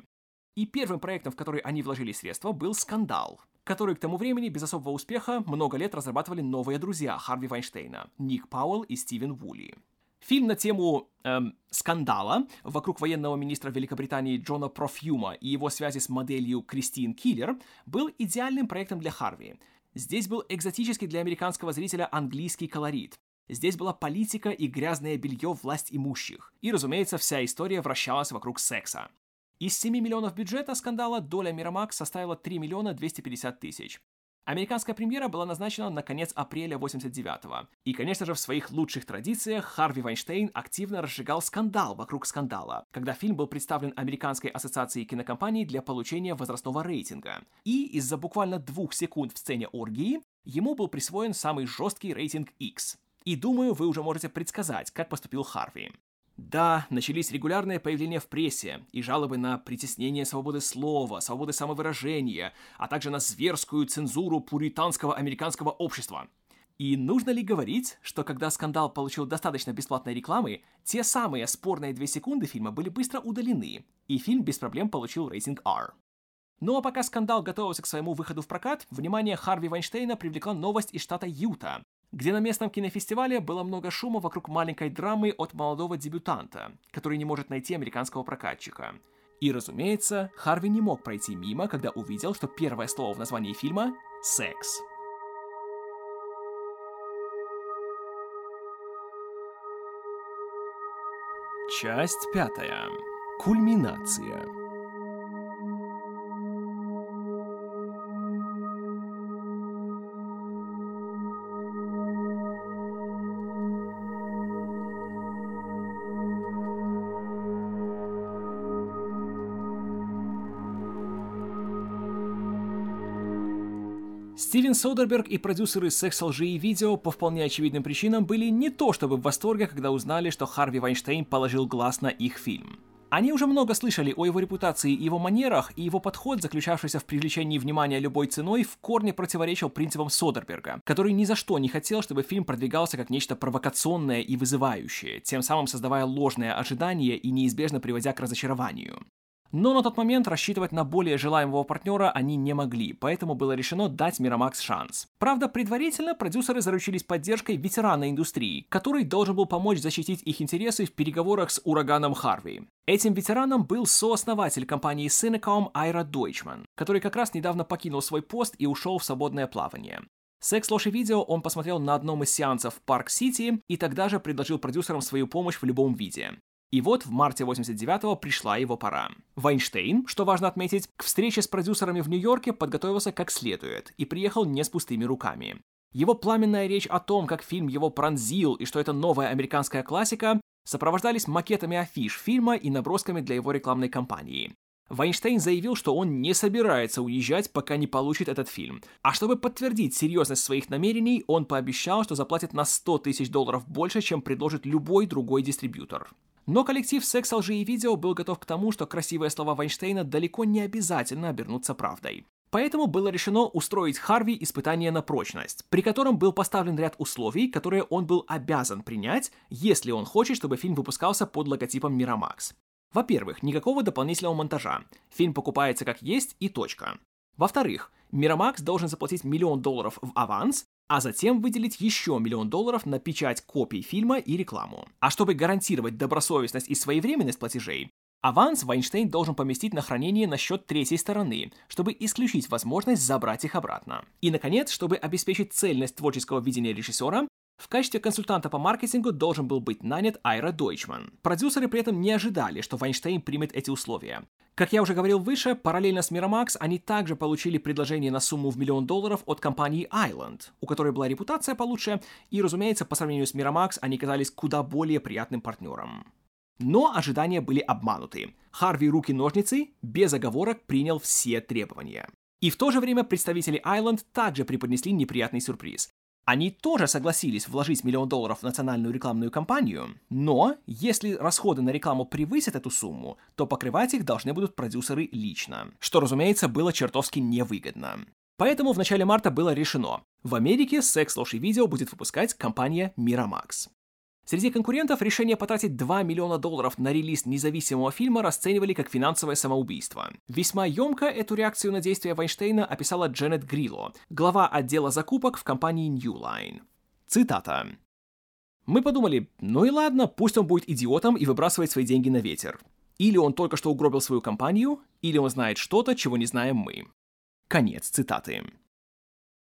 S1: И первым проектом, в который они вложили средства, был «Скандал», который к тому времени без особого успеха много лет разрабатывали новые друзья Харви Вайнштейна – Ник Пауэлл и Стивен Вули. Фильм на тему эм, скандала вокруг военного министра Великобритании Джона Профьюма и его связи с моделью Кристин Киллер был идеальным проектом для Харви. Здесь был экзотический для американского зрителя английский колорит. Здесь была политика и грязное белье власть имущих. И, разумеется, вся история вращалась вокруг секса. Из 7 миллионов бюджета скандала доля Мирамак составила 3 миллиона 250 тысяч. Американская премьера была назначена на конец апреля 89-го. И, конечно же, в своих лучших традициях Харви Вайнштейн активно разжигал скандал вокруг скандала, когда фильм был представлен Американской ассоциацией кинокомпаний для получения возрастного рейтинга. И из-за буквально двух секунд в сцене оргии ему был присвоен самый жесткий рейтинг X. И думаю, вы уже можете предсказать, как поступил Харви. Да, начались регулярные появления в прессе и жалобы на притеснение свободы слова, свободы самовыражения, а также на зверскую цензуру пуританского американского общества. И нужно ли говорить, что когда скандал получил достаточно бесплатной рекламы, те самые спорные две секунды фильма были быстро удалены, и фильм без проблем получил рейтинг R. Ну а пока скандал готовился к своему выходу в прокат, внимание Харви Вайнштейна привлекла новость из штата Юта, где на местном кинофестивале было много шума вокруг маленькой драмы от молодого дебютанта, который не может найти американского прокатчика. И, разумеется, Харви не мог пройти мимо, когда увидел, что первое слово в названии фильма — «секс». Часть пятая. Кульминация. Стивен Содерберг и продюсеры секс лжи и видео по вполне очевидным причинам были не то чтобы в восторге, когда узнали, что Харви Вайнштейн положил глаз на их фильм. Они уже много слышали о его репутации и его манерах, и его подход, заключавшийся в привлечении внимания любой ценой, в корне противоречил принципам Содерберга, который ни за что не хотел, чтобы фильм продвигался как нечто провокационное и вызывающее, тем самым создавая ложное ожидание и неизбежно приводя к разочарованию. Но на тот момент рассчитывать на более желаемого партнера они не могли, поэтому было решено дать Miramax шанс. Правда, предварительно продюсеры заручились поддержкой ветерана индустрии, который должен был помочь защитить их интересы в переговорах с ураганом Харви. Этим ветераном был сооснователь компании Cinecom Айра Дойчман, который как раз недавно покинул свой пост и ушел в свободное плавание. Секс, ложь и видео он посмотрел на одном из сеансов в Парк-Сити и тогда же предложил продюсерам свою помощь в любом виде. И вот в марте 89-го пришла его пора. Вайнштейн, что важно отметить, к встрече с продюсерами в Нью-Йорке подготовился как следует и приехал не с пустыми руками. Его пламенная речь о том, как фильм его пронзил и что это новая американская классика, сопровождались макетами афиш фильма и набросками для его рекламной кампании. Вайнштейн заявил, что он не собирается уезжать, пока не получит этот фильм. А чтобы подтвердить серьезность своих намерений, он пообещал, что заплатит на 100 тысяч долларов больше, чем предложит любой другой дистрибьютор. Но коллектив «Секс, лжи и видео» был готов к тому, что красивые слова Вайнштейна далеко не обязательно обернутся правдой. Поэтому было решено устроить Харви испытание на прочность, при котором был поставлен ряд условий, которые он был обязан принять, если он хочет, чтобы фильм выпускался под логотипом Miramax. Во-первых, никакого дополнительного монтажа. Фильм покупается как есть и точка. Во-вторых, Miramax должен заплатить миллион долларов в аванс, а затем выделить еще миллион долларов на печать копий фильма и рекламу. А чтобы гарантировать добросовестность и своевременность платежей, аванс Вайнштейн должен поместить на хранение на счет третьей стороны, чтобы исключить возможность забрать их обратно. И, наконец, чтобы обеспечить цельность творческого видения режиссера, в качестве консультанта по маркетингу должен был быть нанят Айра Дойчман. Продюсеры при этом не ожидали, что Вайнштейн примет эти условия. Как я уже говорил выше, параллельно с Miramax они также получили предложение на сумму в миллион долларов от компании Island, у которой была репутация получше, и, разумеется, по сравнению с Miramax они казались куда более приятным партнером. Но ожидания были обмануты. Харви руки-ножницы без оговорок принял все требования. И в то же время представители Island также преподнесли неприятный сюрприз. Они тоже согласились вложить миллион долларов в национальную рекламную кампанию, но если расходы на рекламу превысят эту сумму, то покрывать их должны будут продюсеры лично, что, разумеется, было чертовски невыгодно. Поэтому в начале марта было решено, в Америке секс, ложь и видео будет выпускать компания Miramax. Среди конкурентов решение потратить 2 миллиона долларов на релиз независимого фильма расценивали как финансовое самоубийство. Весьма емко эту реакцию на действия Вайнштейна описала Дженнет Грило, глава отдела закупок в компании New Line. Цитата. «Мы подумали, ну и ладно, пусть он будет идиотом и выбрасывает свои деньги на ветер. Или он только что угробил свою компанию, или он знает что-то, чего не знаем мы». Конец цитаты.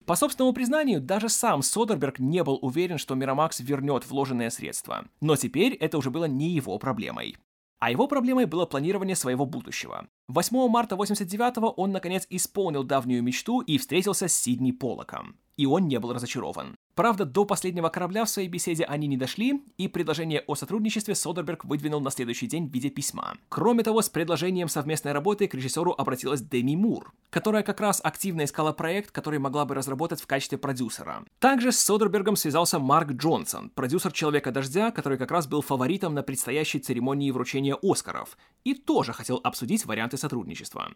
S1: По собственному признанию, даже сам Содерберг не был уверен, что Мирамакс вернет вложенные средства. Но теперь это уже было не его проблемой. А его проблемой было планирование своего будущего. 8 марта 89-го он, наконец, исполнил давнюю мечту и встретился с Сидни Полоком. И он не был разочарован. Правда, до последнего корабля в своей беседе они не дошли, и предложение о сотрудничестве Содерберг выдвинул на следующий день в виде письма. Кроме того, с предложением совместной работы к режиссеру обратилась Деми Мур, которая как раз активно искала проект, который могла бы разработать в качестве продюсера. Также с Содербергом связался Марк Джонсон, продюсер «Человека дождя», который как раз был фаворитом на предстоящей церемонии вручения Оскаров, и тоже хотел обсудить варианты сотрудничества.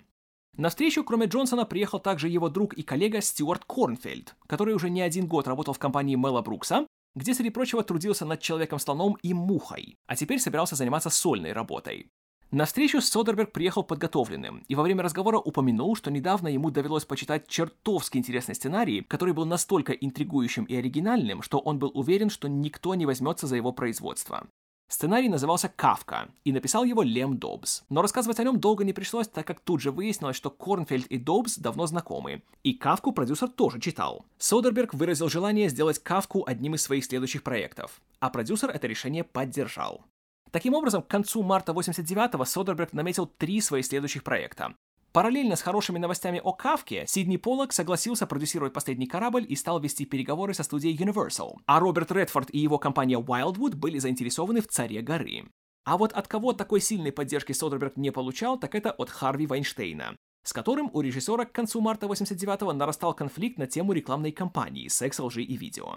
S1: На встречу, кроме Джонсона, приехал также его друг и коллега Стюарт Корнфельд, который уже не один год работал в компании Мела Брукса, где, среди прочего, трудился над Человеком-слоном и Мухой, а теперь собирался заниматься сольной работой. На встречу Содерберг приехал подготовленным и во время разговора упомянул, что недавно ему довелось почитать чертовски интересный сценарий, который был настолько интригующим и оригинальным, что он был уверен, что никто не возьмется за его производство. Сценарий назывался «Кавка», и написал его Лем Добс. Но рассказывать о нем долго не пришлось, так как тут же выяснилось, что Корнфельд и Добс давно знакомы. И «Кавку» продюсер тоже читал. Содерберг выразил желание сделать «Кавку» одним из своих следующих проектов, а продюсер это решение поддержал. Таким образом, к концу марта 89-го Содерберг наметил три своих следующих проекта. Параллельно с хорошими новостями о Кавке, Сидни Поллок согласился продюсировать последний корабль и стал вести переговоры со студией Universal, а Роберт Редфорд и его компания Wildwood были заинтересованы в «Царе горы». А вот от кого такой сильной поддержки Содерберг не получал, так это от Харви Вайнштейна, с которым у режиссера к концу марта 89-го нарастал конфликт на тему рекламной кампании «Секс, лжи и видео».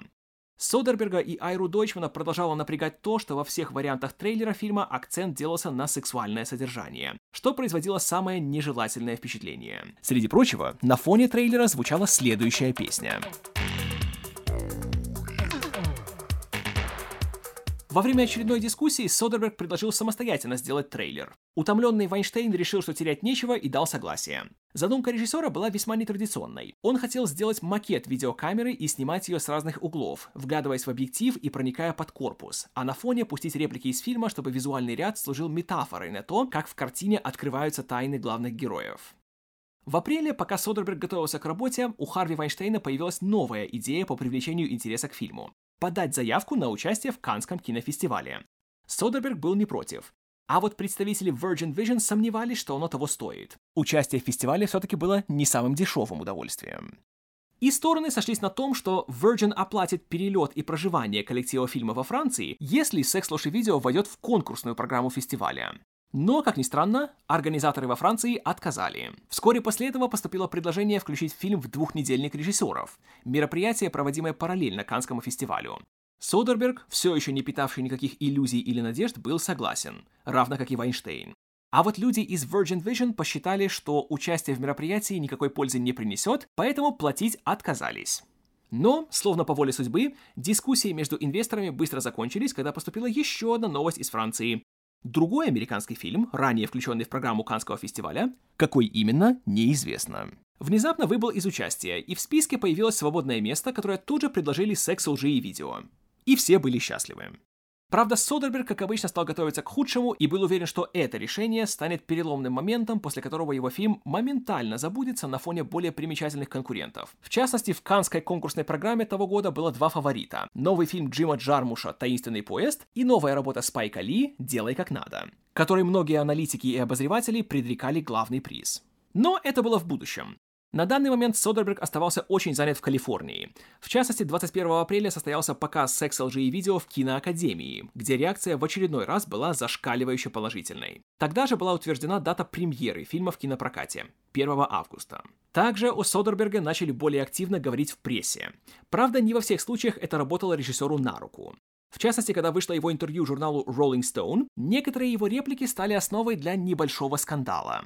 S1: Содерберга и Айру Дойчмана продолжало напрягать то, что во всех вариантах трейлера фильма акцент делался на сексуальное содержание, что производило самое нежелательное впечатление. Среди прочего, на фоне трейлера звучала следующая песня. Во время очередной дискуссии Содерберг предложил самостоятельно сделать трейлер. Утомленный Вайнштейн решил, что терять нечего и дал согласие. Задумка режиссера была весьма нетрадиционной. Он хотел сделать макет видеокамеры и снимать ее с разных углов, вглядываясь в объектив и проникая под корпус, а на фоне пустить реплики из фильма, чтобы визуальный ряд служил метафорой на то, как в картине открываются тайны главных героев. В апреле, пока Содерберг готовился к работе, у Харви Вайнштейна появилась новая идея по привлечению интереса к фильму подать заявку на участие в Канском кинофестивале. Содерберг был не против. А вот представители Virgin Vision сомневались, что оно того стоит. Участие в фестивале все-таки было не самым дешевым удовольствием. И стороны сошлись на том, что Virgin оплатит перелет и проживание коллектива фильма во Франции, если секс ложь и видео войдет в конкурсную программу фестиваля. Но, как ни странно, организаторы во Франции отказали. Вскоре после этого поступило предложение включить фильм в двухнедельник режиссеров. Мероприятие, проводимое параллельно Канскому фестивалю. Содерберг, все еще не питавший никаких иллюзий или надежд, был согласен, равно как и Вайнштейн. А вот люди из Virgin Vision посчитали, что участие в мероприятии никакой пользы не принесет, поэтому платить отказались. Но, словно по воле судьбы, дискуссии между инвесторами быстро закончились, когда поступила еще одна новость из Франции. Другой американский фильм, ранее включенный в программу Канского фестиваля, какой именно, неизвестно. Внезапно выбыл из участия, и в списке появилось свободное место, которое тут же предложили секс, лжи и видео. И все были счастливы. Правда, Содерберг, как обычно, стал готовиться к худшему и был уверен, что это решение станет переломным моментом, после которого его фильм моментально забудется на фоне более примечательных конкурентов. В частности, в канской конкурсной программе того года было два фаворита. Новый фильм Джима Джармуша «Таинственный поезд» и новая работа Спайка Ли «Делай как надо», которой многие аналитики и обозреватели предрекали главный приз. Но это было в будущем. На данный момент Содерберг оставался очень занят в Калифорнии. В частности, 21 апреля состоялся показ секс LG и видео в киноакадемии, где реакция в очередной раз была зашкаливающе положительной. Тогда же была утверждена дата премьеры фильма в кинопрокате – 1 августа. Также о Содерберге начали более активно говорить в прессе. Правда, не во всех случаях это работало режиссеру на руку. В частности, когда вышло его интервью журналу Rolling Stone, некоторые его реплики стали основой для небольшого скандала.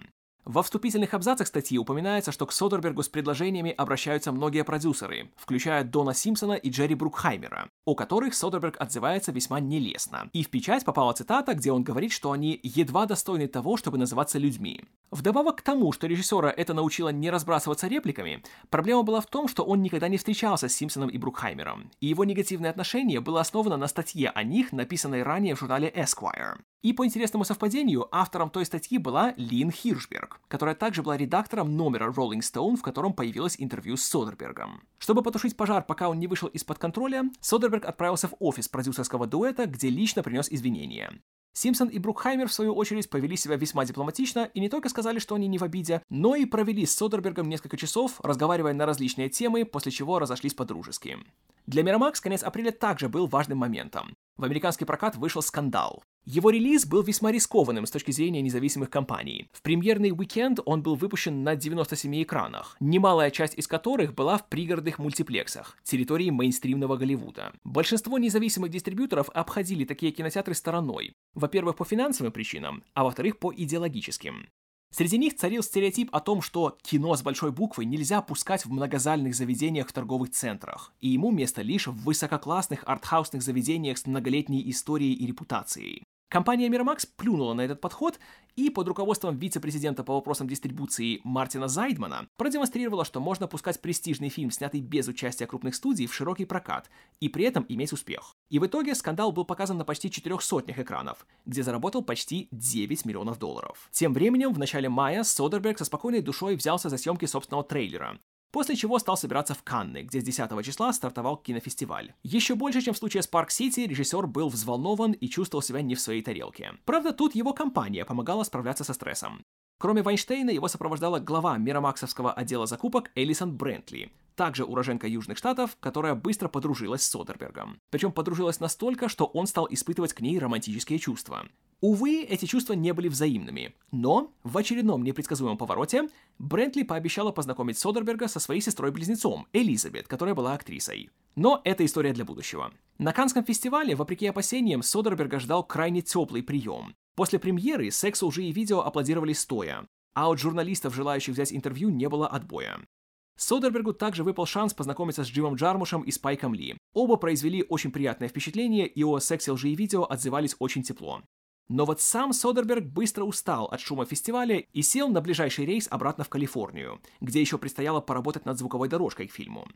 S1: Во вступительных абзацах статьи упоминается, что к Содербергу с предложениями обращаются многие продюсеры, включая Дона Симпсона и Джерри Брукхаймера, о которых Содерберг отзывается весьма нелестно. И в печать попала цитата, где он говорит, что они едва достойны того, чтобы называться людьми. Вдобавок к тому, что режиссера это научило не разбрасываться репликами, проблема была в том, что он никогда не встречался с Симпсоном и Брукхаймером, и его негативное отношение было основано на статье о них, написанной ранее в журнале Esquire. И по интересному совпадению, автором той статьи была Лин Хиршберг, которая также была редактором номера Rolling Stone, в котором появилось интервью с Содербергом. Чтобы потушить пожар, пока он не вышел из-под контроля, Содерберг отправился в офис продюсерского дуэта, где лично принес извинения. Симпсон и Брукхаймер, в свою очередь, повели себя весьма дипломатично и не только сказали, что они не в обиде, но и провели с Содербергом несколько часов, разговаривая на различные темы, после чего разошлись по-дружески. Для Miramax конец апреля также был важным моментом. В американский прокат вышел «Скандал». Его релиз был весьма рискованным с точки зрения независимых компаний. В премьерный уикенд он был выпущен на 97 экранах, немалая часть из которых была в пригородных мультиплексах, территории мейнстримного Голливуда. Большинство независимых дистрибьюторов обходили такие кинотеатры стороной. Во-первых, по финансовым причинам, а во-вторых, по идеологическим. Среди них царил стереотип о том, что кино с большой буквы нельзя пускать в многозальных заведениях в торговых центрах, и ему место лишь в высококлассных артхаусных заведениях с многолетней историей и репутацией. Компания Miramax плюнула на этот подход и под руководством вице-президента по вопросам дистрибуции Мартина Зайдмана продемонстрировала, что можно пускать престижный фильм, снятый без участия крупных студий, в широкий прокат, и при этом иметь успех. И в итоге скандал был показан на почти четырех сотнях экранов, где заработал почти 9 миллионов долларов. Тем временем, в начале мая Содерберг со спокойной душой взялся за съемки собственного трейлера, После чего стал собираться в Канны, где с 10 числа стартовал кинофестиваль. Еще больше, чем в случае с Парк Сити, режиссер был взволнован и чувствовал себя не в своей тарелке. Правда, тут его компания помогала справляться со стрессом. Кроме Вайнштейна, его сопровождала глава Мирамаксовского отдела закупок Элисон Брентли, также уроженка Южных Штатов, которая быстро подружилась с Содербергом. Причем подружилась настолько, что он стал испытывать к ней романтические чувства. Увы, эти чувства не были взаимными, но в очередном непредсказуемом повороте Брентли пообещала познакомить Содерберга со своей сестрой-близнецом, Элизабет, которая была актрисой. Но это история для будущего. На Канском фестивале, вопреки опасениям, Содерберга ждал крайне теплый прием. После премьеры секс, лжи и видео аплодировали стоя, а от журналистов, желающих взять интервью, не было отбоя. Содербергу также выпал шанс познакомиться с Джимом Джармушем и Спайком Ли. Оба произвели очень приятное впечатление, и о сексе, лжи и видео отзывались очень тепло. Но вот сам Содерберг быстро устал от шума фестиваля и сел на ближайший рейс обратно в Калифорнию, где еще предстояло поработать над звуковой дорожкой к фильму.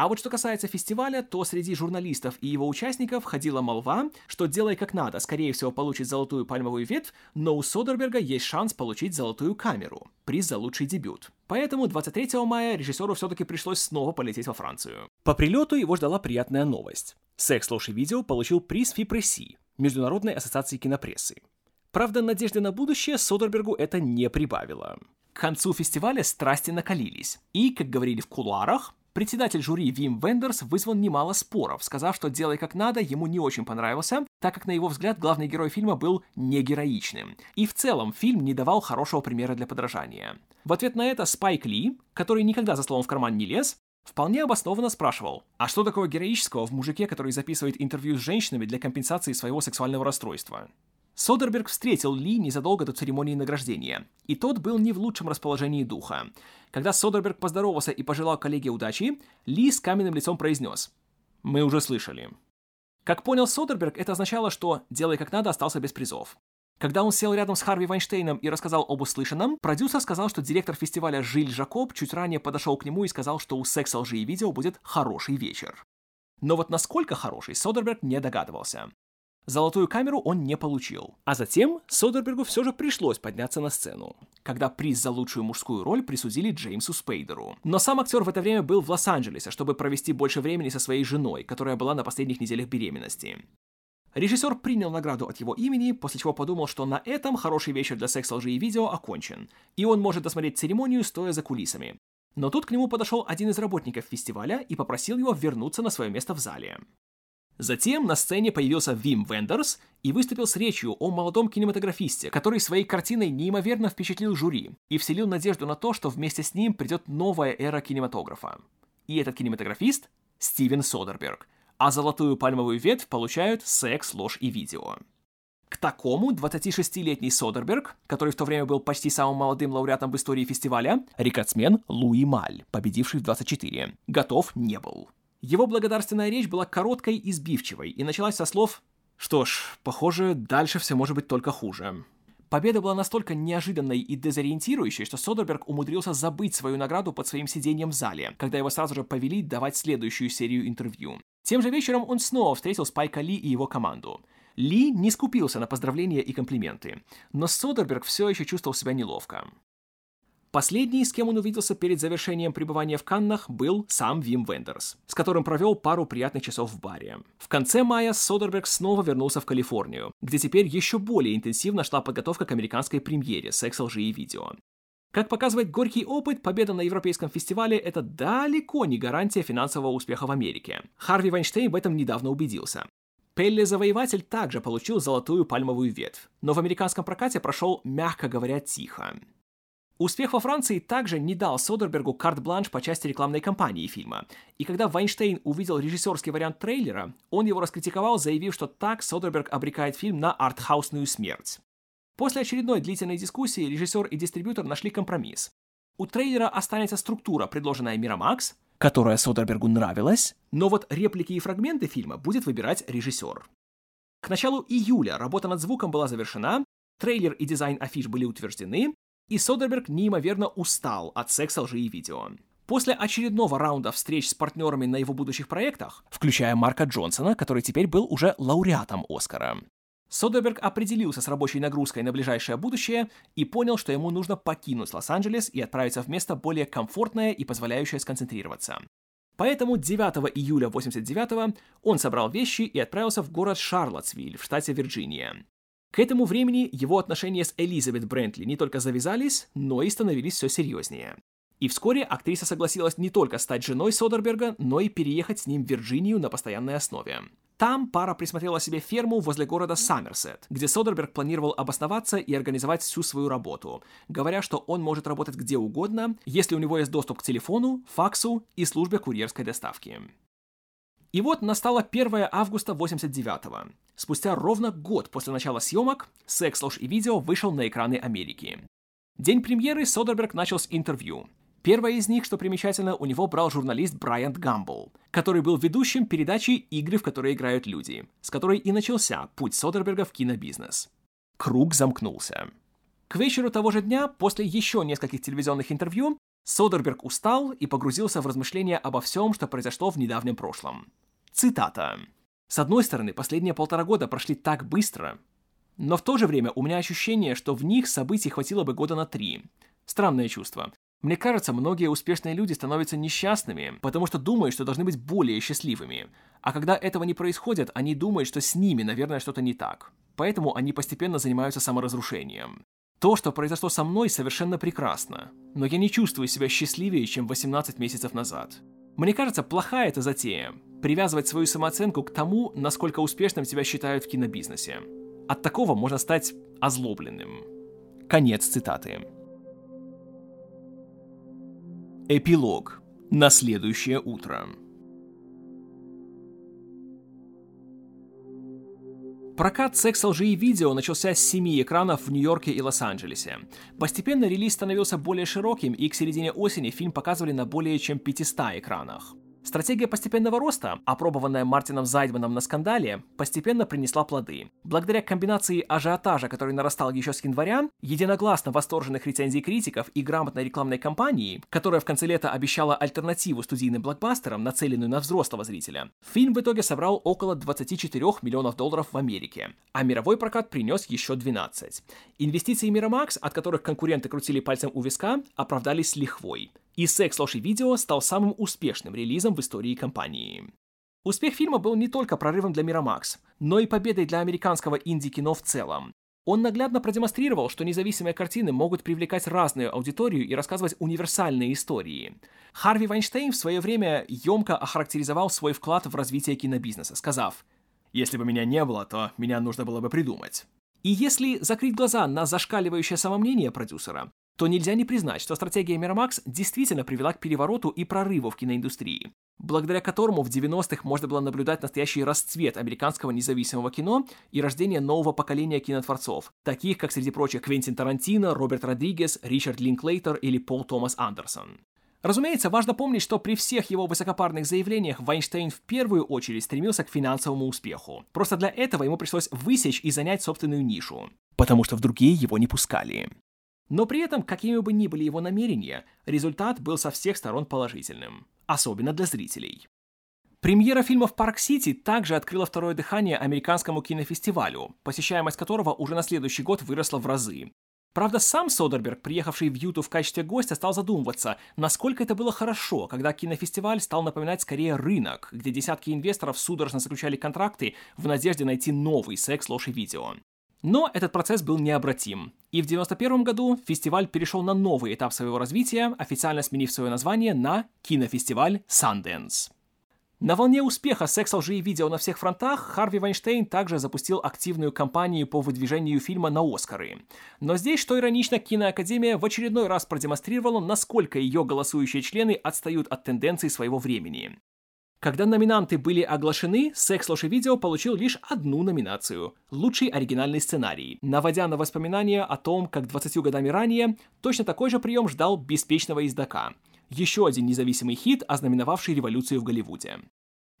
S1: А вот что касается фестиваля, то среди журналистов и его участников ходила молва, что «Делай как надо» скорее всего получит золотую пальмовую ветвь, но у Содерберга есть шанс получить золотую камеру, приз за лучший дебют. Поэтому 23 мая режиссеру все-таки пришлось снова полететь во Францию. По прилету его ждала приятная новость. Секс, ложь и видео получил приз Фипресси, Международной ассоциации кинопрессы. Правда, надежды на будущее Содербергу это не прибавило. К концу фестиваля страсти накалились, и, как говорили в кулуарах, Председатель жюри Вим Вендерс вызвал немало споров, сказав, что «Делай как надо» ему не очень понравился, так как, на его взгляд, главный герой фильма был не героичным. И в целом фильм не давал хорошего примера для подражания. В ответ на это Спайк Ли, который никогда за словом в карман не лез, вполне обоснованно спрашивал, а что такого героического в мужике, который записывает интервью с женщинами для компенсации своего сексуального расстройства? Содерберг встретил Ли незадолго до церемонии награждения, и тот был не в лучшем расположении духа. Когда Содерберг поздоровался и пожелал коллеге удачи, Ли с каменным лицом произнес «Мы уже слышали». Как понял Содерберг, это означало, что «делай как надо» остался без призов. Когда он сел рядом с Харви Вайнштейном и рассказал об услышанном, продюсер сказал, что директор фестиваля Жиль Жакоб чуть ранее подошел к нему и сказал, что у секса лжи и видео будет хороший вечер. Но вот насколько хороший, Содерберг не догадывался. Золотую камеру он не получил. А затем Содербергу все же пришлось подняться на сцену, когда приз за лучшую мужскую роль присудили Джеймсу Спейдеру. Но сам актер в это время был в Лос-Анджелесе, чтобы провести больше времени со своей женой, которая была на последних неделях беременности. Режиссер принял награду от его имени, после чего подумал, что на этом хороший вечер для секса, лжи и видео окончен, и он может досмотреть церемонию, стоя за кулисами. Но тут к нему подошел один из работников фестиваля и попросил его вернуться на свое место в зале. Затем на сцене появился Вим Вендерс и выступил с речью о молодом кинематографисте, который своей картиной неимоверно впечатлил жюри и вселил надежду на то, что вместе с ним придет новая эра кинематографа. И этот кинематографист — Стивен Содерберг, а золотую пальмовую ветвь получают секс, ложь и видео. К такому 26-летний Содерберг, который в то время был почти самым молодым лауреатом в истории фестиваля, рекордсмен Луи Маль, победивший в 24, готов не был. Его благодарственная речь была короткой и сбивчивой и началась со слов «Что ж, похоже, дальше все может быть только хуже». Победа была настолько неожиданной и дезориентирующей, что Содерберг умудрился забыть свою награду под своим сиденьем в зале, когда его сразу же повели давать следующую серию интервью. Тем же вечером он снова встретил Спайка Ли и его команду. Ли не скупился на поздравления и комплименты, но Содерберг все еще чувствовал себя неловко. Последний, с кем он увиделся перед завершением пребывания в Каннах, был сам Вим Вендерс, с которым провел пару приятных часов в баре. В конце мая Содерберг снова вернулся в Калифорнию, где теперь еще более интенсивно шла подготовка к американской премьере «Секс, лжи и видео». Как показывает горький опыт, победа на Европейском фестивале – это далеко не гарантия финансового успеха в Америке. Харви Вайнштейн в этом недавно убедился. Пелли Завоеватель также получил золотую пальмовую ветвь, но в американском прокате прошел, мягко говоря, тихо. Успех во Франции также не дал Содербергу карт-бланш по части рекламной кампании фильма. И когда Вайнштейн увидел режиссерский вариант трейлера, он его раскритиковал, заявив, что так Содерберг обрекает фильм на артхаусную смерть. После очередной длительной дискуссии режиссер и дистрибьютор нашли компромисс. У трейлера останется структура, предложенная Мирамакс, которая Содербергу нравилась, но вот реплики и фрагменты фильма будет выбирать режиссер. К началу июля работа над звуком была завершена, трейлер и дизайн афиш были утверждены, и Содерберг неимоверно устал от секса, лжи и видео. После очередного раунда встреч с партнерами на его будущих проектах, включая Марка Джонсона, который теперь был уже лауреатом Оскара, Содерберг определился с рабочей нагрузкой на ближайшее будущее и понял, что ему нужно покинуть Лос-Анджелес и отправиться в место более комфортное и позволяющее сконцентрироваться. Поэтому 9 июля 89 он собрал вещи и отправился в город Шарлоттсвиль в штате Вирджиния. К этому времени его отношения с Элизабет Брентли не только завязались, но и становились все серьезнее. И вскоре актриса согласилась не только стать женой Содерберга, но и переехать с ним в Вирджинию на постоянной основе. Там пара присмотрела себе ферму возле города Саммерсет, где Содерберг планировал обосноваться и организовать всю свою работу, говоря, что он может работать где угодно, если у него есть доступ к телефону, факсу и службе курьерской доставки. И вот настало 1 августа 89-го. Спустя ровно год после начала съемок «Секс, ложь и видео» вышел на экраны Америки. День премьеры Содерберг начал с интервью. Первое из них, что примечательно, у него брал журналист Брайант Гамбл, который был ведущим передачи «Игры, в которые играют люди», с которой и начался путь Содерберга в кинобизнес. Круг замкнулся. К вечеру того же дня, после еще нескольких телевизионных интервью, Содерберг устал и погрузился в размышления обо всем, что произошло в недавнем прошлом. Цитата. «С одной стороны, последние полтора года прошли так быстро, но в то же время у меня ощущение, что в них событий хватило бы года на три. Странное чувство. Мне кажется, многие успешные люди становятся несчастными, потому что думают, что должны быть более счастливыми. А когда этого не происходит, они думают, что с ними, наверное, что-то не так. Поэтому они постепенно занимаются саморазрушением. То, что произошло со мной, совершенно прекрасно, но я не чувствую себя счастливее, чем 18 месяцев назад. Мне кажется, плохая эта затея – привязывать свою самооценку к тому, насколько успешным тебя считают в кинобизнесе. От такого можно стать озлобленным. Конец цитаты. Эпилог. На следующее утро. Прокат секс лжи и видео начался с семи экранов в Нью-Йорке и Лос-Анджелесе. Постепенно релиз становился более широким, и к середине осени фильм показывали на более чем 500 экранах. Стратегия постепенного роста, опробованная Мартином Зайдманом на скандале, постепенно принесла плоды. Благодаря комбинации ажиотажа, который нарастал еще с января, единогласно восторженных рецензий критиков и грамотной рекламной кампании, которая в конце лета обещала альтернативу студийным блокбастерам, нацеленную на взрослого зрителя, фильм в итоге собрал около 24 миллионов долларов в Америке, а мировой прокат принес еще 12. Инвестиции Miramax, от которых конкуренты крутили пальцем у виска, оправдались лихвой и «Секс, ложь и видео» стал самым успешным релизом в истории компании. Успех фильма был не только прорывом для Miramax, но и победой для американского инди-кино в целом. Он наглядно продемонстрировал, что независимые картины могут привлекать разную аудиторию и рассказывать универсальные истории. Харви Вайнштейн в свое время емко охарактеризовал свой вклад в развитие кинобизнеса, сказав «Если бы меня не было, то меня нужно было бы придумать». И если закрыть глаза на зашкаливающее самомнение продюсера, то нельзя не признать, что стратегия Miramax действительно привела к перевороту и прорыву в киноиндустрии, благодаря которому в 90-х можно было наблюдать настоящий расцвет американского независимого кино и рождение нового поколения кинотворцов, таких как, среди прочих, Квентин Тарантино, Роберт Родригес, Ричард Линклейтер или Пол Томас Андерсон. Разумеется, важно помнить, что при всех его высокопарных заявлениях Вайнштейн в первую очередь стремился к финансовому успеху. Просто для этого ему пришлось высечь и занять собственную нишу, потому что в другие его не пускали. Но при этом, какими бы ни были его намерения, результат был со всех сторон положительным, особенно для зрителей. Премьера фильма в Парк-Сити также открыла второе дыхание американскому кинофестивалю, посещаемость которого уже на следующий год выросла в разы. Правда, сам Содерберг, приехавший в Юту в качестве гостя, стал задумываться, насколько это было хорошо, когда кинофестиваль стал напоминать скорее рынок, где десятки инвесторов судорожно заключали контракты в надежде найти новый секс, ложь и видео. Но этот процесс был необратим. И в 1991 году фестиваль перешел на новый этап своего развития, официально сменив свое название на кинофестиваль Sundance. На волне успеха секса лжи и видео на всех фронтах Харви Вайнштейн также запустил активную кампанию по выдвижению фильма на Оскары. Но здесь, что иронично, Киноакадемия в очередной раз продемонстрировала, насколько ее голосующие члены отстают от тенденций своего времени. Когда номинанты были оглашены, «Секс, ложь и видео» получил лишь одну номинацию – «Лучший оригинальный сценарий», наводя на воспоминания о том, как 20 годами ранее точно такой же прием ждал «Беспечного издока» – еще один независимый хит, ознаменовавший революцию в Голливуде.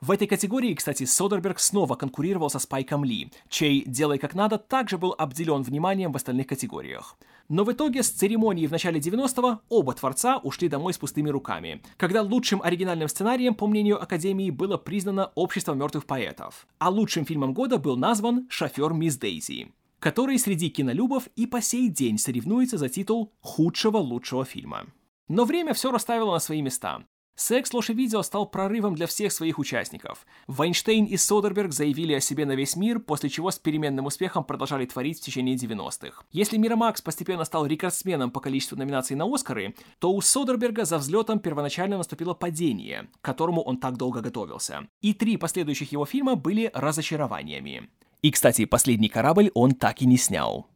S1: В этой категории, кстати, Содерберг снова конкурировал со Спайком Ли, чей «Делай как надо» также был обделен вниманием в остальных категориях. Но в итоге с церемонии в начале 90-го оба творца ушли домой с пустыми руками, когда лучшим оригинальным сценарием, по мнению Академии, было признано «Общество мертвых поэтов», а лучшим фильмом года был назван «Шофер Мисс Дейзи», который среди кинолюбов и по сей день соревнуется за титул худшего лучшего фильма. Но время все расставило на свои места. Секс, ложь и видео стал прорывом для всех своих участников. Вайнштейн и Содерберг заявили о себе на весь мир, после чего с переменным успехом продолжали творить в течение 90-х. Если Мирамакс постепенно стал рекордсменом по количеству номинаций на Оскары, то у Содерберга за взлетом первоначально наступило падение, к которому он так долго готовился. И три последующих его фильма были разочарованиями. И, кстати, последний корабль он так и не снял.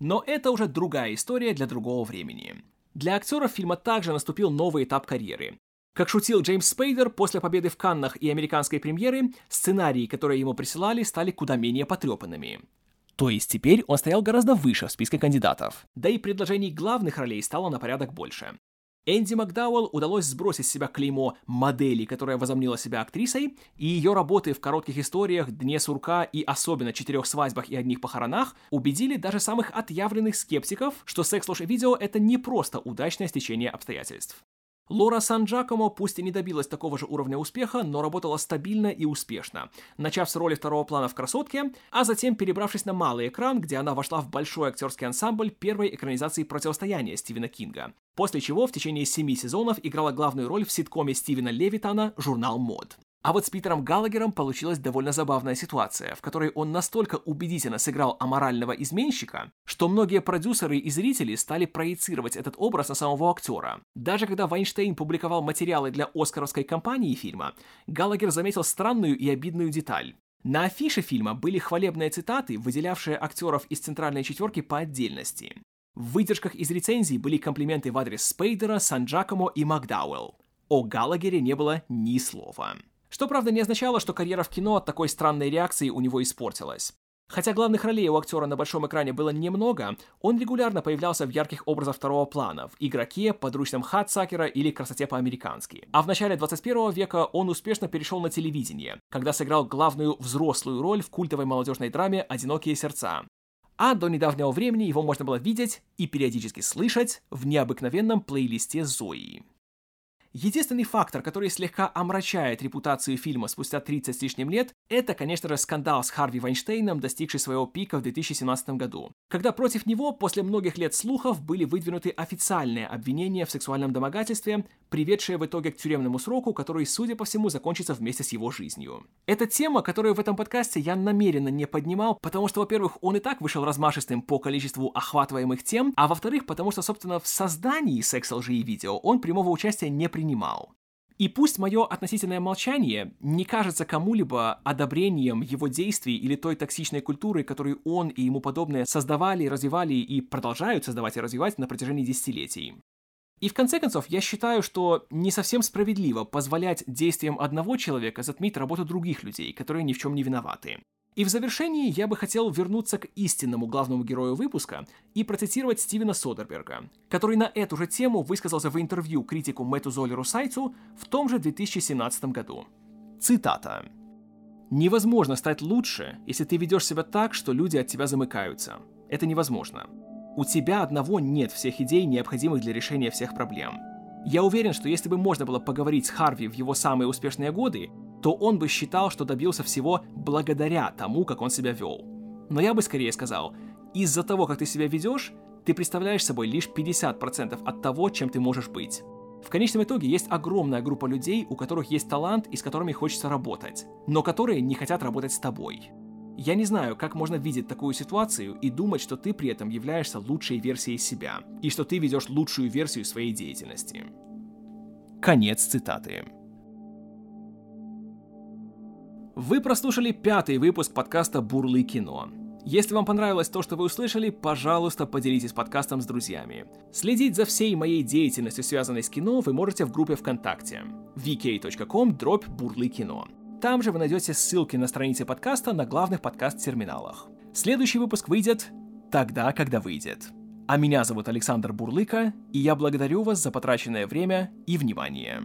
S1: Но это уже другая история для другого времени. Для актеров фильма также наступил новый этап карьеры. Как шутил Джеймс Спейдер, после победы в Каннах и американской премьеры, сценарии, которые ему присылали, стали куда менее потрепанными. То есть теперь он стоял гораздо выше в списке кандидатов. Да и предложений главных ролей стало на порядок больше. Энди Макдауэлл удалось сбросить с себя клеймо модели, которая возомнила себя актрисой, и ее работы в коротких историях, Дне сурка и особенно четырех свадьбах и одних похоронах убедили даже самых отъявленных скептиков, что секс, ложь и видео — это не просто удачное стечение обстоятельств. Лора Сан-Джакомо пусть и не добилась такого же уровня успеха, но работала стабильно и успешно, начав с роли второго плана в «Красотке», а затем перебравшись на малый экран, где она вошла в большой актерский ансамбль первой экранизации «Противостояния» Стивена Кинга, после чего в течение семи сезонов играла главную роль в ситкоме Стивена Левитана «Журнал мод». А вот с Питером Галагером получилась довольно забавная ситуация, в которой он настолько убедительно сыграл аморального изменщика, что многие продюсеры и зрители стали проецировать этот образ на самого актера. Даже когда Вайнштейн публиковал материалы для оскаровской кампании фильма, Галагер заметил странную и обидную деталь. На афише фильма были хвалебные цитаты, выделявшие актеров из центральной четверки по отдельности. В выдержках из рецензий были комплименты в адрес Спейдера, Сан-Джакомо и Макдауэлл. О Галагере не было ни слова. Что, правда, не означало, что карьера в кино от такой странной реакции у него испортилась. Хотя главных ролей у актера на большом экране было немного, он регулярно появлялся в ярких образах второго плана, в «Игроке», «Подручном Хатсакера» или «Красоте по-американски». А в начале 21 века он успешно перешел на телевидение, когда сыграл главную взрослую роль в культовой молодежной драме «Одинокие сердца». А до недавнего времени его можно было видеть и периодически слышать в необыкновенном плейлисте Зои. Единственный фактор, который слегка омрачает репутацию фильма спустя 30 с лишним лет, это, конечно же, скандал с Харви Вайнштейном, достигший своего пика в 2017 году, когда против него после многих лет слухов были выдвинуты официальные обвинения в сексуальном домогательстве, приведшие в итоге к тюремному сроку, который, судя по всему, закончится вместе с его жизнью. Это тема, которую в этом подкасте я намеренно не поднимал, потому что, во-первых, он и так вышел размашистым по количеству охватываемых тем, а во-вторых, потому что, собственно, в создании секс-лжи и видео он прямого участия не принимал принимал. И пусть мое относительное молчание не кажется кому-либо одобрением его действий или той токсичной культуры, которую он и ему подобные создавали, развивали и продолжают создавать и развивать на протяжении десятилетий. И в конце концов, я считаю, что не совсем справедливо позволять действиям одного человека затмить работу других людей, которые ни в чем не виноваты. И в завершении я бы хотел вернуться к истинному главному герою выпуска и процитировать Стивена Содерберга, который на эту же тему высказался в интервью критику Мэтту Золеру Сайцу в том же 2017 году. Цитата. «Невозможно стать лучше, если ты ведешь себя так, что люди от тебя замыкаются. Это невозможно. У тебя одного нет всех идей, необходимых для решения всех проблем. Я уверен, что если бы можно было поговорить с Харви в его самые успешные годы, то он бы считал, что добился всего благодаря тому, как он себя вел. Но я бы скорее сказал, из-за того, как ты себя ведешь, ты представляешь собой лишь 50% от того, чем ты можешь быть. В конечном итоге есть огромная группа людей, у которых есть талант и с которыми хочется работать, но которые не хотят работать с тобой. Я не знаю, как можно видеть такую ситуацию и думать, что ты при этом являешься лучшей версией себя, и что ты ведешь лучшую версию своей деятельности. Конец цитаты. Вы прослушали пятый выпуск подкаста «Бурлый кино». Если вам понравилось то, что вы услышали, пожалуйста, поделитесь подкастом с друзьями. Следить за всей моей деятельностью, связанной с кино, вы можете в группе ВКонтакте vk.com дробь бурлый кино. Там же вы найдете ссылки на страницы подкаста на главных подкаст-терминалах. Следующий выпуск выйдет тогда, когда выйдет. А меня зовут Александр Бурлыка, и я благодарю вас за потраченное время и внимание.